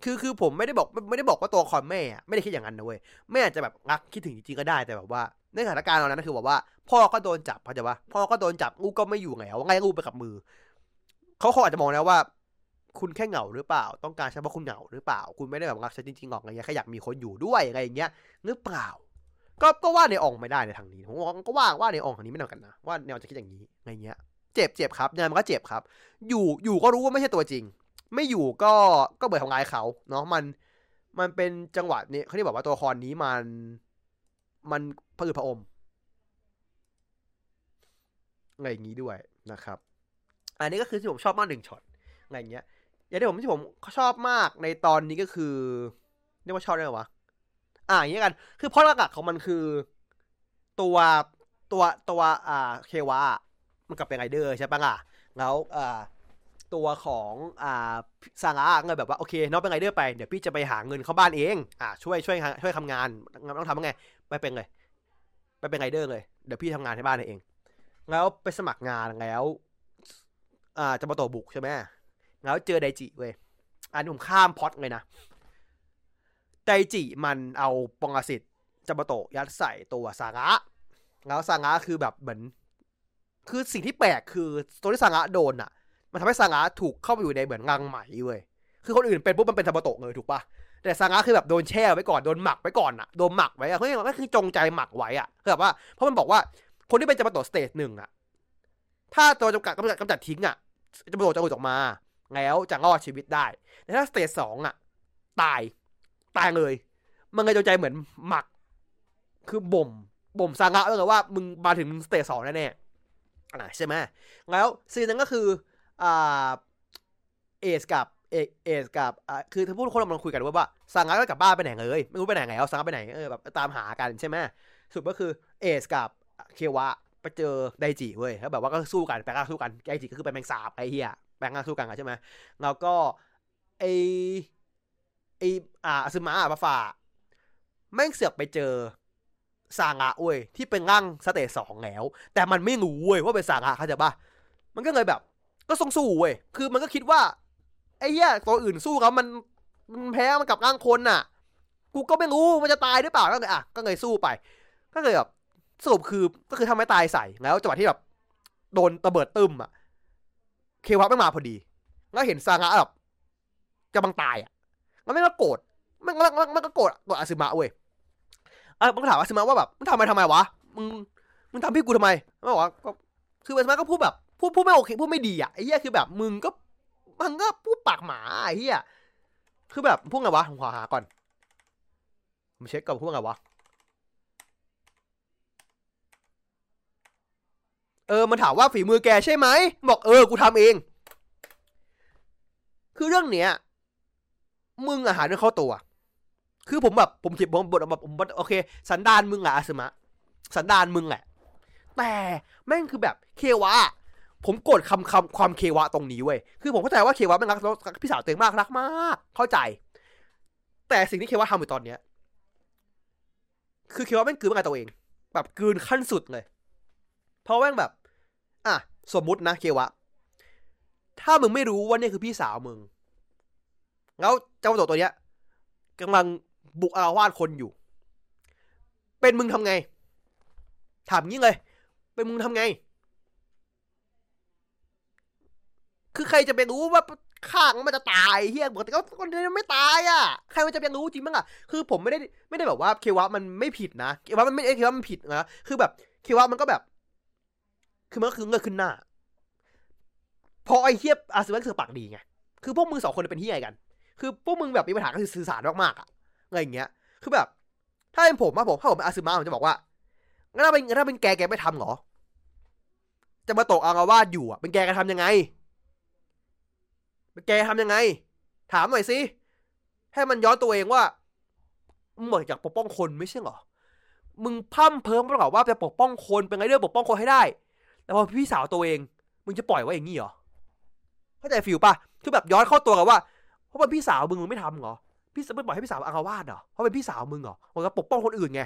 คือคือผมไม่ได้บอกไม่ได้บอกว่าตัวคอนแม่ไม่ได้คิดอย่างนั้นนะเว้ยแม่อาจจะแบบรักคิดถึงจริงๆก็ได้แต่แบบว่าในสถานการณ์ตอนนั้นคือแบบว่า พ่อก็โดนจับเข้าใจปะพ่อก็โดนจับลูกก็ไม่อยู่ไงว่าไงลูกไปกับมือเขาเขาอาจจะมองนะว่า คุณแค่เหงาหรือเปล่า ต้องการใช่เพราคุณเหงาหรือเปล่า คุณไม่ได้แบบรักฉันจริงๆหรอกอะไรเงี้ยแค่อยากมีคนอยู่ด้วยอะไรอย่างเงี้ยหรือเปล่า ก็ก็ว่าในองไม่ได้ในทางนี้ผมก็ว่าว่าในองทางนี้ไม่เหมือนกันนะว่าแนวจะคิดอย่างนี้อะไรเงี้ย เจ็บเจ็บครับยังไงมันก็เจ็บครับ อยู่อยู่ก็รู้ว่าไม่ใช่ตัวจริง ไม่อยู่ก็ก็เบื่อทำลายเขาเนาะมันมันเป็นจังหวะนี้เขาที่บอกว่าตัวคอนนี้มันมันผลือผอมอะไรอย่างนี้ด้วยนะครับ อันนี้ก็คือที่ผมชอบมากหนึ่งช็อตอะไรอย่างเงี้ย อย่างที่ผมที่ผมชอบมากในตอนนี้ก็คือเรียกว่าชอบได้ไหมวะอ่าอย่างเงี้ยกัน คือพราะหลักของมันคือตัวตัวตัวอ่าเความันกลับเป็นไรเดอร์ใช่ปะล่ะแล้วอ่า ตัวของอ่าซางาเงินแบบว่าโอเคน้องเป็นไรเดอร์ไปเดี๋ยวพี่จะไปหาเงินเข้าบ้านเองอ่าช่วยช่วยช่วยทำงานต้องทำยังไงไปเป็นเลยไปเป็นไรเดอร์เลยเดี๋ยวพี่ทำงานให้บ้านเอง แล้วไปสมัครงานแล้วอ่าจะมาต่อบุกใช่ไหมแล้วเจอไดจิเว้ยอันนี้ผมข้ามพอดเลยนะไดจิมันเอาปองอาสิตจะมาโตยัดใส่ตัวซางะแล้วซางะคือแบบเหมือน คือสิ่งที่แปลกคือตัวที่ซางะโดนอะ มันทำให้ซางะถูกเข้าไปอยู่ในเหมือนรังไหมเว้ยคือคนอื่นเป็นปุ๊บมันเป็นทามโตะเลยถูกปะแต่ซางะคือแบบโดนแช่ไว้ก่อนโดนหมักไว้ก่อนอะโดนหมักไว้อะเขาเรียกว่าคือจงใจหมักไว้อะคือแบบว่าเพราะมันบอกว่าคนที่เป็นจามโตะสเตจหนึ่งอะถ้าตัวจำกัดกำจัดกำจัดทิ้งอะจะโดดจะหลุดออกมา แล้วจะรอดชีวิตได้แต่ถ้าสเตจสองอะตายตายเลย มันเลยจงใจเหมือนหมัก คือบ่มบ่มซางะเลยว่ามึงมาถึงสเตจสองแน่ๆอะใช่ไหมแล้วซีนนั้นก็คือ เอสกับเอเอสกับคือถ้าพูดคนเราคุยกันว่าว่าซางะก็กลับบ้านไปไหนเลยไม่รู้ไปไหนแล้วซางกะไปไหนเออแบบตามหากันใช่ไหมสุดก็คือเอสกับเควะไปเจอไดจิเว้ยแล้วแบบว่าก็สู้กันแปลงร่างสู้กันไดจิก็คือเป็นแมงสาบไอ้เหี้ยแปลงร่างสู้กันใช่ไหมแล้วก็ไอไออ่าซึมะอะมาฝ่าแม่งเสือกไปเจอซางะเว้ยที่เป็นร่างสเตจสองแล้ว แต่มันไม่รู้เว้ยว่าเป็นซางะเข้าใจปะมันก็เลยแบบ ก็ทรงสู้เว้ย คือมันก็คิดว่า ไอ้เหี้ยตัวอื่นสู้เขามันมันแพ้มันกับร่างคนน่ะ กูก็ไม่รู้มันจะตายหรือเปล่าก็เลยอะก็เลยสู้ไป ก็เลยแบบสรุปคือก็คือทำให้ตายใส่แล้วจังหวะที่แบบโดนระเบิดตึมอะ เควะไม่มาพอดี แล้วเห็นซางะแบบกำลังตายอะแล้วไม่ก็โกรธมันมันมันมันก็โกรธโกรธอาซึมะเว้ยอะมันก็ถามอาซึมะว่าแบบมึงทำไมทำไมวะมึงมึงทำพี่กูทำไมมันบอกว่าก็คืออาซึมะก็พูดแบบ พูดพูดไม่โอเคพูดไม่ดีอะไอ้เหี้ยคือแบบมึงก็มันก็พูดปากหมาไอ้เหี้ยคือแบบพูดไงวะผมขอหาก่อนผมเช็คก่อนพูดไงวะเออมันถามว่าฝีมือแกใช่ไหมบอกเออกูทำเอง คือเรื่องเนี้ยมึงอาหารเรื่องเข้าตัว คือผมแบบผมคิดผมบทแบบผมโอเค สันดานมึงอะอาสมะ สันดานมึงแหละ แต่แม่งคือแบบเควะ ผมโกรธคำคำความเควะตรงนี้เว้ย คือผมเข้าใจว่าเควะมันรักพี่สาวเตัวเองมากรักมาก เข้าใจ แต่สิ่งที่เควะทำอยู่ตอนเนี้ย คือเควะแม่งกืนมาตัวเอง แบบกืนขั้นสุดเลย เพราะแม่งแบบ อะ สมมุตินะเควะ ถ้ามึงไม่รู้ว่านี่คือพี่สาวมึง แล้วเจ้าตัวตัวเนี้ยกำลังบุกอารวาสคนอยู่ เป็นมึงทำไง ถามงี้เลย เป็นมึงทำไง คือใครจะไปรู้ว่าข้างมันจะตายเฮียปกติก็คนเดียวไม่ตายอะใครมันจะไปรู้จริงมั้งอะคือผมไม่ได้ไม่ได้แบบว่าเควะมันไม่ผิดนะเควะมันไม่เควะมันผิดนะคือแบบเควะมันก็แบบ คือมันก็คือเงยขึ้นหน้าพอไอ้เฮียอาซึมะเสือปากดีไงคือพวกมึงสองคนเป็นที่ใหญ่กัน คือพวกมึงแบบมีปัญหาก็คือสื่อสารมากๆอะอะไรอย่างเงี้ย คือแบบ ถ้าเป็นผมอะผมถ้าผมเป็นอาซึมะผมจะบอกว่างั้นถ้าเป็นถ้าเป็นแกแกไม่ทำเหรอ จะมาตกอารวาสอยู่อะเป็นแกแกทำยังไง แกทำยังไง ถามหน่อยสิ ให้มันย้อนตัวเองว่ามึงบอกอยากปกป้องคนไม่ใช่เหรอ มึงพั่มเพิ่มประกอบว่าจะปกป้องคนเป็นไงเรื่องปกป้องคนให้ได้ แต่พอพี่สาวตัวเอง มึงจะปล่อยไว้อย่างนี้เหรอ เข้าใจฟิลป่ะ คือแบบย้อนเข้าตัวกันว่า เพราะเป็นพี่สาวมึงมึงไม่ทำเหรอ พี่ไม่ปล่อยให้พี่สาวอารวาสเหรอ เพราะเป็นพี่สาวมึงเหรอมันก็ปกป้องคนอื่นไง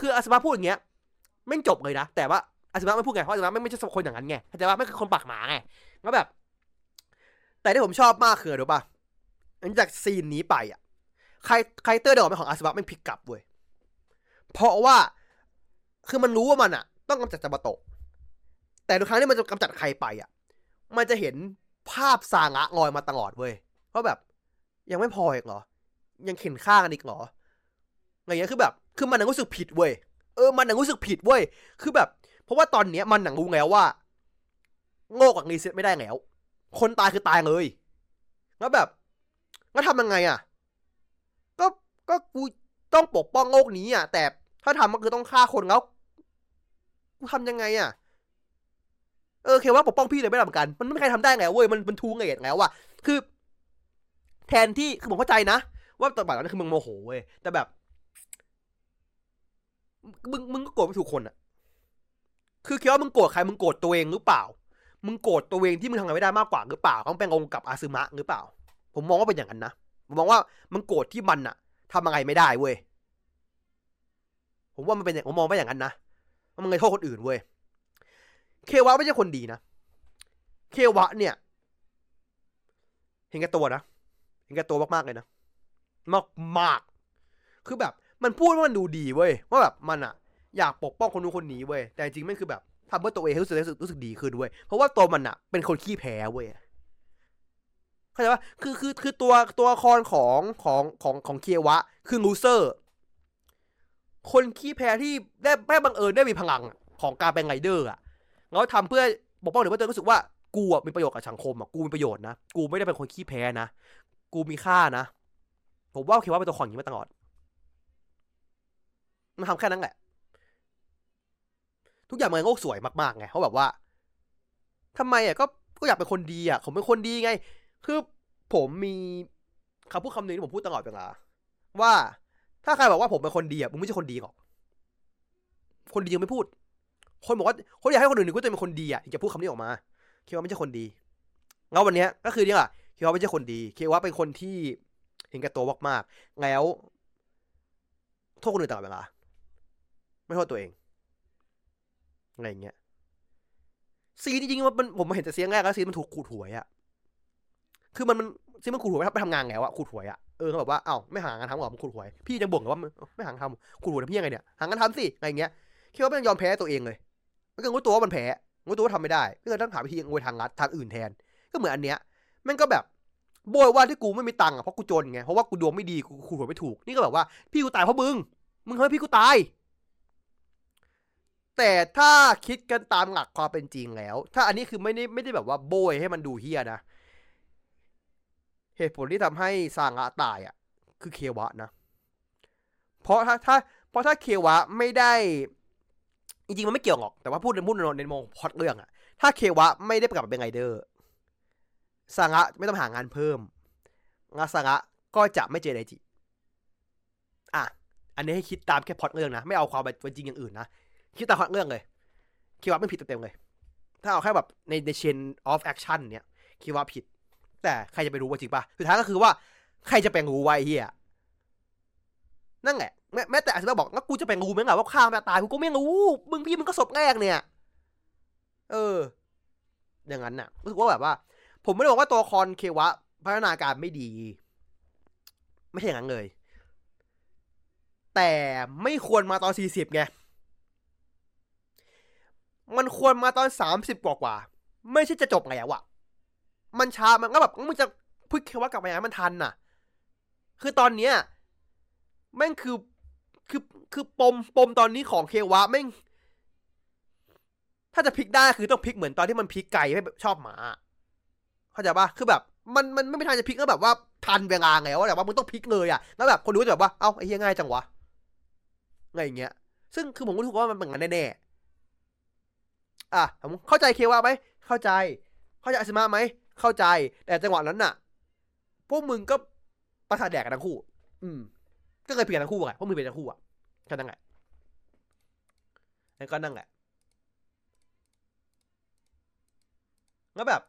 คืออาสมาพูดอย่างเงี้ยไม่จบเลยนะ แต่ว่าอาสมาไม่พูดไง เพราะอาสมาไม่ไม่ใช่คนอย่างนั้นไงเข้าใจว่าไม่คือคนปากหมาไงแล้วแบบ แต่ที่ผมชอบมากคือรู้ป่ะหลังจากซีนนี้ไปอะใครใครเตอร์เดินออกมของอาสมาไม่พลิกกลับเว้ยเพราะว่าคือมันรู้ว่ามันอะ ต้องกำจัดจับาโตะแต่ทุกครั้งที่มันจะกำจัดใครไปอะ มันจะเห็นภาพซางะลอยมาตลอดเว้ยเพราะแบบ ยังไม่พออีกเหรอ ยังเข็นฆ่ากันอีกเหรออะไรเงี้ยคือแบบ คือมันหนังรู้สึกผิดเว้ยเออมันหนังรู้สึกผิดเว้ยคือแบบ เพราะว่าตอนเนี้ยมันหนังรู้แล้วว่า โง่กับรีเซ็ตไม่ได้แล้ว คนตายคือตายเลยแล้วแบบแล้วทำยังไงอะ ก็ก็กูต้องปกป้องโลกนี้อะ แต่ถ้าทำก็คือต้องฆ่าคนแล้วกูทำยังไงอะ เออเคว่าปกป้องพี่เลยไม่ได้เหมือนกัน มันไม่มีใครทำได้ไงเว้ยมันมันทูเงยแล้วอะคือ แทนที่คือผมเข้าใจนะว่าตอนบ่ายนั้นคือมึงโมโหเว้ยแต่แบบมึงมึงก็โกรธไม่ถูกคนอะคือคิดว่ามึงโกรธใครมึงโกรธตัวเองหรือเปล่า มึงโกรธตัวเองที่มึงทำอะไรไม่ได้มากกว่าหรือเปล่าต้องเป็นองค์กับอาซึมะหรือเปล่า ผมมองว่าเป็นอย่างนั้นนะผมมองว่ามันโกรธที่มันอะทำอะไรไม่ได้เว้ยผมว่ามันเป็นอย่างผมมองว่าอย่างนั้นนะมันเลยโทษคนอื่นเว้ยเควะไม่ใช่คนดีนะเควะเนี่ย เห็นแก่ตัวนะเห็นแก่ตัวมากๆเลยนะมากมากคือแบบ มันพูดว่ามันดูดีเว้ยว่าแบบมันอะอยากปกป้องคนนู้นคนนี้เว้ยแต่จริงๆไม่คือแบบ ทำเพื่อตัวเองให้รู้สึกรู้สึกรู้สึกดีขึ้นเว้ยเพราะว่าตัวมันอะเป็นคนขี้แพ้เว้ยเข้าใจปะคือคือคือตัวตัวละครของของของของเควะ คือลูเซอร์ คนขี้แพ้ที่ได้แม่บังเอิญได้มีพลังของการเป็นไรเดอร์อะแล้วทำเพื่อปกป้องหรือว่าตัวรู้สึกว่ากูอะมีประโยชน์กับสังคมอะกูมีประโยชน์นะกูไม่ได้เป็นคนขี้แพ้นะกูมีค่านะ ผมว่าโอเคว่าเป็นตัวของอย่างนี้มาตลอดมันทำแค่นั้นแหละ ทุกอย่างมันโลกสวยมากๆไงเขาแบบว่าทำไมอะก็ก็อยากเป็นคนดีอะผมเป็นคนดีไง คือผมมีคำพูดคำหนึ่งที่ผมพูดตลอดเวลาว่าถ้าใครบอกว่าผมเป็นคนดีอะมึงไม่ใช่คนดีหรอก คนดียังไม่พูด คนบอกว่าคนอยากให้คนอื่นนึกว่าตัวเองเป็นคนดีอะถึงจะพูดคำนี้ออกมาคิดว่าไม่ใช่คนดีแล้ววันนี้ก็คือเนี่ยคิดว่าไม่ใช่คนดีคิดว่าเป็นคนที่เห็นแก่ตัวมากๆแล้วโทษคนอื่นตลอดเวลาไม่โทษตัวเอง อะไรเงี้ยซีจริงๆว่ามันผมมาเห็นแต่เสียงแรกแล้วซีมันถูกขูดหวยอะคือมันมันซีมันขูดหวยไปทำงานไงวะขูดหวยอะเออเขาแบบว่าเอ้าไม่หางานทำหรอมันขูดหวยพี่จะบ่นว่าไม่หางานทำขูดหวยพี่ยังไงเนี่ยหางานทำสิอะไรเงี้ยคิดว่ามันยอมแพ้ตัวเองเลยมันก็รู้ตัวว่ามันแพ้รู้ตัวว่าทำไม่ได้ก็เลยต้องหาวิธีงวยทางลัดทางอื่นแทน ก็เหมือนอันเนี้ยมันก็แบบโบยว่าที่กูไม่มีตังค์อะเพราะกูจนไงเพราะว่ากูดวงไม่ดีกูขูดหวยไม่ถูกนี่ก็แบบว่าพี่กูตายเพราะมึงมึงทำให้พี่กูตาย แต่ถ้าคิดกันตามหลักความเป็นจริงแล้ว ถ้าอันนี้คือไม่ได้ไม่ได้แบบว่าโบยให้มันดูเฮียนะ เหตุผลที่ทำให้ซางะตายอะ คือเควะนะ เพราะถ้าถ้าเพราะถ้าเควะไม่ได้ จริงๆมันไม่เกี่ยวหรอก แต่ว่าพูดในพูดในในมองพอดเรื่องอะถ้าเควะไม่ได้ประกาศเป็นไงเดอร์ซางะไม่ต้องหางานเพิ่มงาซางะก็จะไม่เจอไดจิ อะ อันนี้ให้คิดตามแค่พอดเรื่องนะ ไม่เอาความเป็นจริงอย่างอื่นนะ คิดตามเรื่องเลย คิดว่าไม่ผิดเต็มเลย ถ้าเอาแค่แบบในใน chain of action เนี่ย คิดว่าผิด แต่ใครจะไปรู้ว่าจริงปะสุดท้ายก็คือว่าใครจะไปรู้ไอ้เหี้ยนั่นแหละแม้แม้แต่อาจจะบอกว่ากูจะไปรู้ไหมล่ะว่าข้ามาตายกูก็ไม่รู้มึงพี่มึงก็ศพแรกเนี่ย เออ อย่างนั้นน่ะรู้สึกว่าแบบว่า ผมไม่ได้บอกว่าตัวละครเควะ พัฒนาการไม่ดี ไม่ใช่อย่างนั้นเลย แต่ไม่ควรมาตอนสี่สิบไง มันควรมาตอนสามสิบกว่ากว่า ไม่ใช่จะจบไงอะมันช้ามันก็แบบมึงจะพูดแค่ว่ากลับมาอย่างมันทันน่ะ คือตอนเนี้ยแม่งคือคือคือปมปมตอนนี้ของเควะแม่ง ถ้าจะพลิกได้คือต้องพลิกเหมือนตอนที่มันพลิกไก่ไม่ชอบหมาเข้าใจปะคือแบบ มันมันไม่มีทางจะพลิกแล้วแบบว่าทันเวลาไงว่าแบบว่ามึงต้องพลิกเลยอะแล้วแบบคนดูจะแบบว่าเอ้าไอ้เหี้ยง่ายจังวะไงอย่างเงี้ย ซึ่งคือผมรู้สึกว่ามันเป็นงั้นแน่ อะผมเข้าใจเควาไหมเข้าใจ เข้าใจอาซิมาไหมเข้าใจ แต่จังหวะนั้นน่ะ พวกมึงก็ประสาทแดกกันทั้งคู่ อืม ก็เคยเปลี่ยนทั้งคู่ไงพวกมึงเปลี่ยนทั้งคู่อะแค่นั้นแหละแล้วก็นั่งแหละแล้วแบบ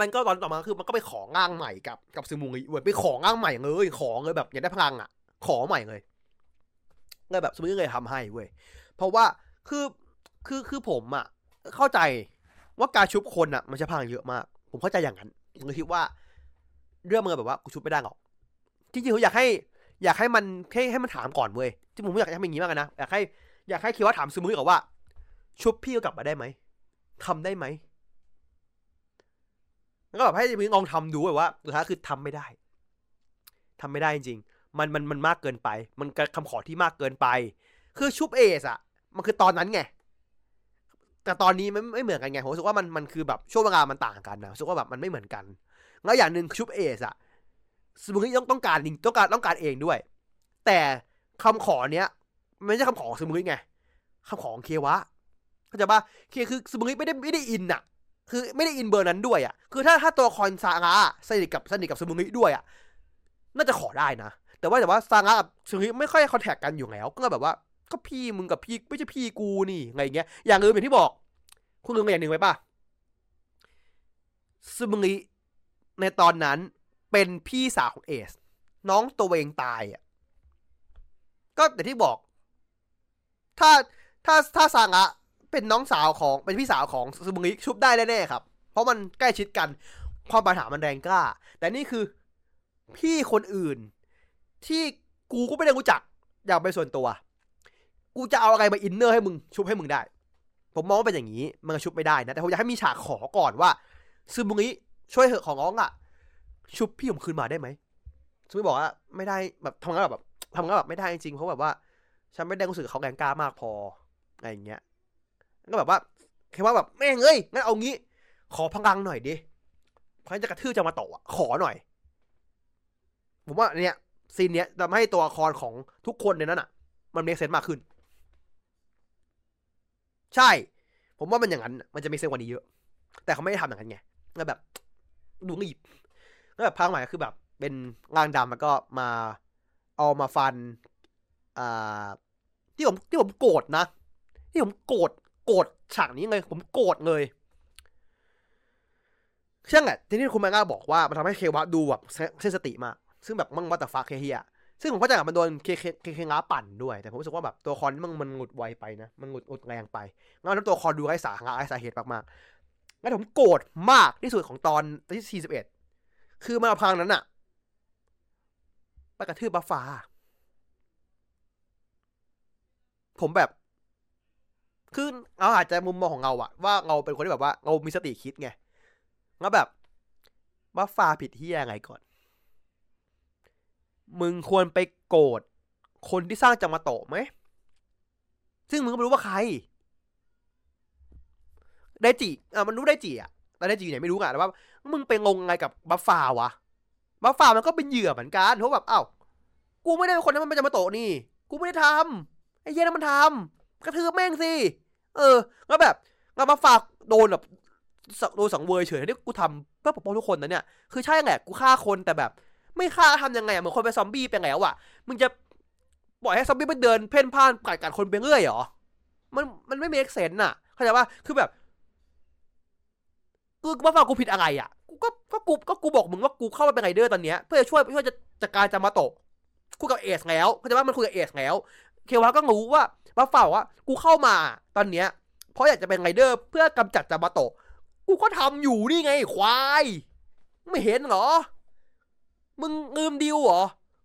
มันก็ตอนต่อมาคือมันก็ไปของ่างใหม่กับกับซึมุงอีเว้ยไปของง่างใหม่เลย ของเลยแบบอยากได้พลังอะ ขอใหม่เลย เลยแบบสมมติเลยทำให้เว้ยเพราะว่าคือคือคือผมอะเข้าใจว่าการชุบคนอะมันจะพังเยอะมาก ผมเข้าใจอย่างนั้นผมเลยคิดว่า เรื่องมันแบบว่ากูชุบไม่ได้หรอกจริงๆผมอยากให้ อยากให้มันให้ให้มันถามก่อนเว้ยที่ผมอยากให้มันอย่างนี้มากนะอยากให้อยากให้คิดว่าถามสมุยก่อนว่า ชุบพี่กลับมาได้ไหมทำได้ไหมแล้วก็แบบให้มึงลองทำดูว่าสุดท้ายคือทำไม่ได้ทำไม่ได้จริง มันมันมันมากเกินไป มันคำขอที่มากเกินไป คือชุบเอสอะมันคือตอนนั้นไง แต่ตอนนี้มันไม่เหมือนกันไงผมรู้สึกว่ามันมันคือแบบช่วงเวลามันต่างกันนะรู้สึกว่าแบบมันไม่เหมือนกัน แล้วอย่างหนึ่งชุบเอสอะสมมติต้องต้องการต้องการต้องการเองด้วย แต่คำขอเนี้ยไม่ใช่คำขอขอสมุยไงคำขอของเควะเข้าใจปะเคคือสมุยไม่ได้ไม่ได้อินอะคือไม่ได้อินเบอร์นั้นด้วยอะคือถ้าถ้าตัวคอนซาระสนิทกับสนิทกับสมุยด้วยอะน่าจะขอได้นะ แต่ว่าแต่ว่าซางะกับซึงิไม่ค่อยคอนแทคกันอยู่แล้ว ก็แบบว่าก็พี่มึงกับพี่ไม่ใช่พี่กูนี่ไงเงี้ย อย่างอื่นอย่างที่บอก คุณลืมอย่างหนึ่งไว้ป่ะซึงิในตอนนั้นเป็นพี่สาวของเอส น้องตัวเองตายอะก็แต่ที่บอก ถ้าถ้าถ้าซางะเป็นน้องสาวของเป็นพี่สาวของซึงิชุบได้แน่ๆครับ เพราะมันใกล้ชิดกันความปัญหามันแรงกล้า แต่นี่คือ พี่คนอื่น ที่กูก็ไม่ได้รู้จักอย่างเป็นส่วนตัว กูจะเอาอะไรมาอินเนอร์ให้มึงชุบให้มึงได้ ผมมองว่าเป็นอย่างนี้มันชุบไม่ได้นะ แต่ผมอยากให้มีฉากขอก่อนว่าซึมุงิช่วยเหอะของน้องอะชุบพี่ผมคืนมาได้ไหมซึมบอกว่าไม่ได้แบบทำงานแบบทำงานแบบไม่ได้จริงเพราะแบบว่า ฉันไม่ได้รู้สึกเขาแรงกล้ามากพออะไรอย่างเงี้ยก็แบบว่าแค่ว่าแบบแม่งเอ้ยงั้นเอางี้ ขอพลังหน่อยดิเพราะจะกระทืบจะมาโตะขอหน่อย ผมว่าเนี่ย ซีนเนี้ยทำให้ตัวละครของทุกคนในนั้นอะ มันเมคเซนต์มากขึ้น ใช่ ผมว่ามันอย่างนั้น มันจะมีเซนกว่านี้เยอะ แต่เขาไม่ได้ทำอย่างนั้นไงก็แบบดูงีบก็แบบพังใหม่คือแบบ เป็นงางดำแล้วก็มาเอามาฟันอ่าที่ผมที่ผมโกรธนะ ที่ผมโกรธโกรธฉากนี้เลย ผมโกรธเลยเชื่อไงที่นี้คุณแมง่าบอกว่ามันทำให้เควะดูแบบเส้นสติมาก ซึ่งแบบมั่งวัตฟ้าเคเฮียซึ่งผมเข้าใจว่ามันโดนเคเคเคเคง้าปั่นด้วย แต่ผมรู้สึกว่าแบบตัวคอนมันมันหงุดไวไปนะ มันหงุดหงุดแรงไปงั้นตัวคอนดูไร้สาระไร้สาเหตุมากๆงั้นผมโกรธมากที่สุดของตอนที่41คือมาพังนั้นอะไปกระทืบบัฟฟ้า ผมแบบ คือเราอาจจะมุมมองของเราอะว่าเราเป็นคนที่แบบว่าเรามีสติคิดไงแล้วแบบบัฟฟ้าผิดที่ยังไงก่อน มึงควรไปโกรธคนที่สร้างจังมาโตะไหม ซึ่งมึงก็ไม่รู้ว่าใคร ได้จีอะมันรู้ได้จีอะแต่ได้จีไหนไม่รู้อะแต่ว่า มึงไปงงไงกับบัฟฟาวะ บัฟฟามันก็เป็นเหยื่อเหมือนกันเพราะแบบอ้าวกูไม่ได้เป็นคนนั้นมันเป็นจังมาโตะนี่ กูไม่ได้ทำไอ้เหี้ยนั่นมันทำกระทืบแม่งสิ เออ แล้วแบบแล้วบัฟฟ้าโดนแบบโดนสังเวยเฉยที่กูทำเพื่อปกป้องทุกคนนะเนี่ย คือใช่แหละกูฆ่าคนแต่แบบ ไม่ฆ่าทำยังไงอะเหมือนคนเป็นซอมบี้ไปแล้วอะมึงจะปล่อยให้ซอมบี้มันเดินเพ่นพ่านกัดกัดคนไปเรื่อยเหรอ มันมันไม่มี make sense น่ะเข้าใจว่าคือแบบกูว่าฟังกูผิดอะไรอะ กูก็ก็กูก็กูบอกมึงว่ากูเข้ามาเป็นไรเดอร์ตอนเนี้ยเพื่อช่วยเพื่อจะจัดการจามาโตะกูกับเอสแล้วเข้าใจว่ามันคุยกับเอสแล้ว เควาก็รู้ว่าว่าฝ่าว่ากูเข้ามาตอนเนี้ย เพราะอยากจะเป็นไรเดอร์เพื่อกำจัดจามาโตะกูก็ทำอยู่นี่ไงควาย ไม่เห็นเหรอ มึงลืมดิวเหรอ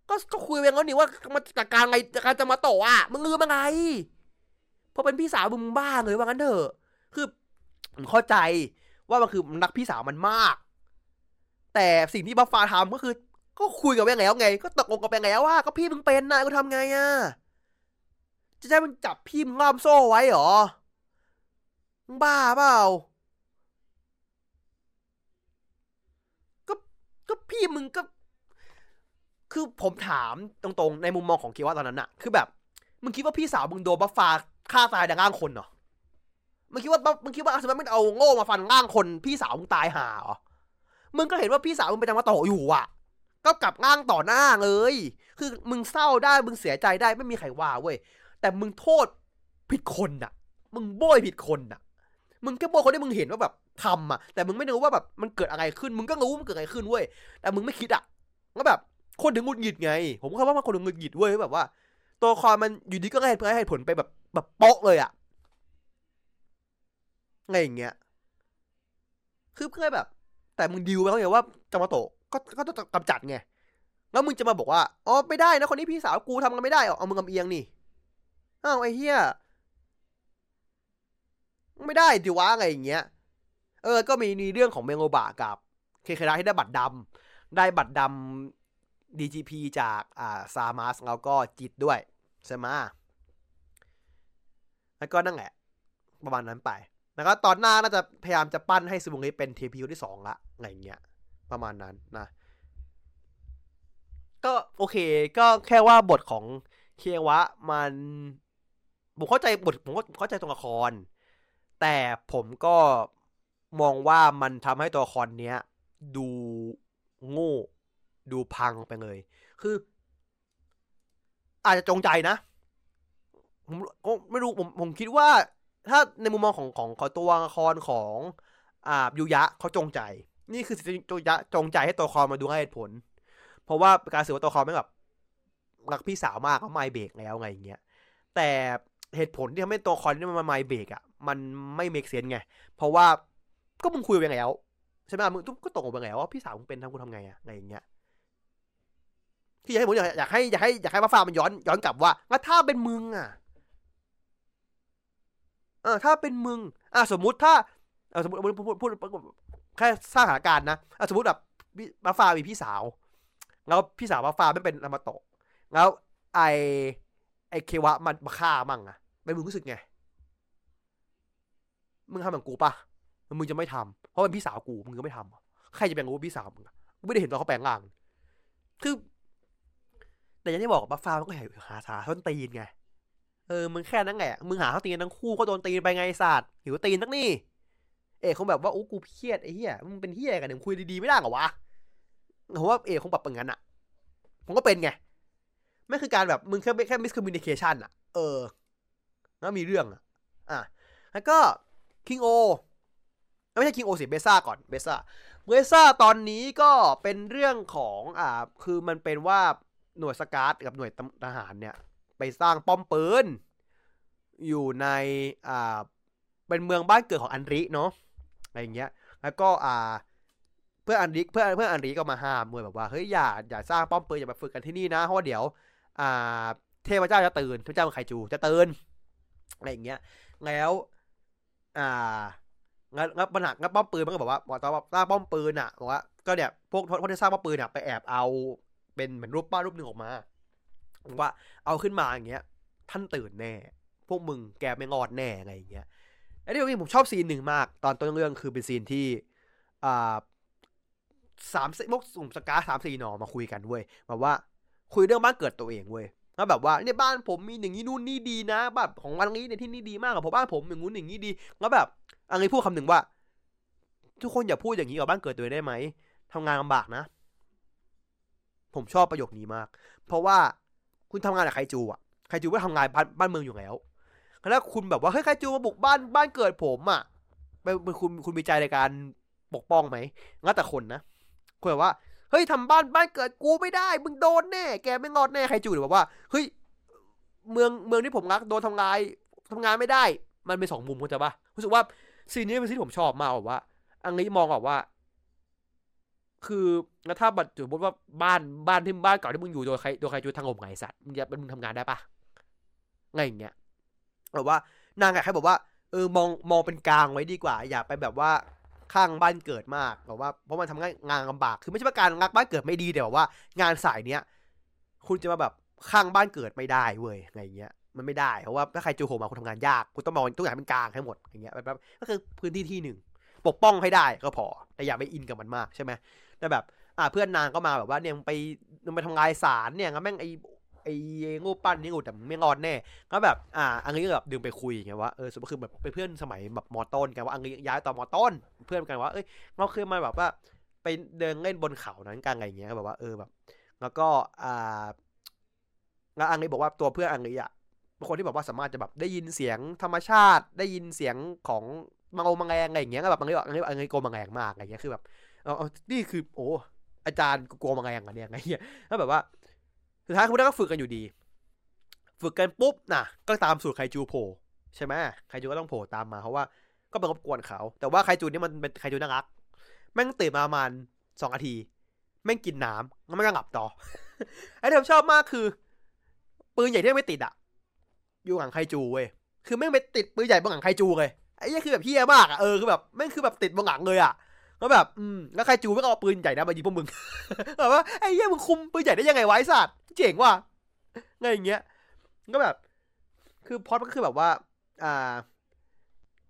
ก็ก็คุยไปแล้วนี่ว่ามาจากการไงการจะมาโตอะ มึงลืมยังไงเพราะเป็นพี่สาวมึงบ้าเลยว่างั้นเถอะ คือผมเข้าใจว่ามันคือนักพี่สาวมันมาก แต่สิ่งที่บัฟฟาทำก็คือ ก็คุยกับแบงแล้วไง ก็ตกลงกับแบงแล้วว่า ก็พี่มึงเป็นนะกูทำไงอะ จะใช้มึงจับพี่มึงล่ามโซ่ไว้เหรอ มึงบ้าเปล่าก็พี่มึงก็ คือผมถามตรงๆ ในมุมมองของเกียวว่าตอนนั้นอะคือแบบ มึงคิดว่าพี่สาวมึงโดนบัฟฟาฆ่าตายดังร่างคนเหรอ มึงคิดว่ามึงคิดว่าสมมติมึงเอาโง่มาฟันร่างคนพี่สาวมึงตายห่าเหรอ มึงก็เห็นว่าพี่สาวมึงเป็นจังมาโตอยู่อะก็กลับร่างต่อหน้าเลย คือมึงเศร้าได้ มึงเสียใจได้ไม่มีใครว่าเว้ย แต่มึงโทษผิดคนอะมึงโบยผิดคนอะมึงแค่โบยคนที่มึงเห็นว่าแบบทำอะแต่มึงไม่รู้ว่าแบบมันเกิดอะไรขึ้น มึงก็รู้มันเกิดอะไรขึ้นเว้ย แต่มึงไม่คิดอะก็แบบ คนถึงงุดหงิดไง ผมก็ว่ามันคนถึงงุดหงิดเว้ยแบบว่า ตัวคอมันอยู่ดีก็ให้เพื่อให้ผลไปแบบแบบโป๊ะเลยอะไงอย่างเงี้ย คือเพื่อแบบ แต่มึงดิวไปแล้วไงว่าจะมาโตก็ก็ต้องกำจัดไง แล้วมึงจะมาบอกว่า อ๋อไม่ได้นะคนนี้พี่สาวกูทำกันไม่ได้ เอามึงกำเอียงนี่ อ้าวไอ้เหี้ย ไม่ได้ดิวะอะไรอย่างเงี้ย เออ ก็มีมีเรื่องของเมโงบะกับ เคเคราที่ได้บัตรดำได้บัตรดำ DGP จากอ่าซามาสแล้วก็จิตด้วยใช่ไหมแล้วก็นั่นแหละ ประมาณนั้นไป แล้วก็ตอนหน้าน่าจะพยายามจะปั้นให้ซูบุงิเป็นเทพีที่สองละอะไรเงี้ย ประมาณนั้นนะ ก็โอเค ก็แค่ว่าบทของเควะ มันผมเข้าใจบทผมก็เข้าใจตัวละคร แต่ผมก็มองว่ามันทำให้ตัวละคอนเนี้ย ดูโง่ ดูพังไปเลย คือ อาจจะจงใจนะ ผมไม่รู้ผมผมคิดว่า ถ้าในมุมมองของของขอตัวละครของอ่ายุยะเขาจงใจ นี่คือจุยะจงใจให้ตัวคอมาดูให้เหตุผล เพราะว่าการสืบว่าตัวคอนไม่แบบรักพี่สาวมากเขาไม่เบรกแล้วไงอย่างเงี้ยแต่เหตุผลที่ทำให้ตัวคอนนี่มันมาไม่เบรกอะมันไม่เมกเซนไง เพราะว่าก็มึงคุยไปไงแล้ว ใช่ไหมมึงก็ตกลงไปไงว่าพี่สาวมึงเป็นทำกูทำไงอะอะไรอย่างเงี้ย ที่อยากให้ผมอยากอยากให้อยากให้อยากให้มาฟ้ามันย้อนย้อนกลับว่าแล้วถ้าเป็นมึงอะเออถ้าเป็นมึงอะสมมุติถ้าเออสมมติพูดพูดแค่สร้างสถานการณ์นะอะสมมติแบบมาฟ้ามีพี่สาว แล้วพี่สาวมาฟ้าไม่เป็นรามาโตะแล้วไอไอเควะมันมาฆ่ามั่งอะไม่มึงรู้สึกไงมึงทำแบบกูปะมึงจะไม่ทำเพราะเป็นพี่สาวกูมึงก็ไม่ทำใครจะเป็นรู้ว่าพี่สาวมึงกูไม่ได้เห็นตอนเขาแปลงร่าง คือ แต่ยังที่บอกบัฟฟ้ามันก็หาสาต้นตีนไง เออ มึงแค่นั้นแหละ มึงหาเขาตีนทั้งคู่ก็โดนตีนไปไงสัตว์หิวตีนนักนี่ เอกคงแบบว่าโอ้กูเครียดไอ้เหี้ย มึงเป็นเหี้ยกันเดี๋ยวคุยดีๆไม่ได้เหรอวะผมว่าเอกคงแบบเป็นงั้นอะผมก็เป็นไง ไม่คือการแบบมึงแค่แค่ miscommunication อะเออ แล้วมีเรื่องอะอะ แล้วก็คิงโอไม่ใช่คิงโอสิเบซ่าก่อนเบซ่าเบซ่าตอนนี้ก็เป็นเรื่องของอ่าคือมันเป็นว่า หน่วยสกาดกับหน่วยทหารเนี่ย ไปสร้างป้อมปืน อยู่ในอ่าเป็นเมืองบ้านเกิดของอันริเนาะอะไรอย่างเงี้ย แล้วก็อ่าเพื่ออันริเพื่อเพื่ออันริก็มาห้ามมวยแบบว่าเฮ้ยอย่าอย่าสร้างป้อมปืนอย่ามาฝึกกันที่นี่นะเพราะว่าเดี๋ยว อ่า เทพเจ้าจะตื่นเทพเจ้าไคจูจะตื่นอะไรอย่างเงี้ย แล้วอ่างั้นงั้นปัญหางั้นป้อมปืนมันก็บอกว่าบอกตอนสร้างป้อมปืนอะบอกว่าก็เนี่ยพวกพวกที่สร้างป้อมปืนอะไปแอบเอา เป็นเหมือนรูปป้ารูปหนึ่งออกมาว่าเอาขึ้นมาอย่างเงี้ย ท่านตื่นแน่ พวกมึงแกไม่งอดแน่อะไรอย่างเงี้ยไอ้ที่ผมชอบซีนหนึ่งมาก ตอนต้นเรื่องคือเป็นซีนที่อ่าสามมกสุ่มสกาสามสี่หนอมาคุยกันเว้ยแบบว่าคุยเรื่องบ้านเกิดตัวเองเว้ยแล้วแบบว่าเนี่ยบ้านผมมีอย่างนี้นู่นนี่ดีนะแบบของวันนี้เนี่ยที่นี่ดีมากกับผมบ้านผมอย่างงู้นอย่างนี้ดี แล้วแบบอันนี้พูดคำหนึ่งว่า ทุกคนอย่าพูดอย่างนี้กับบ้านเกิดตัวเองได้ไหมทำงานลำบากนะ ผมชอบประโยคนี้มาก เพราะว่าคุณทำงานกับใครจูอะใครจูก็ทำงานบ้านบ้านเมืองอยู่แล้วแล้วคุณแบบว่าเฮ้ยใครจูมาบุกบ้านบ้านเกิดผมอะเป็นคุณคุณมีใจในการปกป้องไหมงั้นแต่คนนะคุณแบบว่าเฮ้ยทำบ้านบ้านเกิดกูไม่ได้ มึงโดนแน่ แกไม่งอดแน่ใครจูหรือแบบว่าเฮ้ยเมืองเมืองที่ผมรักโดนทำลายทำงานไม่ได้ มันเป็นสองมุมเข้าใจปะรู้สึกว่าซีนนี้เป็นซีนที่ผมชอบมากแบบว่า อันนี้มองแบบว่า คือแล้วถ้าบัดจุดว่าบ้านบ้านที่บ้านเก่าที่มึงอยู่โดยใครโดยใครจูทางงมไงสัตว์มึงจะเป็นมึงทำงานได้ปะไงอย่างเงี้ยแบบว่านางไงใครบอกว่าเออมองมองเป็นกลางไว้ดีกว่า อย่าไปแบบว่าข้างบ้านเกิดมากแบบว่าเพราะมันทำงานงานลำบากคือไม่ใช่ว่าการงักบ้านเกิดไม่ดีแต่แบบว่า งานสายเนี้ยคุณจะมาแบบข้างบ้านเกิดไม่ได้เว้ยไรเงี้ยมันไม่ได้เพราะว่าถ้าใครจูโหมาคุณทำงานยากคุณต้องมองทุกอย่างเป็นกลางให้หมดอย่างเงี้ยแบบก็คือพื้นที่ที่หนึ่งปกป้องให้ได้ก็พอแต่อย่าไปอินกับมันมากใช่ไหม แต่แบบ อ่าเพื่อนนางก็มาแบบว่าเนี่ยไปไปทำงานสารเนี่ยงั้นแม่งไอไอ้งูปั้นนี่งูแต่ไม่งอนแน่ ก็แบบ อ่า อันนี้ก็แบบดึงไปคุยไงว่า เออสมมติคือแบบเป็นเพื่อนสมัยแบบมอต้นกันว่าอันนี้ย้ายต่อมอต้น เพื่อนกันว่า เอ้ยเราเคยมาแบบว่า ไปเดินเล่นบนเขานั้นกันอะไรเงี้ยแบบว่า เออแบบ แล้วก็ อ่า แล้วอังนี้บอกว่าตัวเพื่อนอังนี้อะเป็นคนที่แบบว่าสามารถจะแบบได้ยินเสียงธรรมชาติ ได้ยินเสียงของมังโอมังแงอะไรอย่างเงี้ยแบบอังนี้บอกอังนี้อังนี้โกมังแงมากอะไรเงี้ย คือแบบ เออนี่คือ โอ้อาจารย์กลัวมังแงอะเนี่ยไงเงี้ยแล้วแบบว่าสุดท้ายคุณก็ฝึกกันอยู่ดี ฝึกกันปุ๊บนะก็ตามสูตรไคจูโผล่ใช่ไหมไคจูก็ต้องโผล่ตามมาเพราะว่าก็เป็นรบกวนเขา แต่ว่าไคจูนี่มันเป็นไคจูน่ารักแม่งตื่นมาประมาณสองนาทีแม่งกินน้ำแล้วแม่งก็หลับต่อไอ้ที่ผมชอบมากคือ ปืนใหญ่ที่ไม่ติดอะ อยู่หลังไคจูเว้ยคือแม่งไปติดปืนใหญ่บนหลังไคจูเลยไอ้ยี่คือแบบเฮี้ยมากอะเออคือแบบแม่งคือแบบติดบนหลังเลยอะ แล้วแบบอืมแล้วไครจูไม่เอาปืนใหญ่นะมายิงพวกมึงแบบว่าไอ้ยี่มึงคุมปืนใหญ่ได้ยังไงไว้สัตว์เจ๋งว่ะไงอย่างเงี้ยก็แบบ คือพอดก็คือแบบว่า อ่า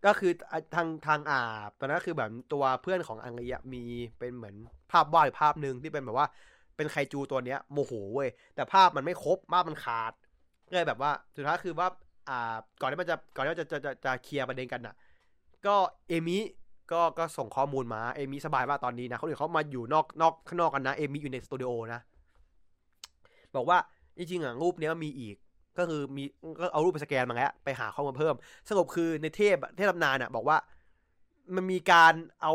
ก็คือทางทางอ่าตอนนั้นคือแบบตัวเพื่อนของอังเลียมีเป็นเหมือนภาพวาดภาพหนึ่งที่เป็นแบบว่า เป็นไคจูตัวเนี้ยโมโหเว้ยแต่ภาพมันไม่ครบภาพมันขาดก็เลยแบบว่าสุดท้ายคือว่า อ่า ก่อนที่มันจะก่อนที่จะจะจะจะเคลียร์ประเด็นกันอะ ก็เอมิ ก็ก็ส่งข้อมูลมาเอมิสบายมากตอนนี้นะเขาอื่นเขามาอยู่นอกนอกข้างนอกกันนะเอมิอยู่ในสตูดิโอนะ บอกว่าจริงๆอะรูปเนี้ยมีอีกก็คือมีก็เอารูปไปสแกนมาแล้วไปหาข้อมูลเพิ่ม สรุปคือในเทพเทพตำนานอะ บอกว่ามันมีการเอา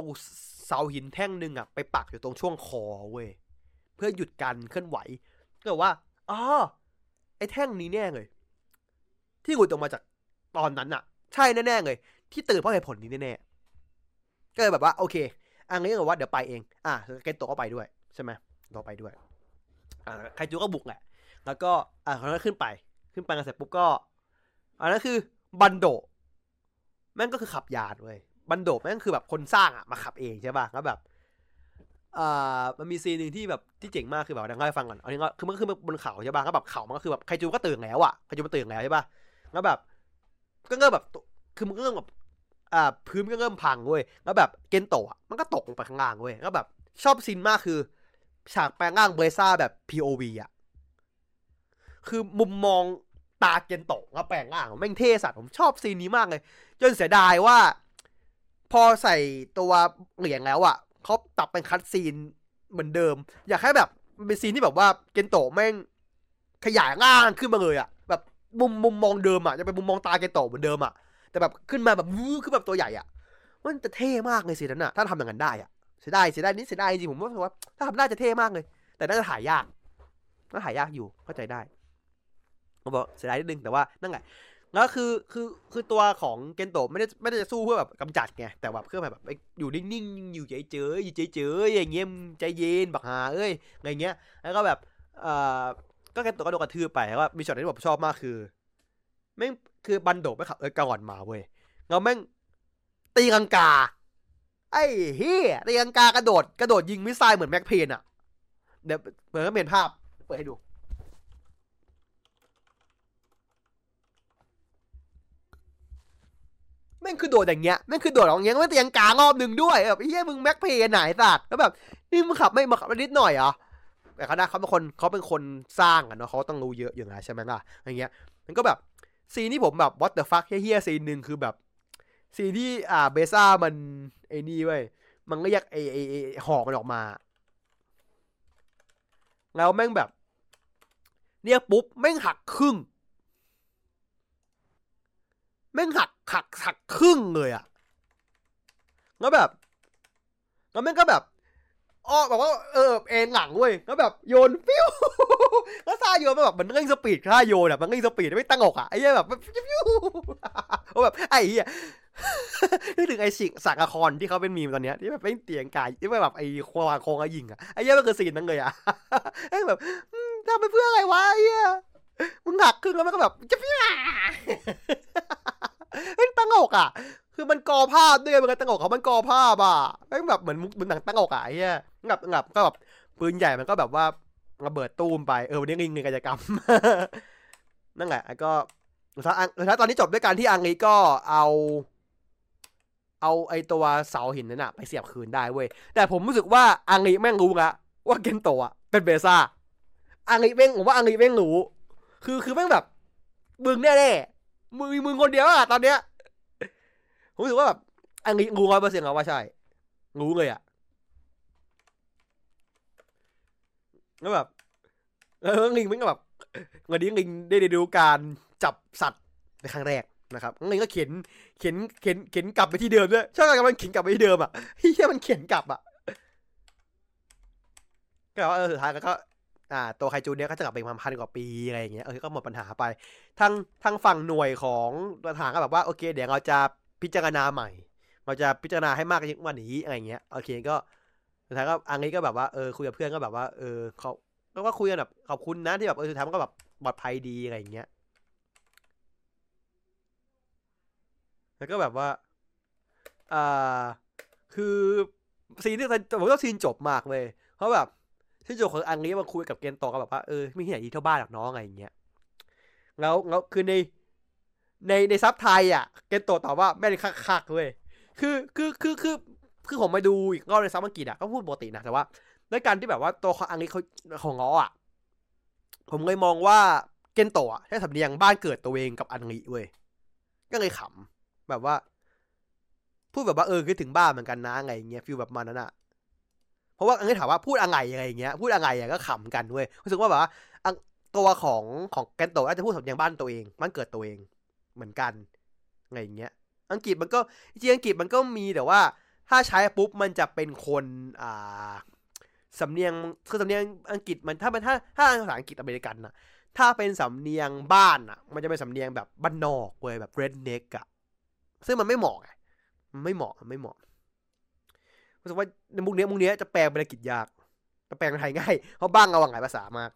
เสาหินแท่งหนึ่งอะไปปักอยู่ตรงช่วงคอเว้ยเพื่อหยุดการเคลื่อนไหว ก็บอกว่าอ๋อไอ้แท่งนี้แน่เลย ที่หลุดออกมาจากตอนนั้นอะ ใช่แน่ๆเลย ที่ตื่นเพราะเหตุผลนี้แน่ๆ ก็เลยแบบว่าโอเคอันนี้ก็บอกว่าเดี๋ยวไปเอง อะเกนโตก็ไปด้วยใช่ไหมโตไปด้วย อ่าไคจูก็บุกแหละ แล้วก็อ่าเขาก็ขึ้นไป ขึ้นไปกันเสร็จปุ๊บก็อันนั้นคือบันโดแม่งก็คือขับยานเว้ยบันโดแม่งคือแบบคนสร้างอะมาขับเองใช่ป่ะแล้วแบบอ่ามันมีซีนหนึ่งที่แบบที่เจ๋งมากคือแบบดังให้ฟังก่อนอันนี้ก็คือมันก็คือบนเขาใช่ป่ะก็แบบเขามันก็คือแบบไคจูก็ตื่นแล้วอะไคจูมันตื่นแล้วใช่ป่ะแล้วแบบก็เงแบบคือมันก็แบบ อ่าพื้นก็เริ่มพังเว้ยแล้วแบบเกนโตะมันก็ตกลงไปข้างล่างเว้ยแล้วแบบชอบซีนมากคือ ฉากแปลงร่างเบซ่าแบบ POV อะคือมุมมองตาเกนโตะแล้วแปลงร่างแม่งเท่สัตว์ผมชอบซีนนี้มากเลย จนเสียดายว่า พอใส่ตัวเหรียญแล้วอะเขาตัดเป็นคัดซีนเหมือนเดิม อยากให้แบบเป็นซีนที่แบบว่าเกนโตะแม่งขยายร่างขึ้นมาเลยอะ แบบมุมมุมมองเดิมอะจะเป็นมุมมองตาเกนโตะเหมือนเดิมอะ แต่แบบขึ้นมาแบบวู้ขึ้นแบบตัวใหญ่อะ มันจะเท่มากเลยสินั้นอะ ถ้าทำอย่างนั้นได้อะเสียดายเสียดายนี่เสียดายจริงผมว่าว่าถ้าทำได้จะเท่มากเลย แต่น่าจะถ่ายยากน่าถ่ายยากอยู่เข้าใจได้ผมบอกเสียดายนิดนึงแต่ว่านั่นแหละแล้วคือคือคือตัวของเกนโตะไม่ได้ไม่ได้จะสู้เพื่อแบบกำจัดไงแต่แบบเพื่อแบบอยู่นิ่งๆอยู่เฉยๆอยู่เฉยๆอย่างเงี้ยใจเย็นบักหาเอ้ยอะไรเงี้ยแล้วก็แบบเอ่อก็เกนโตะก็โดนกระทืบไปแล้วก็มีช็อตที่ผมชอบมากคือ แม่งคือบันโดไม่ขับเออก่อนมาเว้ยแล้วแม่งตีลังกา ไอ้เหี้ยตีลังกากระโดดกระโดดยิง missile เหมือน Max Payne อะเดี๋ยวเหมือนเห็นภาพ เปิดให้ดูแม่งคือโดดอย่างเงี้ยแม่งคือโดดอย่างเงี้ยแม่งตีลังการอบหนึ่งด้วยแบบเหี้ยมึง Max Payne ไหนสัตว์แล้วแบบนี่มึงขับไม่มาขับนิดหน่อยเหรอแต่เขาได้เขาเป็นคนเขาเป็นคนสร้างอะเนาะเขาต้องรู้เยอะอยู่แล้วใช่ไหมล่ะอย่างเงี้ยมันก็แบบ ซีนที่ผมแบบ what the fuck เฮี้ยๆซีนหนึ่งคือแบบ ซีนที่อ่าเบซ่ามันไอ้นี่เว้ยมันก็แยกไอ้ไอ้ไอ้หอกมันออกมา แล้วแม่งแบบ เนี่ยปุ๊บ แม่งหักครึ่ง แม่งหักหักหักครึ่งเลยอะแล้วแบบ แล้วแม่งก็แบบ อ้อแบบว่าเออเอ็นหลังเว้ยแล้วแบบโยนฟิวแล้วซาโยนมันแบบมันเร่งสปีดค่าโยนอะมันเร่งสปีดไม่ตั้งอกอะไอ้เหี้ยแบบฟิวโอ้แบบไอ้เหี้ยนึกถึงไอ้สิงสักละครที่เขาเป็นมีมตอนเนี้ยที่แบบเป็นเตียงกายที่แบบไอ้ควงโคงอะยิงอะไอ้เหี้ยมันคือซีนนั้นเลยอะไอ้แบบทำไปเพื่ออะไรวะไอ้เหี้ยมึงหักครึ่งแล้วมันก็แบบจะฟิวเป็นตั้งอกอะคือมันกอภาพด้วยมันก็ตั้งอกเขามันกอภาพอะแม่งแบบเหมือนมุกเหมือนหนังตั้งอกอะไอ้เหี้ย แบบแบบก็แบบปืนใหญ่มันก็แบบว่าระเบิดตูมไปเออวันนี้ลิงเงินกิจกรรม นั่นแหละแล้ก็สุดท้ายอังสุดท้ายตอนนี้จบด้วยการที่อังลีก็เอา เอาไอตัวเสาหินนั้นอะไปเสียบคืนได้เว้ยแต่ผมรู้สึกว่าอังลีแม่งรู้ละว่าเกนโตะอะเป็นเบซ่าอังลีแม่งผมว่าอังลีแม่งรู้ คือคือแม่งแบบมึงแน่ๆมึงมึงคนเดียวอะตอนเนี้ยผมรู้สึกว่าแบบอันนี้รู้ร้อยเปอร์เซ็นต์แล้วว่าใช่รู้เลยอะ แล้วแบบเออลิงมันก็แบบวันนี้ลิงได้ได้ดูการจับสัตว์ในครั้งแรกนะครับลิงก็เข็นเข็นเข็นเข็นกลับไปที่เดิมด้วยชอบการมันเข็นกลับไปที่เดิมอะเฮียมันเข็นกลับอะก็เออสุดท้ายแล้วก็อ่าตัวไคจูเนี้ยก็จะกลับไปประมาณพันกว่าปีอะไรอย่างเงี้ยเออก็หมดปัญหาไปทางทางฝั่งหน่วยของทหารก็แบบว่าโอเคเดี๋ยวเราจะพิจารณาใหม่ เราจะพิจารณาให้มากยิ่งกว่านี้อะไรเงี้ยโอเคก็ สุดท้ายก็อังนี้ก็แบบว่าเออคุยกับเพื่อนก็แบบว่าเออเขาก็ว่าคุยกันแบบขอบคุณนะที่แบบเออสุดท้ายมันก็แบบปลอดภัยดีอะไรอย่างเงี้ยแล้วก็แบบว่าอ่าคือซีนที่ผมว่าซีนจบมากเลยเพราะแบบซีนจบของอังนี้มาคุยกับเกนโตก็แบบว่าเออไม่ที่ไหนดีเท่าบ้านหรอกน้องอะไรอย่างเงี้ยแล้วแล้วคือในในในซับไทยอะ เกนโตตอบว่าแม่ได้คักๆเว้ยคือคือคือคือ คือผมมาดูอีกรอบในซับอังกฤษอะก็พูดปกตินะแต่ว่าด้วยการที่แบบว่าตัวของอังกฤษเขาของง้ออะ ผมเลยมองว่าเกนโตะใช้สำเนียงบ้านเกิดตัวเองกับอังกฤษเว้ยก็เลยขำแบบว่า พูดแบบว่าเออคิดถึงบ้านเหมือนกันนะไงเงี้ยฟีลแบบมันนั้นอะเพราะว่าอังกฤษถามว่าพูดอะไรอะไรอย่างเงี้ยพูดอะไรอะก็ขำกันเว้ยรู้สึกว่าแบบว่าตัวของของเกนโตะอาจจะพูดสำเนียงบ้านตัวเองบ้านเกิดตัวเองเหมือนกันอะไรอย่างเงี้ยอังกฤษมันก็จริงอังกฤษมันก็มีแต่ว่า ถ้าใช้ปุ๊บมันจะเป็นคนอ่าสำเนียงคือสำเนียงอังกฤษมันถ้าเป็นถ้าถ้าภาษาอังกฤษอเมริกันนะถ้าเป็นสำเนียงบ้านอะ มันจะเป็นสำเนียงแบบบ้านนอกเว้ยแบบเรดเน็กอะซึ่งมันไม่เหมาะไงมันไม่เหมาะมันไม่เหมาะรู้สึกว่าในมุกเนี้ยมุกเนี้ยจะแปลเป็นอังกฤษยากจะแปลเป็นไทยง่ายเพราะบ้างเราหลายภาษามาก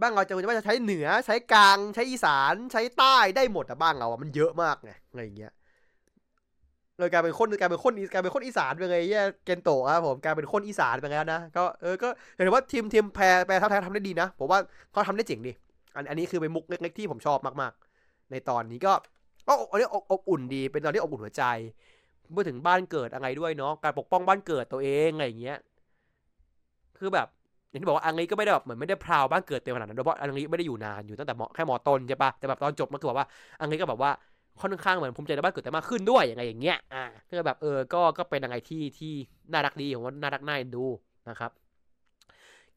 บ้างเราจะว่าจะใช้เหนือใช้กลางใช้อีสานใช้ใต้ได้หมดแต่บ้างเราอะมันเยอะมากไงอะไรอย่างเงี้ย เลยกลายเป็นคนกลายเป็นคนกลายเป็นคนอีสานไปเลยเนี่เกนโตะครับผมกลายเป็นคนอีสานไปแล้วนะก็เออก็เห็นว่าทีมทีมแพรแปลทัพไทยทำได้ดีนะผมว่าเขาทำได้เจ๋งดีอันอันนี้คือเป็นมุกเล็กๆที่ผมชอบมากๆ ในตอนนี้ก็ก็อันนี้อบอุ่นดีเป็นตอนที่อบอุ่นหัวใจเมื่อถึงบ้านเกิดอะไรด้วยเนาะการปกป้องบ้านเกิดตัวเองอะไรอย่างเงี้ยคือแบบอย่างที่บอกว่าอังลีก็ไม่ได้แบบเหมือนไม่ได้พราวบ้านเกิดเต็มขนาดนั้นเพราะอังลีไม่ได้อยู่นานอยู่ตั้งแต่แค่มอต้นใช่ปะแต่แบบตอนจบมันคือแบบว่าอังลีก็แบบว่า ค่อนข้างเหมือนภูมิใจในบ้านเกิดแต่มากขึ้นด้วยอย่างไงอย่างเงี้ยอ่าก็แบบเออก็ก็เป็นอะไรที่ที่น่ารักดีผมว่าน่ารักน่าเอ็นดูนะครับ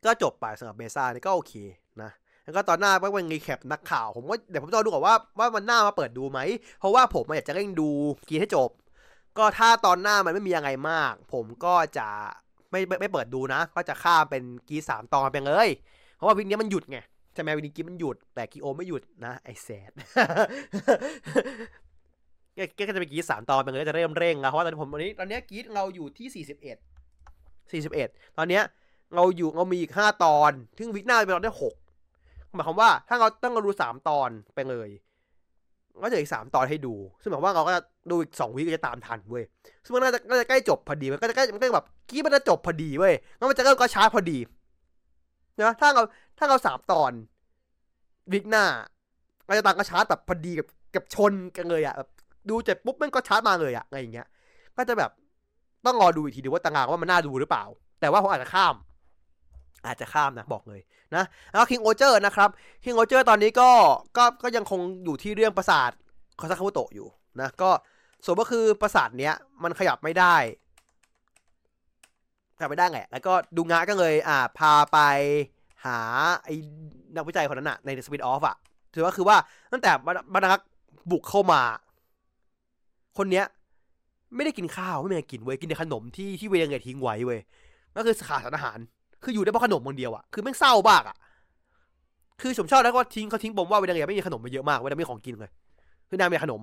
ก็จบไปสำหรับเบซ่านี่ก็โอเคนะแล้วก็ตอนหน้าก็เป็นรีแคปนักข่าวผมก็เดี๋ยวผมจะดูก่อนว่าว่ามันหน้ามาเปิดดูไหม เพราะว่าผมอยากจะเร่งดูกีให้จบ ก็ถ้าตอนหน้ามันไม่มีอะไรมาก ผมก็จะไม่ไม่ไม่เปิดดูนะ ก็จะข้ามเป็นกีสามตอนไปเลย เพราะว่าวิกนี้มันหยุดไง ใช่ไหมวินี้กีมันหยุด แต่กีโอไม่หยุดนะ ไอแซดก็จะเป็นกีสามตอนไปเลยจะเริ่มเร่งแล้วเพราะว่าตอนนี้ผมตอนนี้ตอนนี้กีเราอยู่ที่สี่สิบเอ็ดสี่สิบเอ็ดตอนเนี้ยเราอยู่เรามีอีกห้าตอน ซึ่งวิกหน้าเป็นตอนที่หกหมายความว่าถ้าเราต้องเราดูสามตอนไปเลยก็จะอีกสามตอนให้ดู ซึ่งหมายความว่าเราก็จะดูอีกสองวิก็จะตามทันเว้ย ซึ่งมันน่าจะก็จะใกล้จบพอดี มันก็จะใกล้มันก็แบบกี้มันจะจบพอดีเว้ยแล้วมันจะเริ่มก็ช้าพอดีนะถ้าเรา ถ้าเราสามตอนวิกหน้าเราจะต่ามก็ชาร์จแบบพอดีกับกับชนกันเลยอะแบบดูเจ็บปุ๊บมันก็ชาร์จมาเลยอะอะไรอย่างเงี้ย ก็จะแบบต้องรอดูอีกทีดูว่าตางานว่ามันน่าดูหรือเปล่า แต่ว่าผมอาจจะข้าม อาจจะข้ามนะบอกเลยนะแล้วคิงโอเจอร์นะครับคิงโอเจอร์ตอนนี้ก็ก็ก็ยังคงอยู่ที่เรื่องประสาทคาซาคาบุโตะอยู่นะก็ส่วนก็คือประสาทเนี้ยมันขยับไม่ได้ขยับไม่ได้ไงแล้วก็ดูงะก็เลยอ่าพาไป หาไอ้นักวิจัยคนนั้นอะในสปินออฟอะถือว่าคือว่าตั้งแต่บรรณักบุกเข้ามา คนเนี้ย ไม่ได้กินข้าวไม่มีอะไรกินเว้ยกินแต่ขนมที่ที่เวยังไงทิ้งไว้เว้ยก็คือขาดสารอาหาร คืออยู่ได้เพราะขนมคนเดียวอะคือแม่งเศร้ามากอะคือผมชอบแล้วก็ทิ้งเขาทิ้งผมว่าเวยังไงไม่มีขนมมาเยอะมากเวลาไม่มีของกินเลย คือนางมีขนม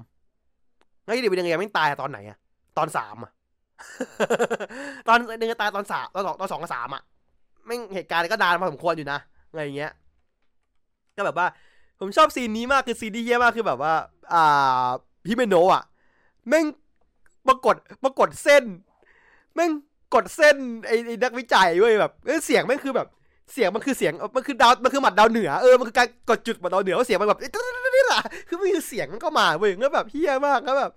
แล้วที่เด็กเป็นยังไงไม่ตายตอนไหนอะตอนสามอะตอนหนึ่งตายตอนสามตอนสองตอนสองกับสามอะ ไม่เหตุการณ์ก็นานพอสมควรอยู่นะอะไรเงี้ย ก็แบบว่า ผมชอบซีนนี้มากคือซีนที่เยี่ยมากคือแบบว่า อ่าฮิเมโนะอะแม่งปรากฏปรากฏเส้นแม่งกดเส้นไอ้นักวิจัยเว้ยแบบเสียงแม่งคือแบบเสียงมันคือเสียงมันคือดาวมันคือหมัดดาวเหนือเออมันคือการกดจุดหมัดดาวเหนือว่าเสียงมันแบบนี่แหละคือมันคือเสียงมันก็มาเว้ยก็แบบเฮี้ยมากก็แบบ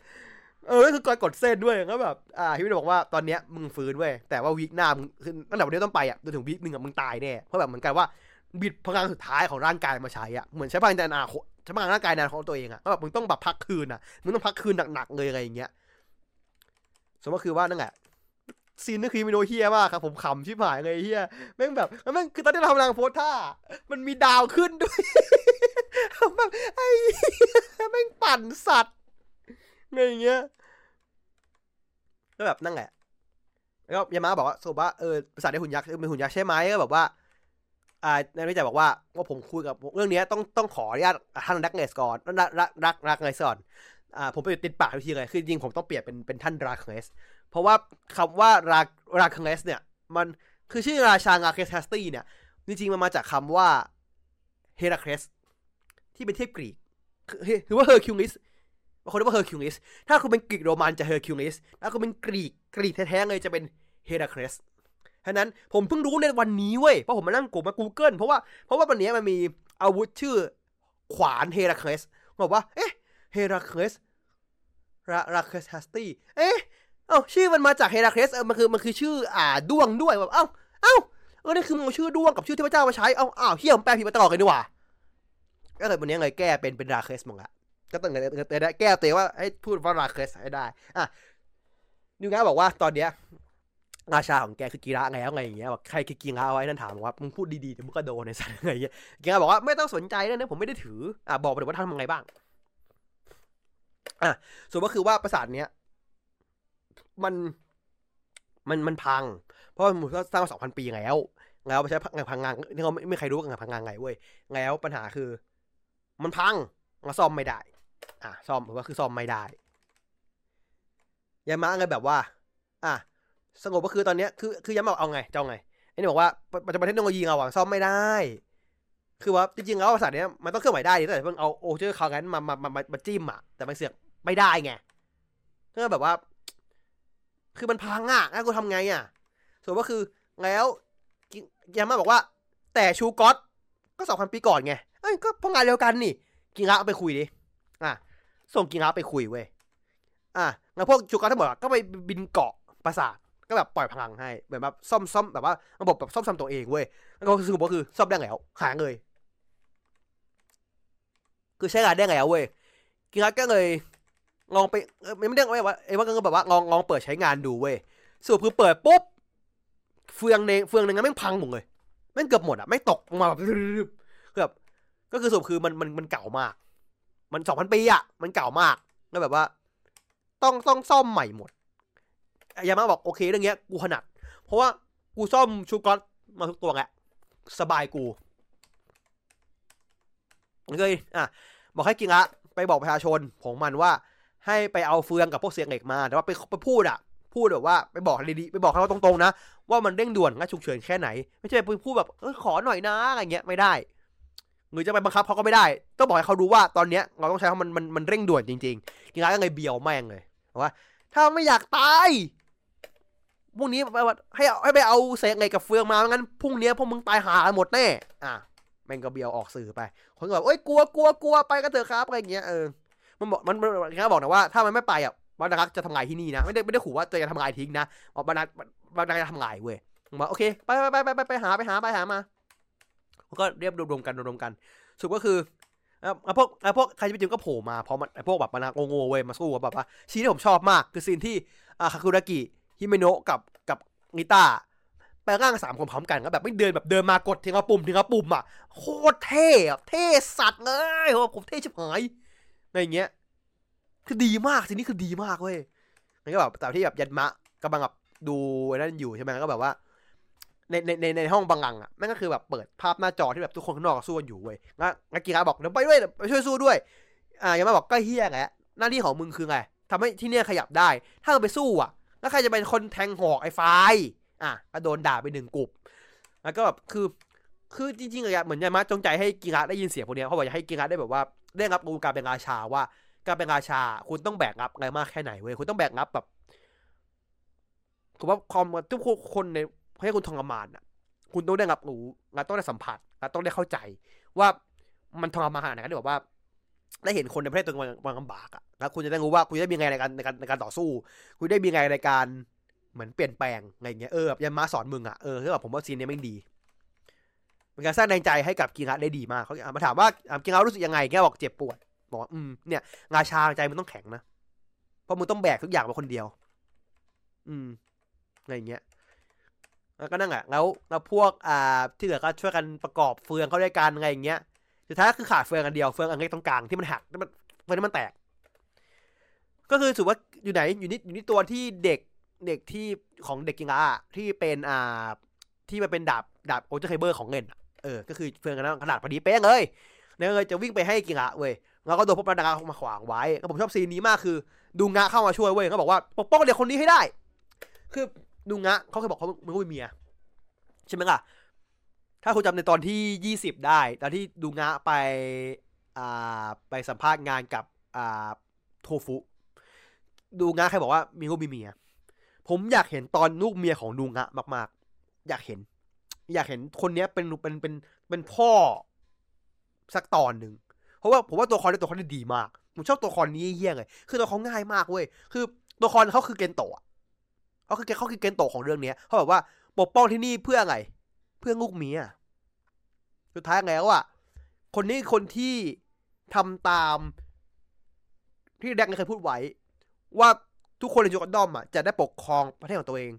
เออคือการกดเส้นด้วยก็แบบอ่าพี่บอกว่าตอนเนี้ยมึงฟื้นเว้ยแต่ว่าวีคหน้ามึงคือตั้งแต่วันนี้ต้องไปอะจนถึงวีคหนึ่งอะมึงตายแน่เพราะแบบเหมือนกันว่าบิดพลังสุดท้ายของร่างกายมาใช้อะเหมือนใช้พลังในอนาคตใช้พลังร่างกายในของตัวเองอะก็แบบมึงต้องแบบพักคืนอะมึงต้องพักคืนหนักๆเลยอะไรอย่างเงี้ยสมมติคือว่านั่นแหละซีนนี่คือมิโนเฮียมากครับผมขำชิบหายเลยเฮียแม่งแบบแม่งคือตอนที่เราทำงานโพสท่า มันมีดาวขึ้นด้วยแบบไอ้แม่งปั่นสัตว์ ไงอย่างเงี้ยก็แบบนั่งแหละแล้วยามาบอกว่าสรุปว่าเออภาษาในหุ่นยักษ์เป็นหุ่นยักษ์ใช่ไหมก็แบบว่าอ่าในวิจัยบอกว่าว่าผมคุยกับเรื่องนี้ต้องต้องขออนุญาตท่านรักเนสก่อนรักรักรักรักเนสก่อนอ่าผมไปติดปากทุกทีเลยคือจริงผมต้องเปลี่ยนเป็นเป็นท่านรักเนสเพราะว่าคำว่าราราคังเลสเนี่ย มันคือชื่อราชาราเคสแฮสตี้เนี่ยจริงๆมันมาจากคำว่าเฮราเคสที่เป็นเทพกรีกคือว่าเฮอร์คิวลิส บางคนเรียกว่าเฮอร์คิวลิส ถ้าคุณเป็นกรีกโรมันจะเฮอร์คิวลิส ถ้าคุณเป็นกรีกกรีกแท้ๆเลยจะเป็นเฮราเคสฉะนั้นผมเพิ่งรู้ในวันนี้เว้ย เพราะผมมานั่งกูมา Google เพราะว่าเพราะว่าวันนี้มันมีอาวุธชื่อขวานเฮราเคสบอกว่า เอ๊ะ เฮราเคสราราเคสแฮสตี้ เอ๊ะ เอ้าชื่อมันมาจากเฮราเคลสเออ มันคือมันคือชื่ออ่าด้วงด้วยแบบเอ้า เอ้า เออ นี่คือมันชื่อด้วงกับชื่อเทพเจ้ามาใช้ เอ้าอ้าวเฮียมแปลผิดมาตลอดเลยดีกว่าก็เลยวันนี้เลยแก้เป็นเป็นราเคสมั้งละ ก็ต้องเลยได้แก้ตัวว่าให้พูดว่าราเคสให้ได้อะนิวงาบอกว่าตอนเนี้ยราชาของแกคือกีระไงแล้วไงอย่างเงี้ยบอกใครคือกีระไว้นั่นถามว่ามึงพูดดีๆเดี๋ยวมึงก็โดนในสัตว์ไงเงี้ยกีระบอกว่าไม่ต้องสนใจนะเนี่ยผมไม่ได้ถืออะบอกไปเลยว่าทำยังไงบ้างอะส่วนก็คือว่าประสาทเนี้ยมันมันมันพัง เพราะมันสร้างมาสองพันปีแล้วแล้วไปใช้งานพังงานที่เขาไม่ไม่ใครรู้งานพังงานไงเว้ยแล้วปัญหาคือ มันพังเราซ่อมไม่ได้ อะซ่อมก็คือซ่อมไม่ได้ยามาไงแบบว่า อะสงบก็คือตอนเนี้ยคือคือยามาเอาไงเจ้าไงไอ้นี่บอกว่าปัจจุบันเทคโนโลยีเราซ่อมไม่ได้ คือว่าจริงๆแล้วภาษาเนี้ยมันต้องเคลื่อนไหวได้แต่เพิ่งเอาโอเจอร์คาร์กันมามามามาจิ้มอะแต่มันเสือกไม่ได้ไงก็แบบว่า คือมันพังอะแล้วกูทำไงอะ ส่วนก็คือแล้วยามาบอกว่า แต่ชูก๊อตก็สองพันปีก่อนไงเอ้ยก็พงานเดียวกันนี่ กิงระเอาไปคุยดิ ส่งกิงะไปคุยเว้ยอะแล้วพวกชูการทั้งหมดก็ไปบินเกาะปราสาทก็แบบปล่อยพลังให้เหมือนแบบซ่อมซ่อมแบบว่าระบบแบบซ่อมซ่อมตัวเองเว้ยแล้วก็คือก็คือซ่อมได้แล้วหายเลย คือใช้งานได้แล้วเว้ยกิงะก็เลยลองไปเออไม่ได้ว่าไอ้ว่าก็แบบว่าลองลองเปิดใช้งานดูเว้ยสรุปคือเปิดปุ๊บเฟืองในเฟืองหนึงนั้นแม่งพังหมดเลยแม่งเกือบหมดอะไม่ตกมาแบบคือแบบก็คือสรุปคือมันมันมันเก่ามาก มันสองพันปีอะมันเก่ามากแล้วแบบว่า ต้องต้องซ่อมใหม่หมดยามาบอกโอเคเรื่องเงี้ยกูถนัด เพราะว่ากูซ่อมชูกอตมาทุกตัวแหละสบายกูเลยอะบอกให้กิงะไปบอกประชาชนของมันว่า ให้ไปเอาเฟืองกับพวกเสียงเหล็กมาแต่ว่าไปไปพูดอะ พูดแบบว่าไปบอกดีๆไปบอกเขาตรงๆนะ ว่ามันเร่งด่วนและฉุกเฉินแค่ไหน ไม่ใช่ไปพูดแบบเออขอหน่อยนะอะไรเงี้ยไม่ได้ หรือจะไปบังคับเขาก็ไม่ได้ต้องบอกให้เขารู้ว่าตอนเนี้ยเราต้องใช้เขามันมันมันเร่งด่วนจริงๆกิงะก็เลยเบียวแม่งเลยว่า ถ้าไม่อยากตายพรุ่งนี้ให้ให้ไปเอาเศษเหล็กกับเฟืองมาไม่งั้นพรุ่งนี้พวกมึงตายหาหมดแน่ อะแม่งก็เบียวออกสื่อไป คนก็แบบเอ้ยกลัวกลัวกลัวไปกันเถอะครับอะไรอย่างเงี้ยเออมันบอกมันมันบอกนะว่าถ้ามันไม่ไปอะบรรลักจะทำลายที่นี่นะไม่ได้ไม่ได้ขู่ว่าจะทำลายทิ้งนะบอกบรรลักบรรลักจะทำลายเว้ยบอกโอเค ไปไปไปไปไปหาไปหาไปหามา ก็เรียบรวมกันรวมกัน สุดก็คือไอ้พวกไอ้พวกใครจะไปจิ้มก็โผล่มาเพราะมันไอ้พวกแบบบรรลักษ์โง่ๆเว้ยมาสู้กับแบบว่าซีนที่ผมชอบมาก คือซีนที่อาคาคุรากิฮิเมโนะกับกับนิต้าแปลงร่างสามคนพร้อมกันก็แบบไม่เดินแบบเดินมากดทีละปุ่มทีละปุ่มอะโคตรเท่เท่สัตว์เลยโหผมเท่ชิบหายอะไรเงี้ย คือดีมากทีนี้คือดีมากเว้ยมันก็แบบแต่ที่แบบยันมะกำลังแบบดูนั่นอยู่ใช่ไหมก็แบบว่า ในในในในห้องบัลลังก์อะนั่นก็คือแบบเปิดภาพหน้าจอที่แบบทุกคนข้างนอกสู้กันอยู่เว้ยงั้นงั้นกิระบอกเดี๋ยวไปด้วยไปช่วยสู้ด้วย อ่ายันมาบอกก็เฮี้ยแหละหน้าที่ของมึงคือไงทำให้ที่เนี่ยขยับได้ ถ้ามึงไปสู้อะแล้วใครจะเป็นคนแทงหอกไอ้ไฟอะก็โดนด่าไปหนึ่งกลุ่มแล้วก็แบบคือคือจริงๆอะเหมือนยันมะจงใจให้กีฬาได้ยินเสียงพวกนี้เขาบอกอยากให้กีฬาได้แบบว่าได้รับรู้การเป็นราชาว่า การเป็นราชา คุณต้องแบกรับอะไรมากแค่ไหนเว้ยคุณต้องแบกรับแบบคือว่าความทุกคนใน ให้คุณทรมานอะ คุณต้องได้รับรู้และต้องได้สัมผัสและต้องได้เข้าใจ ว่ามันทรมานขนาดไหนก็แบบว่าได้เห็นคนในประเทศตัวเองลำบากอะแล้วคุณจะได้รู้ว่าคุณได้มีไงในการในการในการต่อสู้ คุณได้มีไงในการเหมือนเปลี่ยนแปลงอะไรเงี้ยเออแบบยันมาสอนมึงอะเออคือแบบผมว่าซีนนี้ไม่ดีเป็นการสร้างแรงใจให้กับกิงะได้ดีมากเขามาถามว่ากิงะรู้สึกยังไงแกบอกเจ็บปวดบอกอืมเนี่ยงาชาใจมันต้องแข็งนะเพราะมึงต้องแบกทุกอย่างมาคนเดียว อืมอะไรเงี้ย แล้วก็นั่งอะแล้วแล้วพวกอ่าที่เหลือก็ช่วยกันประกอบเฟืองเข้าด้วยกันอะไรอย่างเงี้ย สุดท้ายคือขาดเฟืองอันเดียวเฟืองอันเล็กตรงกลางที่มันหักที่มันเฟืองที่มันแตก ก็คือถือว่าอยู่ไหนอยู่นี่อยู่นี่ตัวที่เด็กเด็กที่ของเด็กกิงอาที่เป็นอ่าที่มันเป็นดาบดาบโอเจอร์ไคเบอร์ของเงินเออ ก็คือเฟืองกันนั้นขนาดพอดีเป๊ะเลยเนี่ยเลยจะวิ่งไปให้กิงอาเว้ยแล้วก็โดนพวกบรรดามาขวางไว้ก็ผมชอบซีนนี้มากคือ ดูงะเข้ามาช่วยเว้ยเขาบอกว่าปกป้องเด็กคนนี้ให้ได้ คือ ดูงะเขาเคยบอกเขามึงก็มีเมีย ใช่ไหมล่ะ ถ้าคุณจำในตอนที่ยี่สิบได้ ตอนที่ดูงะไปอ่าไปสัมภาษณ์งานกับอ่าโทฟุดูงะใครบอกว่ามีลูกมีเมีย ผมอยากเห็นตอนลูกเมียของดูงะมากๆ อยากเห็น อยากเห็นคนเนี้ยเป็นเป็นเป็นเป็นพ่อสักตอนหนึ่งเพราะว่าผมว่าตัวละครในตัวครนี้ดีมากผมชอบตัวละครนี้เยี่ยงเลยคือตัวเขาง่ายมากเว้ยคือตัวละครเขาคือเกนโตะ เขาคือเขาคือเกนโตะของเรื่องนี้เขาแบบว่าปกป้องที่นี่เพื่ออะไร เพื่อลูกเมียสุดท้ายแล้วอะคนนี้คนที่ทำตามที่แดกเคยพูดไว้ ว่าทุกคนในยูกันดอมอะจะได้ปกครองประเทศของตัวเอง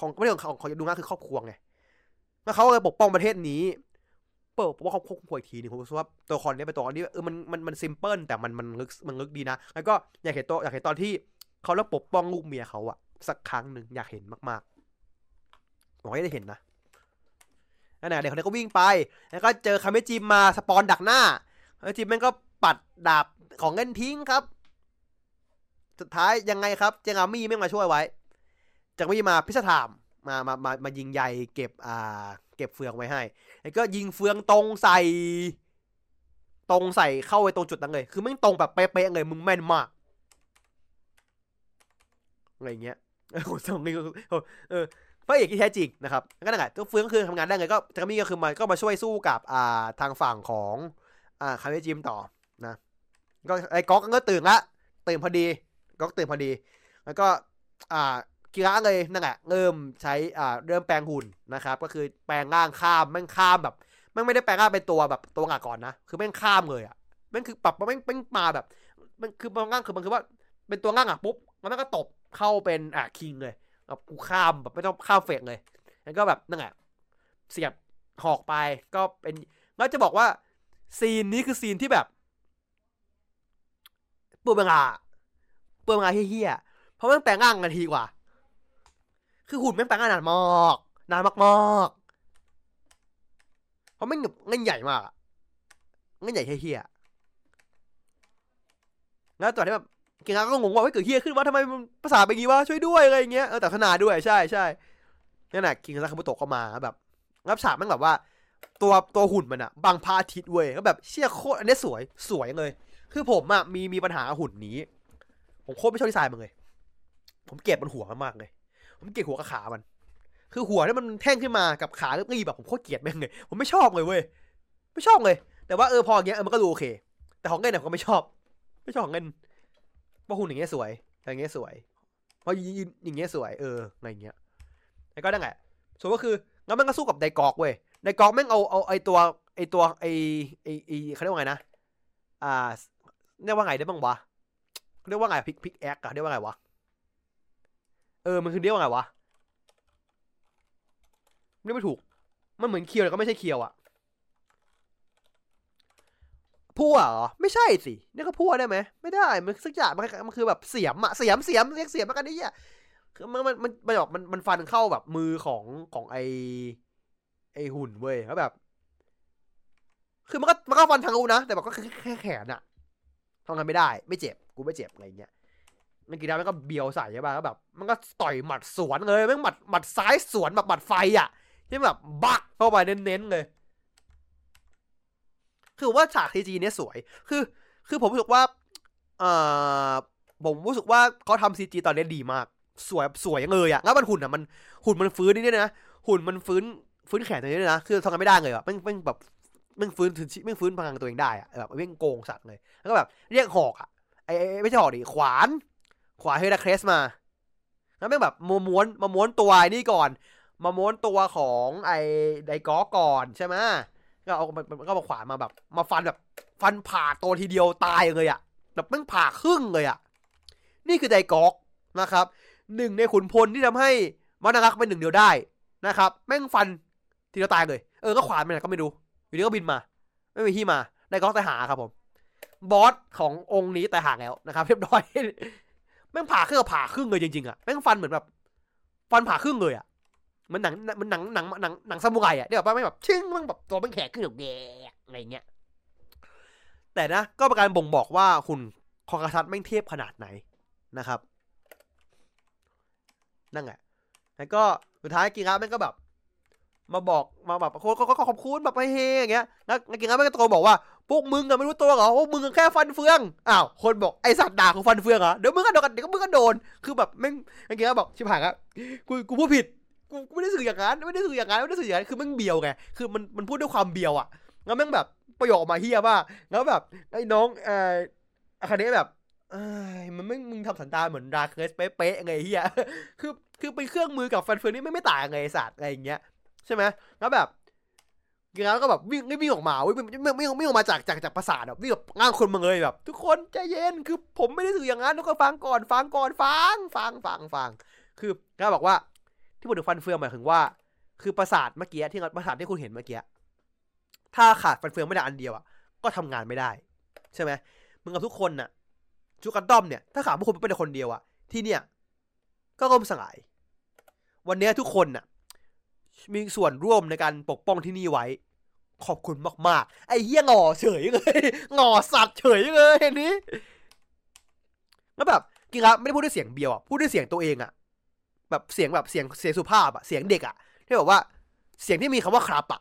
ของประเทศของของดูงาคือครอบครัวไงแล้วเขาเลยปกป้องประเทศนี้เปิดว่าเขาควบคุมอีกทีนึงผมรู้สึกว่าตัวละครนี้เป็นตัวละครที่เออมันมันมันซิมเพิลแต่มันมันลึกมันลึกดีนะ แล้วก็อยากเห็นตัวอยากเห็นตอนที่เขาเลิกปกป้องลูกเมียเขาอะ สักครั้งหนึ่งอยากเห็นมากๆผมก็ได้เห็นนะนั่นแหละเด็กคนนี้ก็วิ่งไป แล้วก็เจอคาเมจิมมาสปอนดักหน้าคาเมจิมแม่งก็ปัดดาบของเงินทิ้งครับ สุดท้ายยังไงครับ เจงามี่ไม่มาช่วยไว้จากมี่มาพิสถามมามามามายิงใยเก็บอ่า เก็บเฟืองไว้ให้ แล้วก็ยิงเฟืองตรงใส่ ตรงใส่เข้าไปตรงจุดนั้นเลย คือไม่ตรงแบบเป๊ะๆเลยมึงแม่นมากอะไรเงี้ย โอ้โหสองนี่เออพระเอกที่แท้จริงนะครับก็นั่นแหละตัวเฟืองคือทำงานได้ไงก็ทามี่ก็คือมาก็มาช่วยสู้กับอ่าทางฝั่งของอ่าคาเมจิมต่อนะก็ไอ้ก๊อกก็ตื่นละตื่นพอดีก๊อกตื่นพอดี แล้วก็อ่ากีฬาเลยนั่นแหละเริ่มใช้อ่าเริ่มแปลงหุ่นนะครับ ก็คือแปลงร่างข้ามแม่งข้ามแบบแม่งไม่ได้แปลงร่างเป็นตัวแบบตัวหลักก่อนนะคือแม่งข้ามเลยอะแม่งคือปรับมาแม่งแม่งมาแบบ มันคือบางร่างคือมันคือว่าเป็นตัวร่างอะปุ๊บแล้วมันก็ตบ เข้าเป็นอะคิงเลยแบบกูข้ามแบบไม่ต้องข้ามเฟกเลยแล้วก็แบบนั่นแหละเสียบหอกไปก็เป็นแล้วจะบอกว่าซีนนี้คือซีนที่แบบเปลืองเวลาเปลืองเวลาเฮี้ยๆเพราะมันแปลงร่างนาทีกว่า คือหุ่นแม่งแปลงร่างนานมากนานมากๆเพราะไม่งแบบเงินใหญ่มากเงินใหญ่เฮี้ยๆแล้วตอนที่แบบ กินก็งงว่าเฮ้ยเกิดเฮี้ยขึ้นว่าทำไมมันภาษาเป็นงี้วะช่วยด้วยอะไรอย่างเงี้ยเออแต่ขนาดด้วยใช่ใช่นั่นแหละกินซาคาบุโตะเขามาแบบรับฉากม่งแบบว่า ตัวตัวหุ่นมันอะบางพาทิตเว้ยก็แบบเชี่ยโคตรอันนี้สวยสวยเลย คือผมอะมีมีปัญหาหุ่นนี้ ผมโคตรไม่ชอบดีไซน์มันเลย ผมเกลียดมันหัวมันมากเลย ผมเกลียดหัวกับขามัน คือหัวที่มันแท่งขึ้นมากับขาเรียบๆแบบผมโคตรเกลียดแม่งเลยผมไม่ชอบเลยเว้ยไม่ชอบเลย แต่ว่าเออพออย่างเงี้ยเออมันก็ดูโอเค แต่ของเงินเนี่ยผมก็ไม่ชอบ ไม่ชอบของเงิน เพราะหุ่นอย่างเงี้ยสวยอย่างเงี้ยสวยเพราะยืนอย่างเงี้ยสวยเอออะไรเงี้ยแล้วก็นั่นแหละส่วนก็คืองั้นมันก็สู้กับไดกอกเว้ยในกองแม่งเอาเอาไอตัวไอตัวไอไอไอเขาเรียกว่าไงนะอ่าเรียกว่าไงได้บ้างวะเรียกว่าไงพิกพิกแอคอะเรียกว่าไงวะเออมันคือเรียกว่าไงวะเรียกไม่ถูก มันเหมือนเคียวแต่ก็ไม่ใช่เคียวอะ พัวเหรอ ไม่ใช่สินี่ก็พัวได้ไหมไม่ได้มันสักอย่างมันมันคือแบบเสียมอะเสียมเสียมเรียกเสียมมากันนี่อะคือมันมันมันมันแบบมันมันฟันเข้าแบบมือของของไอไอหุ่นเว้ยแล้วแบบ คือมันก็มันก็ฟันทางกูนะแต่แบบก็แค่แขนอะทำงานไม่ได้ ไม่เจ็บกูไม่เจ็บอะไรเงี้ยนักกีฬามันก็เบียวใส่ใช่ป่ะแล้วแบบ มันก็ต่อยหมัดสวนเลยแม่งหมัดหมัดซ้ายสวนแบบหมัดไฟอะที่แบบบักเข้าไปเน้นๆเลย คือว่าฉากทีจีเนี้ยสวย คือ คือผมรู้สึกว่า เอ่อ ผมรู้สึกว่าเขาทำซีจีตอนนี้ดีมาก สวย สวยเลยอะแล้วมันหุ่นอะมัน หุ่นมันฟื้นนี่นะ หุ่นมันฟื้น ฟื้นแขนตัวนี้ด้วยนะ คือทำงานไม่ได้เลยอะม่งแม่งแบบม่งฟื้นถึงม่งฟื้นพลังตัวเองได้อะแบบแม่งโกงสัตว์เลย แล้วก็แบบเรียกหอกอะไอ้ไม่ใช่หอกดิ ขวาน ขวานเฮราเคลสมา แล้วแม่งแบบมาม้วนมาม้วนตัวนี่ก่อน มาม้วนตัวของไอ้ไดกอก่อนใช่ไหม ก็เอามันก็มาขวานมาแบบ มาฟันแบบ ฟันผ่าตัวทีเดียวตายเลยอะแบบแม่งผ่าครึ่งเลยอะนี่คือไดกอกนะครับหนึ่งในขุนพลที่ทำให้มานารักเป็นหนึ่งเดียวได้นะครับ แม่งฟันทีเดียวตายเลย เออก็ขวานไปไหนก็ไม่รู้อยู่ดีก็บินมา ไม่มีที่มาได้ก็แต่หาครับผมบอสขององค์นี้แต่หาแล้วนะครับ เรียบร้อยแม่งผ่าครึ่งผ่าครึ่งเลยจริงๆอะแม่งฟันเหมือนแบบ ฟันผ่าครึ่งเลยอะ มันหนังมันหนังหนังหนังหนังซามูไรอะที่แบบว่าไม่แบบชึ้งมันแบบตัวมันแข็งขึ้นแบบแกอะไรเงี้ยแต่นะก็เป็นการบ่งบอกว่าหุ่นคอกาทัสแม่เทียบขนาดไหนนะครับ นั่นแหละแล้วก็สุดท้ายกิงรับแม่งก็แบบ มาบอกมาแบบโค้ก็ขอบคุณแบบไปเฮอย่างเงี้ยแล้วกิงรับแม่งก็ตะโกนบอกว่าพวกมึงอะไม่รู้ตัวเหรอพวกมึงแค่ฟันเฟืองอ้าวคนบอกไอสัตว์ด่าของฟันเฟืองเหรอเดี๋ยวมึงก็โดนเดี๋ยวมึงก็โดนคือแบบแม่งกิงรับบอกชิบหายครับกูกูพูดผิด กูไม่ได้สื่ออย่างนั้นไม่ได้สื่ออย่างนั้นไม่ได้สื่ออย่างนั้นคือม่งเบียวไงคือมันมันพูดด้วยความเบียวอะแล้วแม่งแบบประโยคออกมาเฮียว่าแล้วแบบไอ้น้องเอ่ออาคาเนะแบบเอ้ยมันไม่มึงทำสันตาเหมือนดาร์คสเป๊ะๆไงเฮียคือคือเป็นเครื่องมือกับแฟนเฟืองนี่ไม่ไม่ต่างไงศาสตร์อะไรอย่างเงี้ยใช่ไหมแล้วแบบกินแล้วก็แบบวิ่งวิ่งออกมาวิ่งวิ่งวิ่งออกมาจากจากจากปราสาทแบบวิ่งแบบง้างคนมาเลยแบบ ทุกคนใจเย็นคือผมไม่ได้สื่ออย่างนั้นทุกคนฟังก่อนฟังก่อนฟังฟังฟังฟังคือก็บอกว่า ที่พูดถึงฟันเฟืองหมายถึงว่า คือปราสาทเมื่อกี้ที่ปราสาทที่คุณเห็นเมื่อกี้ถ้าขาดฟันเฟืองไม่ได้อันเดียวอะก็ทำงานไม่ได้ ใช่ไหมมึงกับทุกคนน่ะจุกันด้อมเนี่ยถ้าขาดพวกคุณเป็นคนเดียวอะที่เนี่ย ก็ล่มสลาย วันนี้ทุกคนน่ะ มีส่วนร่วมในการปกป้องที่นี่ไว้ ขอบคุณมากๆ ไอ้เหี้ยงอเฉยเลยงอสัตว์เฉยเลยอันนี้แล้วแบบกิงครับไม่ได้พูดด้วยเสียงเบียวอะพูดด้วยเสียงตัวเองอะ แบบเสียงแบบเสียงเสียงสุภาพอะเสียงเด็กอะที่แบบว่าเสียงที่มีคำว่าครับอะ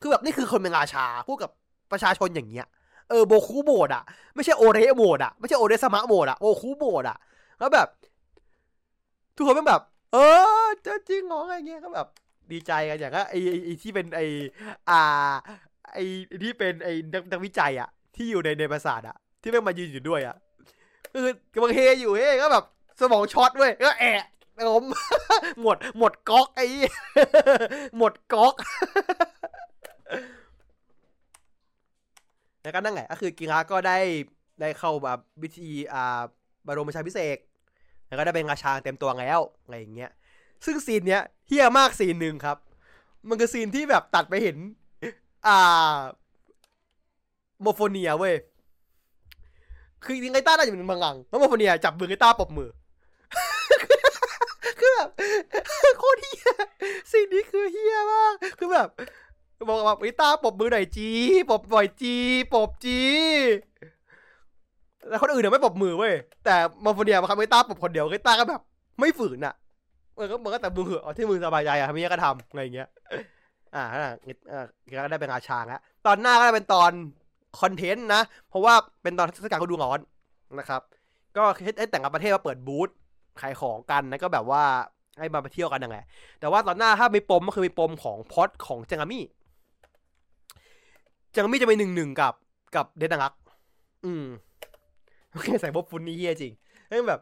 คือแบบนี่คือคนเป็นราชาพูดกับประชาชนอย่างเงี้ยเออโบคูโบดอะไม่ใช่โอเรโบดอะไม่ใช่โอเรสมะโบดอะโบคูโบดอะแล้วแบบ ทุกคนเป็นแบบ เออจะจริงเหรออะไรเงี้ยก็แบบ ดีใจกันอย่างก็ไอไอที่เป็นไออ่า ไอที่เป็นไอนักนักวิจัยอะที่อยู่ในในปราสาทอะที่แม่งมายืนอยู่ด้วยอะคือกำลังเฮอยู่เฮ้ก็แบบ สมองช็อตเว้ยก็แอะ ล้มหมดหมดก๊อกไอ้หมดก๊อกแล้วก็นั่นแหละก็คือกิระก็ได้ได้เข้าแบบวิธีอ่าบรมราชาพิเศษแล้วก็ได้เป็นราชาเต็มตัวแล้วอะไรอย่างเงี้ย ซึ่งซีนเนี้ยเฮี้ยมากซีนหนึ่งครับ มันคือซีนที่แบบตัดไปเห็น อ่าโมโฟเนียเว้ย คือจริงไอต้าน่าจะเป็นมังงังแล้วโมโฟเนียจับมือไอต้าปบมือ คือแบบโคตรเฮียสิ่งนี้คือเฮียมากคือแบบบอกว่าไอต้าปบมือหน่อยจีปบหน่อยจีปบจีแล้วคนอื่นเนี่ยไม่ปบมือเว้ยแต่มโฟเนียมาทำไอต้าปบคนเดียวไอต้าก็แบบ ไม่ฝืนอะมันก็มันก็แต่มือเหอะเอาที่มือสบายใจอะทำยังไงก็ทำอะไรอย่างเงี้ยอ่าอ่าอ่าก็ได้เป็นราชาแล้วตอนหน้าก็ได้เป็นตอนคอนเทนต์นะ เพราะว่าเป็นตอนเทศกาลก็ดูร้อนนะครับ ก็ให้แต่งกับประเทศมาเปิดบูธ ขายของกันนะก็แบบว่าให้มาไปเที่ยวกันยังไงแต่ว่าตอนหน้าถ้ามีปมก็คือมีปมของพอดของจังามี่จังามี่จะไปหนึ่งหนึ่งกับกับเดนังัก อืมโอเคใส่บ๊อบฟุนนี่เฮียจริงเฮ้ยแบบ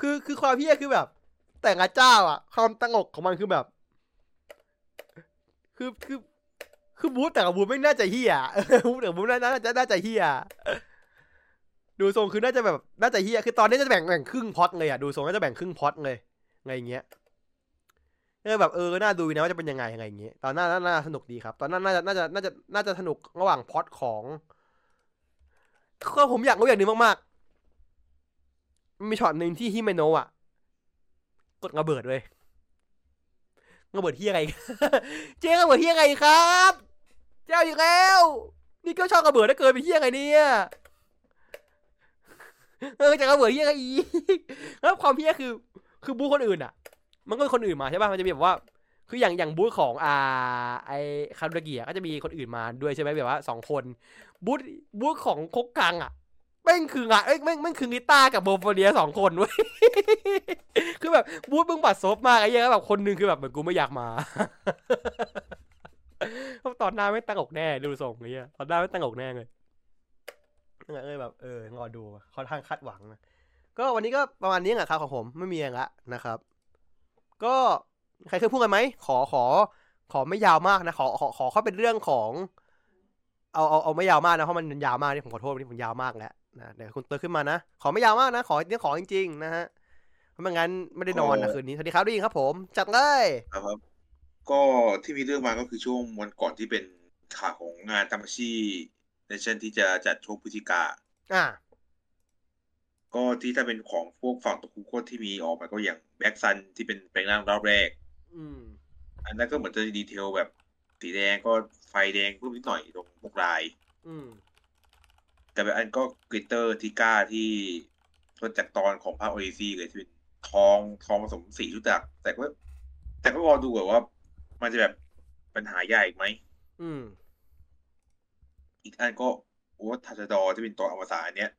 คือคือความเฮียคือแบบ แต่งอาเจ้าอะ ความตั้งอกของมันคือแบบ คือคือคือบูธแต่กับบูธไม่น่าจะเฮียบูธแต่กับบูธน่าน่าจะน่าจะเฮีย ดูทรงคือน่าจะแบบน่าจะเฮียคือตอนนี้จะแบ่งแบ่งครึ่งพอดเลยอะดูทรงน่าจะแบ่งครึ่งพอดเลยไงเงี้ยเออแบบเออน่าดูนะว่าจะเป็นยังไงยังไงอย่างเงี้ยตอนหน้าน่าสนุกดีครับ ตอนนั้นน่าจะน่าจะน่าจะน่าจะสนุกระหว่างพอดของคือผมอยากรู้อย่างหนึ่งมากๆ มีช็อตหนึ่งที่ฮิเมโนะอะกดระเบิดเลยระเบิดที่อะไรเจ๊ระเบิดที่อะไรครับ เจ้าอีกแล้ว นี่ก็ชอบระเบิดได้เกินไปที่อะไรเนี่ย เออจะระเบิดที่อะไรอีกแล้วความเพี้ยคือ คือบูธคนอื่นอะ มันก็มีคนอื่นมาใช่ป่ะมันจะมีแบบว่า คืออย่างอย่างบูธของอ่าไอคารุกิอะก็จะมีคนอื่นมาด้วยใช่ไหมแบบว่าสองคนบูธบูธของคกกังอะแม่งคืองะเอ้ยแม่งแม่งคือนิต้ากับโบฟเนียสองคนเว้ย คือแบบบูธมึงบัดซบมากไอ้เหี้ยแบบคนหนึงคือแบบเหมือนกูไม่อยากมาตอนหน้าไม่ตั้งอกแน่ดูทรงไอ้เงี้ยตอนหน้าไม่ตั้งอกแน่เลย นั่นแหละเออแบบเอองอดูค่อนข้างคาดหวังนะก็วันนี้ก็ประมาณนี้แหละครับของผมไม่มีอะไรละนะครับ ก็ใครเคยพูดกันไหมขอขอ ขอไม่ยาวมากนะขอขอขอเข้าเป็นเรื่องของเอาเอาเอาไม่ยาวมากนะเพราะมันยาวมากนี่ผมขอโทษวันนี่ผมยาวมากแล้วนะเดี๋ยวคุณเติร์ขึ้นมานะขอไม่ยาวมากนะ ขอเนี่ยขอจริงๆนะฮะเพราะไม่งั้นไม่ได้นอนนะคืนนี้สวัสดีครับได้ยินครับผม จัดเลยครับก็ที่มีเรื่องมาก็คือช่วงวันก่อนที่เป็นข่าวของงานตามาชิ เนชั่นที่จะจัดช่วงพฤศจิกาอ่า ก็ที่ถ้าเป็นของพวกฝั่งตะคุโคตที่มีออกมาก็อย่างแบ็กซันที่เป็นแปลงร่างรอบแรก อืม อันนั้นก็เหมือนจะดีเทลแบบสีแดงก็ไฟแดงเพิ่มนิดหน่อยตรงพวกลาย อืม แต่แบบอันก็กริตเตอร์ทิก้าที่ต้นจากตอนของภาคโอเอซีเลยที่เป็นทองทองผสมสีทุกอย่างแต่ก็แต่ก็รอดูแบบว่า มันจะแบบปัญหาใหญ่อีกไหม อืม อีกอันก็โอ้ทัชดอที่เป็นตัวอวสานอันเนี้ย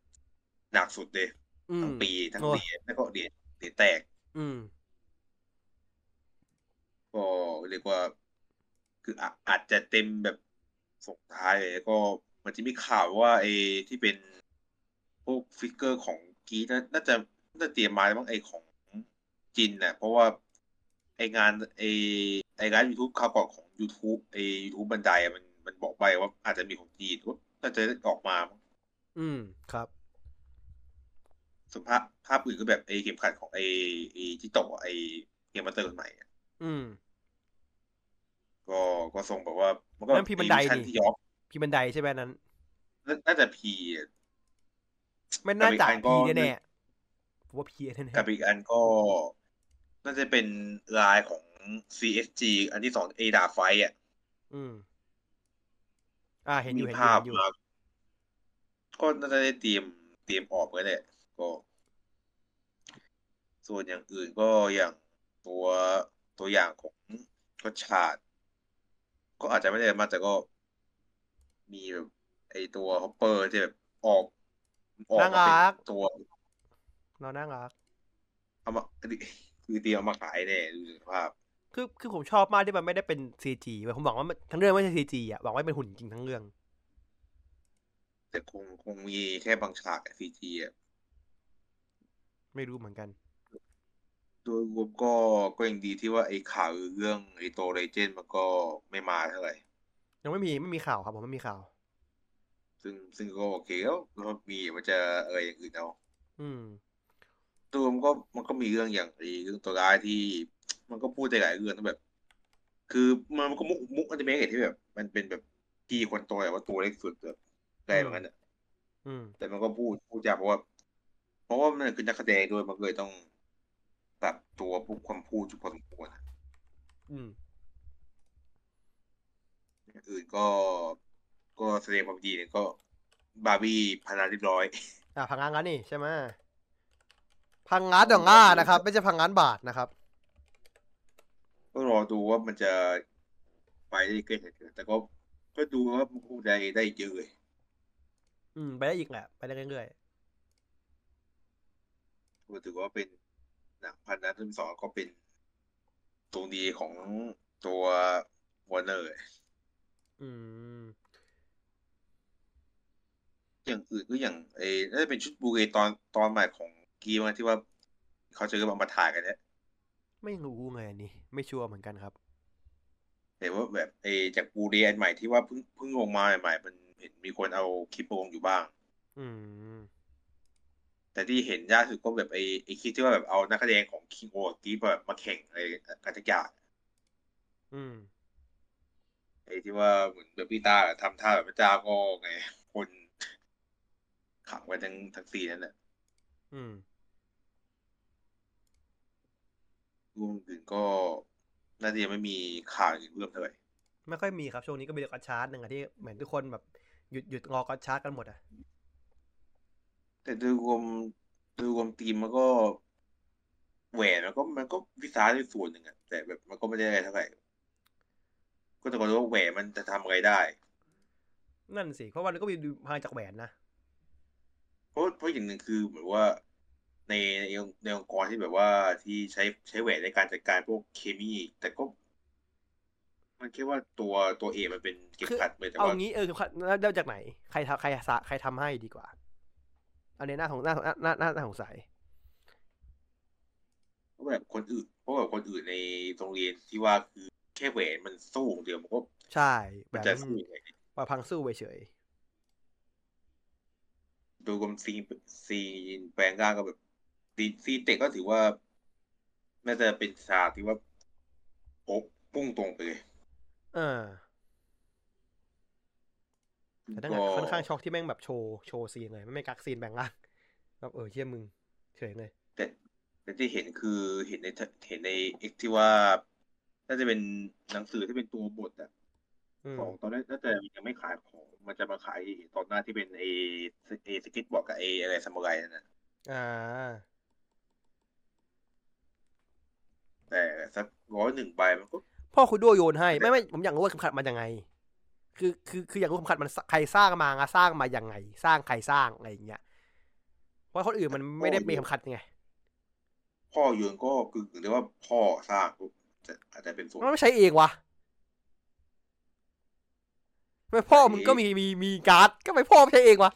หนักสุดเลยอืมทั้งปีทั้งโอ้เหรียญแล้วก็เหรียญเหรียญแตก อืมก็เรียกว่า คืออะอาจจะเต็มแบบส่งท้ายเลยแล้วก็มันจะมีข่าวว่าไอ้ที่เป็นพวกฟิกเกอร์ของกีน่าน่าจะน่าจะเตรียมมาแล้วมั้งไอ้ของจินน่ะ เพราะว่าไอ้งานไอ้ไอ้งาน YouTube ข่าวก่อนของ YouTube ไอ้ YouTube บันไดอะมัน มันบอกไปว่าอาจจะมีของจีนว่าน่าจะออกมามั้งอืมครับส่วนภาพภาพอื่นก็แบบไอ้เข็มขัดของไอ้ไอ้ที่ตกอะไอ้เกมมาสเตอร์คนใหม่อะอืม ก็ก็ทรงแบบว่า มันก็นั่นพี่บันไดมีวิชั่นี่ที่ย้อนพี่บันไดใช่ไหมนั้น น่าน่าจะพีไม่น่าจะกับอีกอันก็พีแน่ๆผมว่าพีแน่กับอีกอันก็ น่าจะเป็นลายของ CSG อันที่สองเอดาไฟอะๆอืม อ่าเห็นอมียู่เห็นอภาพยู่เห็นอยู่มาก็น่าจะได้เตรียมเตรียมออกกันแหละก็ ส่วนอย่างอื่นก็อย่างตัวตัวอย่างของก็ชาดก็อาจจะไม่ได้มากแต่ก็มีแบบไอตัวฮอปเปอร์ที่แบบออกออกน่ามารักเป็นตัวเราน่ารักเอามาคือเตรียมเอามาขายแน่ดูสภาพ คือคือผมชอบมากที่มันไม่ได้เป็นซีจีผมหวังว่ามันทั้งเรื่องไม่ใช่ซีจีอะหวังว่าเป็นหุ่นจริงทั้งเรื่อง แต่คงคงมีแค่บางฉากซีจีอะไม่รู้เหมือนกันโดยรวมก็ก็ยังดีที่ว่าไอ้ข่าวเรื่องไอ้โตเลเจนมันก็ไม่มาเท่าไหร่ ยังไม่มีไม่มีข่าวครับผมไม่มีข่าว ซึ่งซึ่งก็โอเคแล้วแล้วมีมันจะอะไรอย่างอื่นเอาอืม ตัวมันก็มันก็มีเรื่องอย่างไอ้เรื่องตัวร้ายที่ มันก็พูดได้หลายเรื่องนะแบบ คือมันมันก็มุกมุกอันจะเมกที่แบบ มันเป็นแบบพี่คนโตแต่ว่าตัวเล็กสุดแบบได้เหมือนกันอะอืมแต่มันก็พูดพูดยากเพราะว่า เพราะว่ามันคือนักแสดงด้วยมันก็เลยต้องปรับตัวพวกความพูดจุพอสมควรอะอืมอย่างอื่นก็ก็แสดงความดีเนี่ยก็ บาร์บี้พนาเรียบร้อย อ่าพังงานกันนี่ใช่ไหม พังงานดองง่านะครับ ไม่ใช่พังงานบาทนะครับก็รอดูว่ามันจะไปได้ใกล้ไหนแต่ก็ก็ดูว่ามันคงได้ได้เยอะเลยอืม ไปได้อีกแหละไปได้เรื่อยก็ถือว่าเป็นหนังพันนัดที่สองก็เป็นตัวดีของตัววอร์เนอร์ๆอืม อย่างอื่นก็อย่างเอน่าจะเป็นชุดบูเรตอนตอนใหม่ของ กีมาที่ว่าเขาจะเอามาถ่ายกันเนี่ยไม่รู้ไงอันนี้ ไม่ชัวร์เหมือนกันครับ เห็นว่าแบบเอจากบูเรอันใหม่ที่ว่าเพิ่งเพิ่งลงมาใหม่ๆมันเห็นมีคนเอาคลิปมาลงอยู่บ้าง อืม แต่ที่เห็นยากสุดก็แบบไอ้ไอ้คลิปที่ว่าแบบเอานักแสดงของคิงโอกีแบบมาแข่งอะไรกันทุกอย่างอืมไอ้ที่ว่าเหมือนแบบพี่ตาทำท่าแบบพระเจ้าก็ไงคนขังไว้ทั้งทั้งซีนนั่นแหละอืม รวมถึงก็น่าจะยังไม่มีข่าวอื่นเพิ่มเท่าไหร่ไม่ค่อยมีครับ ช่วงนี้ก็มีแต่กัดชาร์จหนึ่งอะที่เหมือนทุกคนแบบหยุดหยุดงอกัดชาร์จกันหมดอะแต่โดยรวมโดยรวมทีมมันก็แหวนมันก็มันก็วิสาในส่วนหนึ่งอะแต่แบบมันก็ไม่ได้อะไรเท่าไหร่ก็ต้องรู้ว่าแหวนมันจะทำอะไรได้ นั่นสิเพราะวันก็มีพลังจากแหวนนะเพราะเพราะอย่างหนึ่งคือเหมือนว่า ในในในองค์กรที่แบบว่าที่ใช้ใช้แหวนในการจัดการพวกเคมี แต่ก็ มันแค่ว่าตัวตัวเอมันเป็นเก็บคือขัดเลยแต่เอาว่างี้เออเริ่มจากไหน ใครทำใครสะใครทำให้ดีกว่า อันนี้น่าสงน่าน่าน่าน่าสงสัยเพราะแบบคนอื่นเพราะแบบคนอื่นในโรงเรียนที่ว่าคือแค่แหวนมันสู้อย่างเดียวมันก็ใช่แบมันบจะนั้นสู้ยังไงว่าพังสู้ไปเฉยโดยรวมซีนซีนแปลงร่างก็แบบ ซีนซีนเตะก็ถือว่า น่าจะเป็นฉากที่ว่าโป๊ะพุ่งตรงไปเลยเออแต่ตั้งแต่ค่อนข้างช็อกที่แม่งแบบโชว์โชว์ซีนเลยไม่ไม่กักซีนแปลงร่างแบบเออเชี่ยมึงเฉยเลยแต่แต่ที่เห็นคือเห็นในเห็นใน X ที่ว่าน่าจะเป็นหนังสือที่เป็นตัวบทอะอืมของตอนแรกน่าจะยังไม่ขายของ มันจะมาขายตอนหน้าที่เป็นเอเอสกิทบอกกับเออะไรซามูไรนั่นนะอ่า แต่สักร้อยหนึ่งใบมันก็พ่อคุณด้วโยนให้ ไม่ไม่ผมอยากรู้ว่าเข็มขัดมันยังไง คือคือคืออยากรู้เข็มขัดมันใครสร้างมาอะสร้างมายังไง สร้างใครสร้างอะไรอย่างเงี้ยเพราะคนอื่นมันไม่ได้มีเข็มขัดไงพ่อโยนก็คือเรียกว่าพ่อสร้างปุ๊บจะอาจจะเป็นส่วนมันไม่ใช้เองวะทำไม่พ่อมึงก็มีมีมีการ์ดก็ไม่พ่อไม่ใช้เองวะ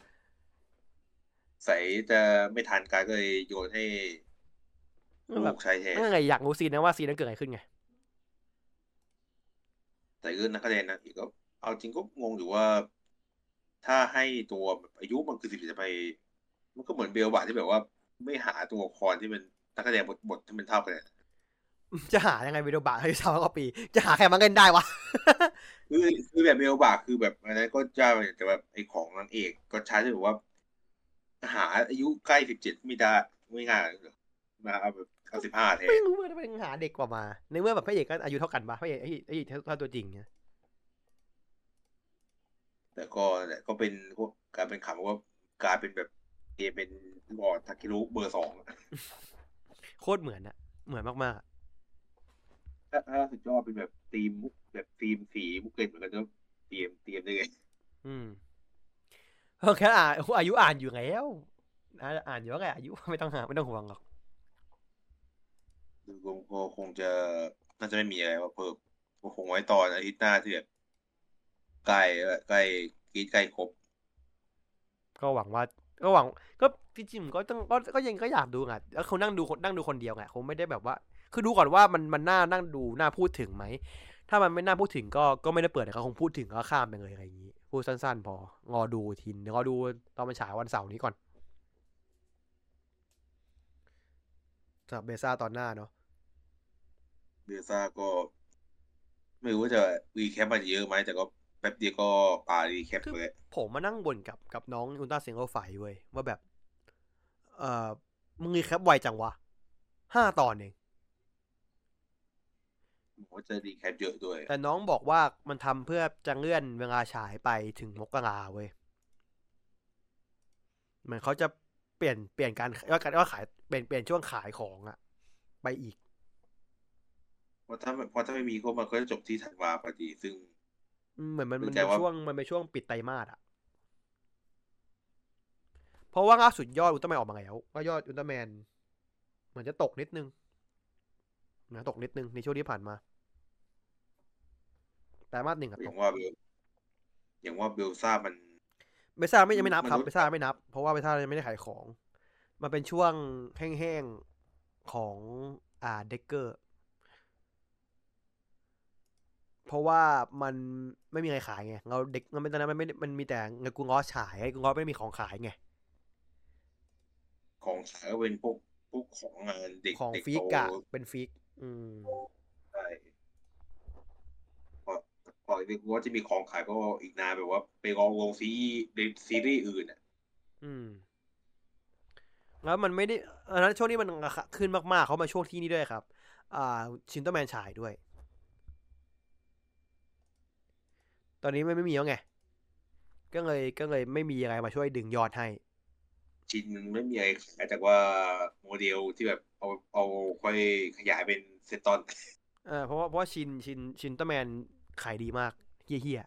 ใส่จะไม่ทันการก็เลยโยนให้มันลู แบบกใช้แทนนั่นไงอยากรู้ซีนนะว่าซีนนั้นเกิดอะไรขึ้นไง แต่เรื่องนักเรียนนะอีกก็ เอาจริงก็งงอยู่ว่า ถ้าให้ตัวแบบอายุมันคือสิบจะไป มันก็เหมือนเบลบาที่แบบว่า ไม่หาตัวละครที่เป็นนักแสดงบทบทที่มันเท่ากันอะจะหายังไงวิดีโอบะให้สามกว่าปี จะหาใครมาเล่นได้วะคือคือแบบเบลบาคือแบบอันนั้นก็เจ้าแต่แบบไอ้ของนางเอกก็ใช้ที่แบบว่า หาอายุใกล้สิบเจ็ดไม่ได้ไม่ง่ายหรอกมาเอาแบบ เอาสิบห้าแทนไม่รู้ว่าจะเป็นหาเด็กกว่ามาในเมื่อแบบพระเอกก็อายุเท่ากันปะพระเอกไอ้ไอ้เท่าตัวจริงเนี่ยแต่ก็แต่ก็เป็นพวกการเป็นขำว่ากลายเป็นแบบเกมเป็นบอร์ดทาคิรุเบอร์สองโคตรเหมือนอะเหมือนมากๆอะถ้าถ้าสุดยอดเป็นแบบทีมมุกแบบทีมสีมุกเกนเหมือนกันก็เตรียมเตรียมได้เลยอืมเพราะแค่อ่านอายุอ่านอยู่แล้วอ่านอ่านอยู่แล้วไงอายุไม่ต้องหาไม่ต้องห่วงหรอก ดูก็ก็คงจะน่าจะไม่มีอะไรว่าเพิ่มคงไว้ตอนอาทิตย์หน้าที่แบบใกล้ใกล้กีดใกล้ครบ ก็หวังว่า ก็หวัง ก็พี่จิมก็ต้องก็ก็ยังก็อยากดูไงแล้วเขานั่งดูคนนั่งดูคนเดียวไงคงไม่ได้แบบว่า คือดูก่อนว่ามันมันน่านั่งดูน่าพูดถึงไหมถ้ามันไม่น่าพูดถึงก็ก็ไม่ได้เปิดเขาคงพูดถึงก็ข้ามไปเลยอะไรอย่างนี้พูดสั้น ๆ พองอดูทีนรอดูตอนมันฉายวันเสาร์นี้ก่อน สำหรับเบซ่าตอนหน้าเนาะเบซ่าก็ ไม่รู้ว่าจะรีแคปมันเยอะไหมแต่ก็แป๊บเดียวก็ปา recap เลยผมมานั่งบ่นกับกับน้องอุลตร้าเสียงเขาไฟเว้ยว่าแบบ เอ่อมึง recap ไวจังวะห้าตอนเองผมว่าจะ recap เยอะด้วย แต่น้องบอกว่ามันทำเพื่อจะเลื่อนเวลาฉายไปถึงมกราเว้ยเหมือนเขาจะ เปลี่ยนเปลี่ยนการว่าการว่าขายเปลี่ยนเปลี่ยนช่วงขายของอะไปอีกเพราะถ้าเพราะถ้าไม่มีก็มันก็จะจบที่ธันวาพอดีซึ่งอืมเหมือนมันเข้ามันใจเป็นว่าช่วงมันเป็นช่วงปิดไตรมาสอะเพราะว่าล่าสุดยอดอุลตร้าแมนออกมาแล้วว่ายอดอุลตร้าแมนเหมือนจะตกนิดนึงนะตกนิดนึงในช่วงที่ผ่านมาไตรมาสหนึ่งอะอตย่ากงว่าเบลอย่างว่าเบลซ่ามัน เบซ่าไม่ยังไม่นับครับมนุษย์เบซ่าไม่นับ เพราะว่าเบซ่ายังไม่ได้ขายของ มันเป็นช่วงแห้งๆของอ่าเด็กเกอร์ เพราะว่ามันไม่มีใครขายไงเราเด็กมันเป็นตอนนั้นมันไม่ได้มันมีแต่เงินกูง้อฉายไอ้กูง้อไม่มีของขายไงของขายก็เป็นพวกพวกของงานเด็กของเด็กฟิกโตอะเป็นฟิก อืมได้พ อพอเรียกว่าจะมีของขายก็อีกนานแบบว่า ไปรอลงซีรีส์ในซีรีส์อื่นอะ อืม แล้วมันไม่ได้อันนั้นช่วงนี้มันราคาขึ้นมากๆ เขามาช่วงที่นี่ด้วยครับ อ่า ชินเตอร์แมนฉายด้วย ตอนนี้ไม่ไม่มีแล้วไง ก็เลยก็เลยไม่มีอะไรมาช่วยดึงยอดให้ชินมันไม่มีอะไรขายแต่ว่าโมเดลที่แบบเอาเอาค่อยขยายเป็นเซตตอน เออเพราะว่าเพราะว่าชินชินชินเตอร์แมน ขายดีมากเหี้ยเหี้ย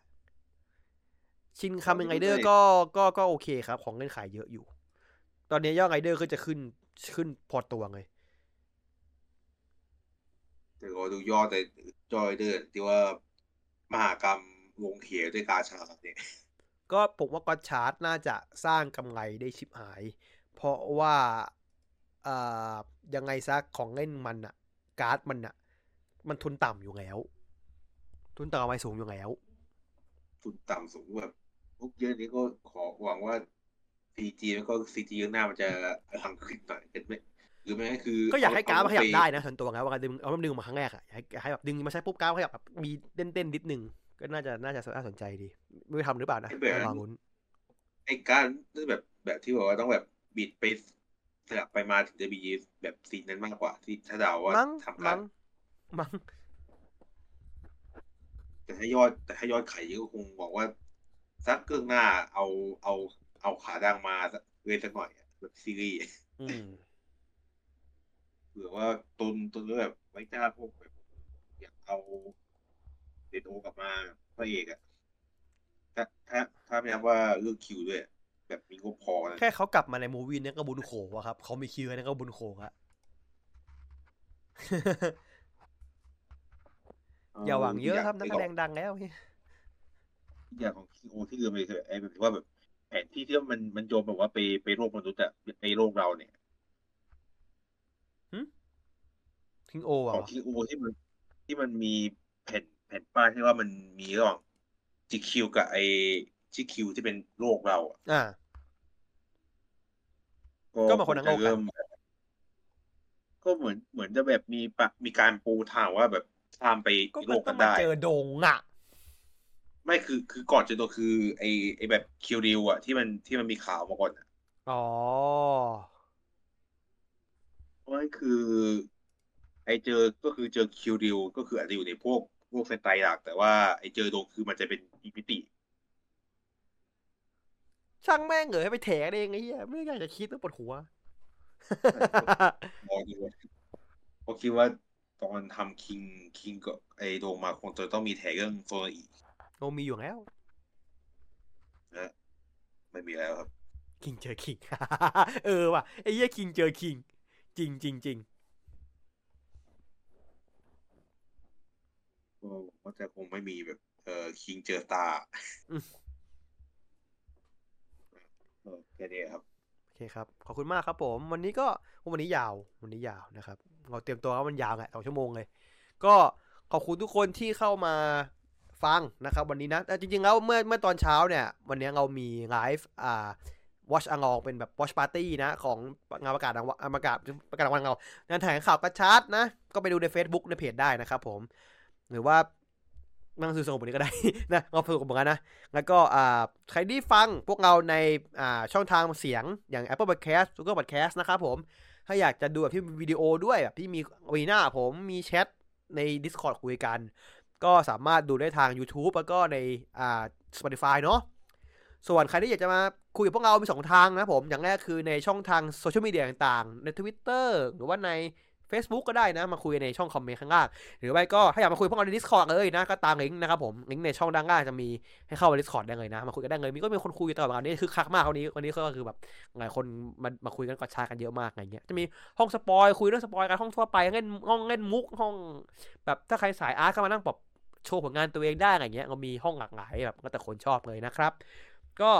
ชินคาเมนไรเดอร์ก็ก็ก็โอเคครับ ของเล่นขายเยอะอยู่ ตอนนี้ยอดไรเดอร์ก็จะขึ้นขึ้นพอตัวเลยแต่ก็ดูยอดแต่จอยเดอร์ที่ว่ามหากรรมวงเขียวด้วยกาชาเนี่ยก็ผมว่า Gotchard น่าจะสร้างกำไรได้ชิบหาย เพราะว่าเอ่อยังไงซะของเล่นมันอะการ์ดมันอะมันทุนต่ำอยู่แล้ว ทุนต่ำกำไรสูงอยู่แล้ว ทุนต่ำสูงแบบพวกเยอะนี้ก็ขอหวังว่าซีจีแล้วก็ซีจีข้างหน้ามันจะหังขึ้นหน่อยเป็นไหมหรือไม่ก็คือ ก็อยากให้การ์ดมันขยับเอได้นะส่วนตัวนะว่าดึงเอามันดึงมาครั้งแรกอะอยากให้อยากให้แบบดึงมาใช้ปุ๊บการ์ดมันขยับแบบมีเต้นเต้นๆนิดนึงก็น่าจะน่าจะน่าสนใจดีไม่รู้ทำหรือเปล่านะต้องรอลุ้นไอ้การที่แบบแบบที่บอกว่าต้องแบบบิดไปสลับไปมาถึงจะมีแบบซีนนั้นมากกว่าที่ถ้าเดาว่ามั้งทำการมั้งมั้ง แต่ถ้ายอดแต่ถ้ายอดขายเยอะก็คงบอกว่าสักเกื้องหน้าเอาเอาเอาขาดังมาเวทสักหน่อยอะแบบซีรีส์อืมเผื่อว่าตุนตุนก็แบบไว้จ้างพวกแบบอยากเอาเดโออกลับมาพระเอกอะถ้าถ้าถ้าไม่นับว่าเรื่องคิวด้วย แบบมีงบพอนะแค่เขากลับมาในมูวี่เนี่ยก็บุญโขอะครับเขามีคิวเนี่ยก็บุญโขอะ อย่าหวังเยอะครับนักแสดงดังแล้วพี่อย่างของคิโอที่ลืมไปคือไอ้แบบว่าแบบแผนที่ที่ว่ามันมันโยมแบบว่าไปไปโลกมนุษย์อะไปโลกเราเนี่ยทิงโออะของคิโอที่มันที่มันมีแผ่นแผ่นป้ายที่ว่ามันมีระหว่างจีคิวกับไอจีคิวที่เป็นโลกเราอะอ่าก็มาคนละโลกกันเริ่มก็เหมือนเหมือนจะแบบมีปะมีการปูทางว่าแบบ ข้ามไปก็โลมันกต้กัองนมาได้ เจอดงอะ ไม่คือคือก่อนเจอตัวคือไอไอแบบคิวริวอะที่มันที่มันมีข่าวมาก่อนอะอ๋อเพราะนั่นคือ ไอเจอก็คือเจอคิวริวก็คืออาจจะอยู่ในพวกพวกเซนไตหลัก แต่ว่าไอเจอตรงคือมันจะเป็นอีพิติช่างแม่งเหรอให้ไปแถเองไอ้เหี้ยไม่อยากจะคิดแล้วปวดหัวมองดูเพราะคิดว่า ตอนทำคิงคิงกับไอโดงมาคงจะต้องมีแถเรื่องโซนอีกโอมีอยู่แล้วนะไม่มีแล้วครับ คิงเจอคิง เออว่ะไอ้เหี้ยคิงเจอคิง จริงจริงจริงก็ว่าจะคงไม่มีแบบ เออคิงเจอตาเออแค่นี้ครับโอเคครับ ขอบคุณมากครับผม วันนี้ก็วันนี้ยาว วันนี้ยาวนะครับ เราเตรียมตัวว่ามันยาวแหละสองชั่วโมงเลย ก็ขอบคุณทุกคนที่เข้ามาฟังนะครับวันนี้นะแต่จริงๆแล้วเมื่อเมื่อตอนเช้าเนี่ย วันนี้เรามีไลฟ์อ่า watch อังลองเป็นแบบ watch party นะ ของงานประกาศรางวัลประกาศประกาศรางวัลเรางานแถลงข่าวกระชัดนะ ก็ไปดูใน Facebook ในเพจได้นะครับผม หรือว่านั่งซื้อสงบนี้ก็ได้นะเราสนุกเหมือนกันนะ แล้วก็อ่าใครที่ฟังพวกเราในอ่าช่องทางเสียงอย่าง Apple Podcast Google Podcast นะครับผม ถ้าอยากจะดูแบบที่วิดีโอด้วยแบบที่มีวีหน้าผมมีแชทใน Discord คุยกัน ก็สามารถดูได้ทาง YouTube แล้วก็ในอ่า Spotify เนาะส่วนใครที่อยากจะมาคุยกับพวกเรา มีสองทางนะผม อย่างแรกคือในช่องทางโซเชียลมีเดียต่างๆ ใน Twitter หรือว่าใน Facebook ก็ได้นะ มาคุยในช่องคอมเมนต์ข้างล่าง หรือไม่ก็ถ้าอยากมาคุยพวกเราใน Discord เลยนะ ก็ตามลิงก์นะครับผมลิงก์ในช่องด้านล่างจะมีให้เข้าไป Discord ได้เลยนะ มาคุยกันได้เลย มีก็มีคนคุยตลอดวันนี้คือคักมากวันนี้วันนี้ก็คือแบบหลายคนมามาคุยกัน Gotchard กันเยอะมากอะไรเงี้ยจะมีห้อง spoil คุยเรื่อง spoil กันห้องทั่วไปเล่นห้องเล่นมุกห้อง แบบถ้าใครสาย art ก็มานั่งแบบโชว์ผลงานตัวเองได้อะไรเงี้ยเรามีห้องหลากหลายแบบก็แต่คนชอบเลยนะครับ ก็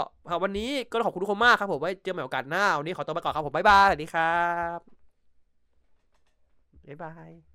วันนี้ก็ขอบคุณทุกคนมากครับผมไว้เจอกันใหม่โอกาสหน้าวันนี้ขอตัวไปก่อนครับผมบ๊ายบายสวัสดีครับ บ๊ายบาย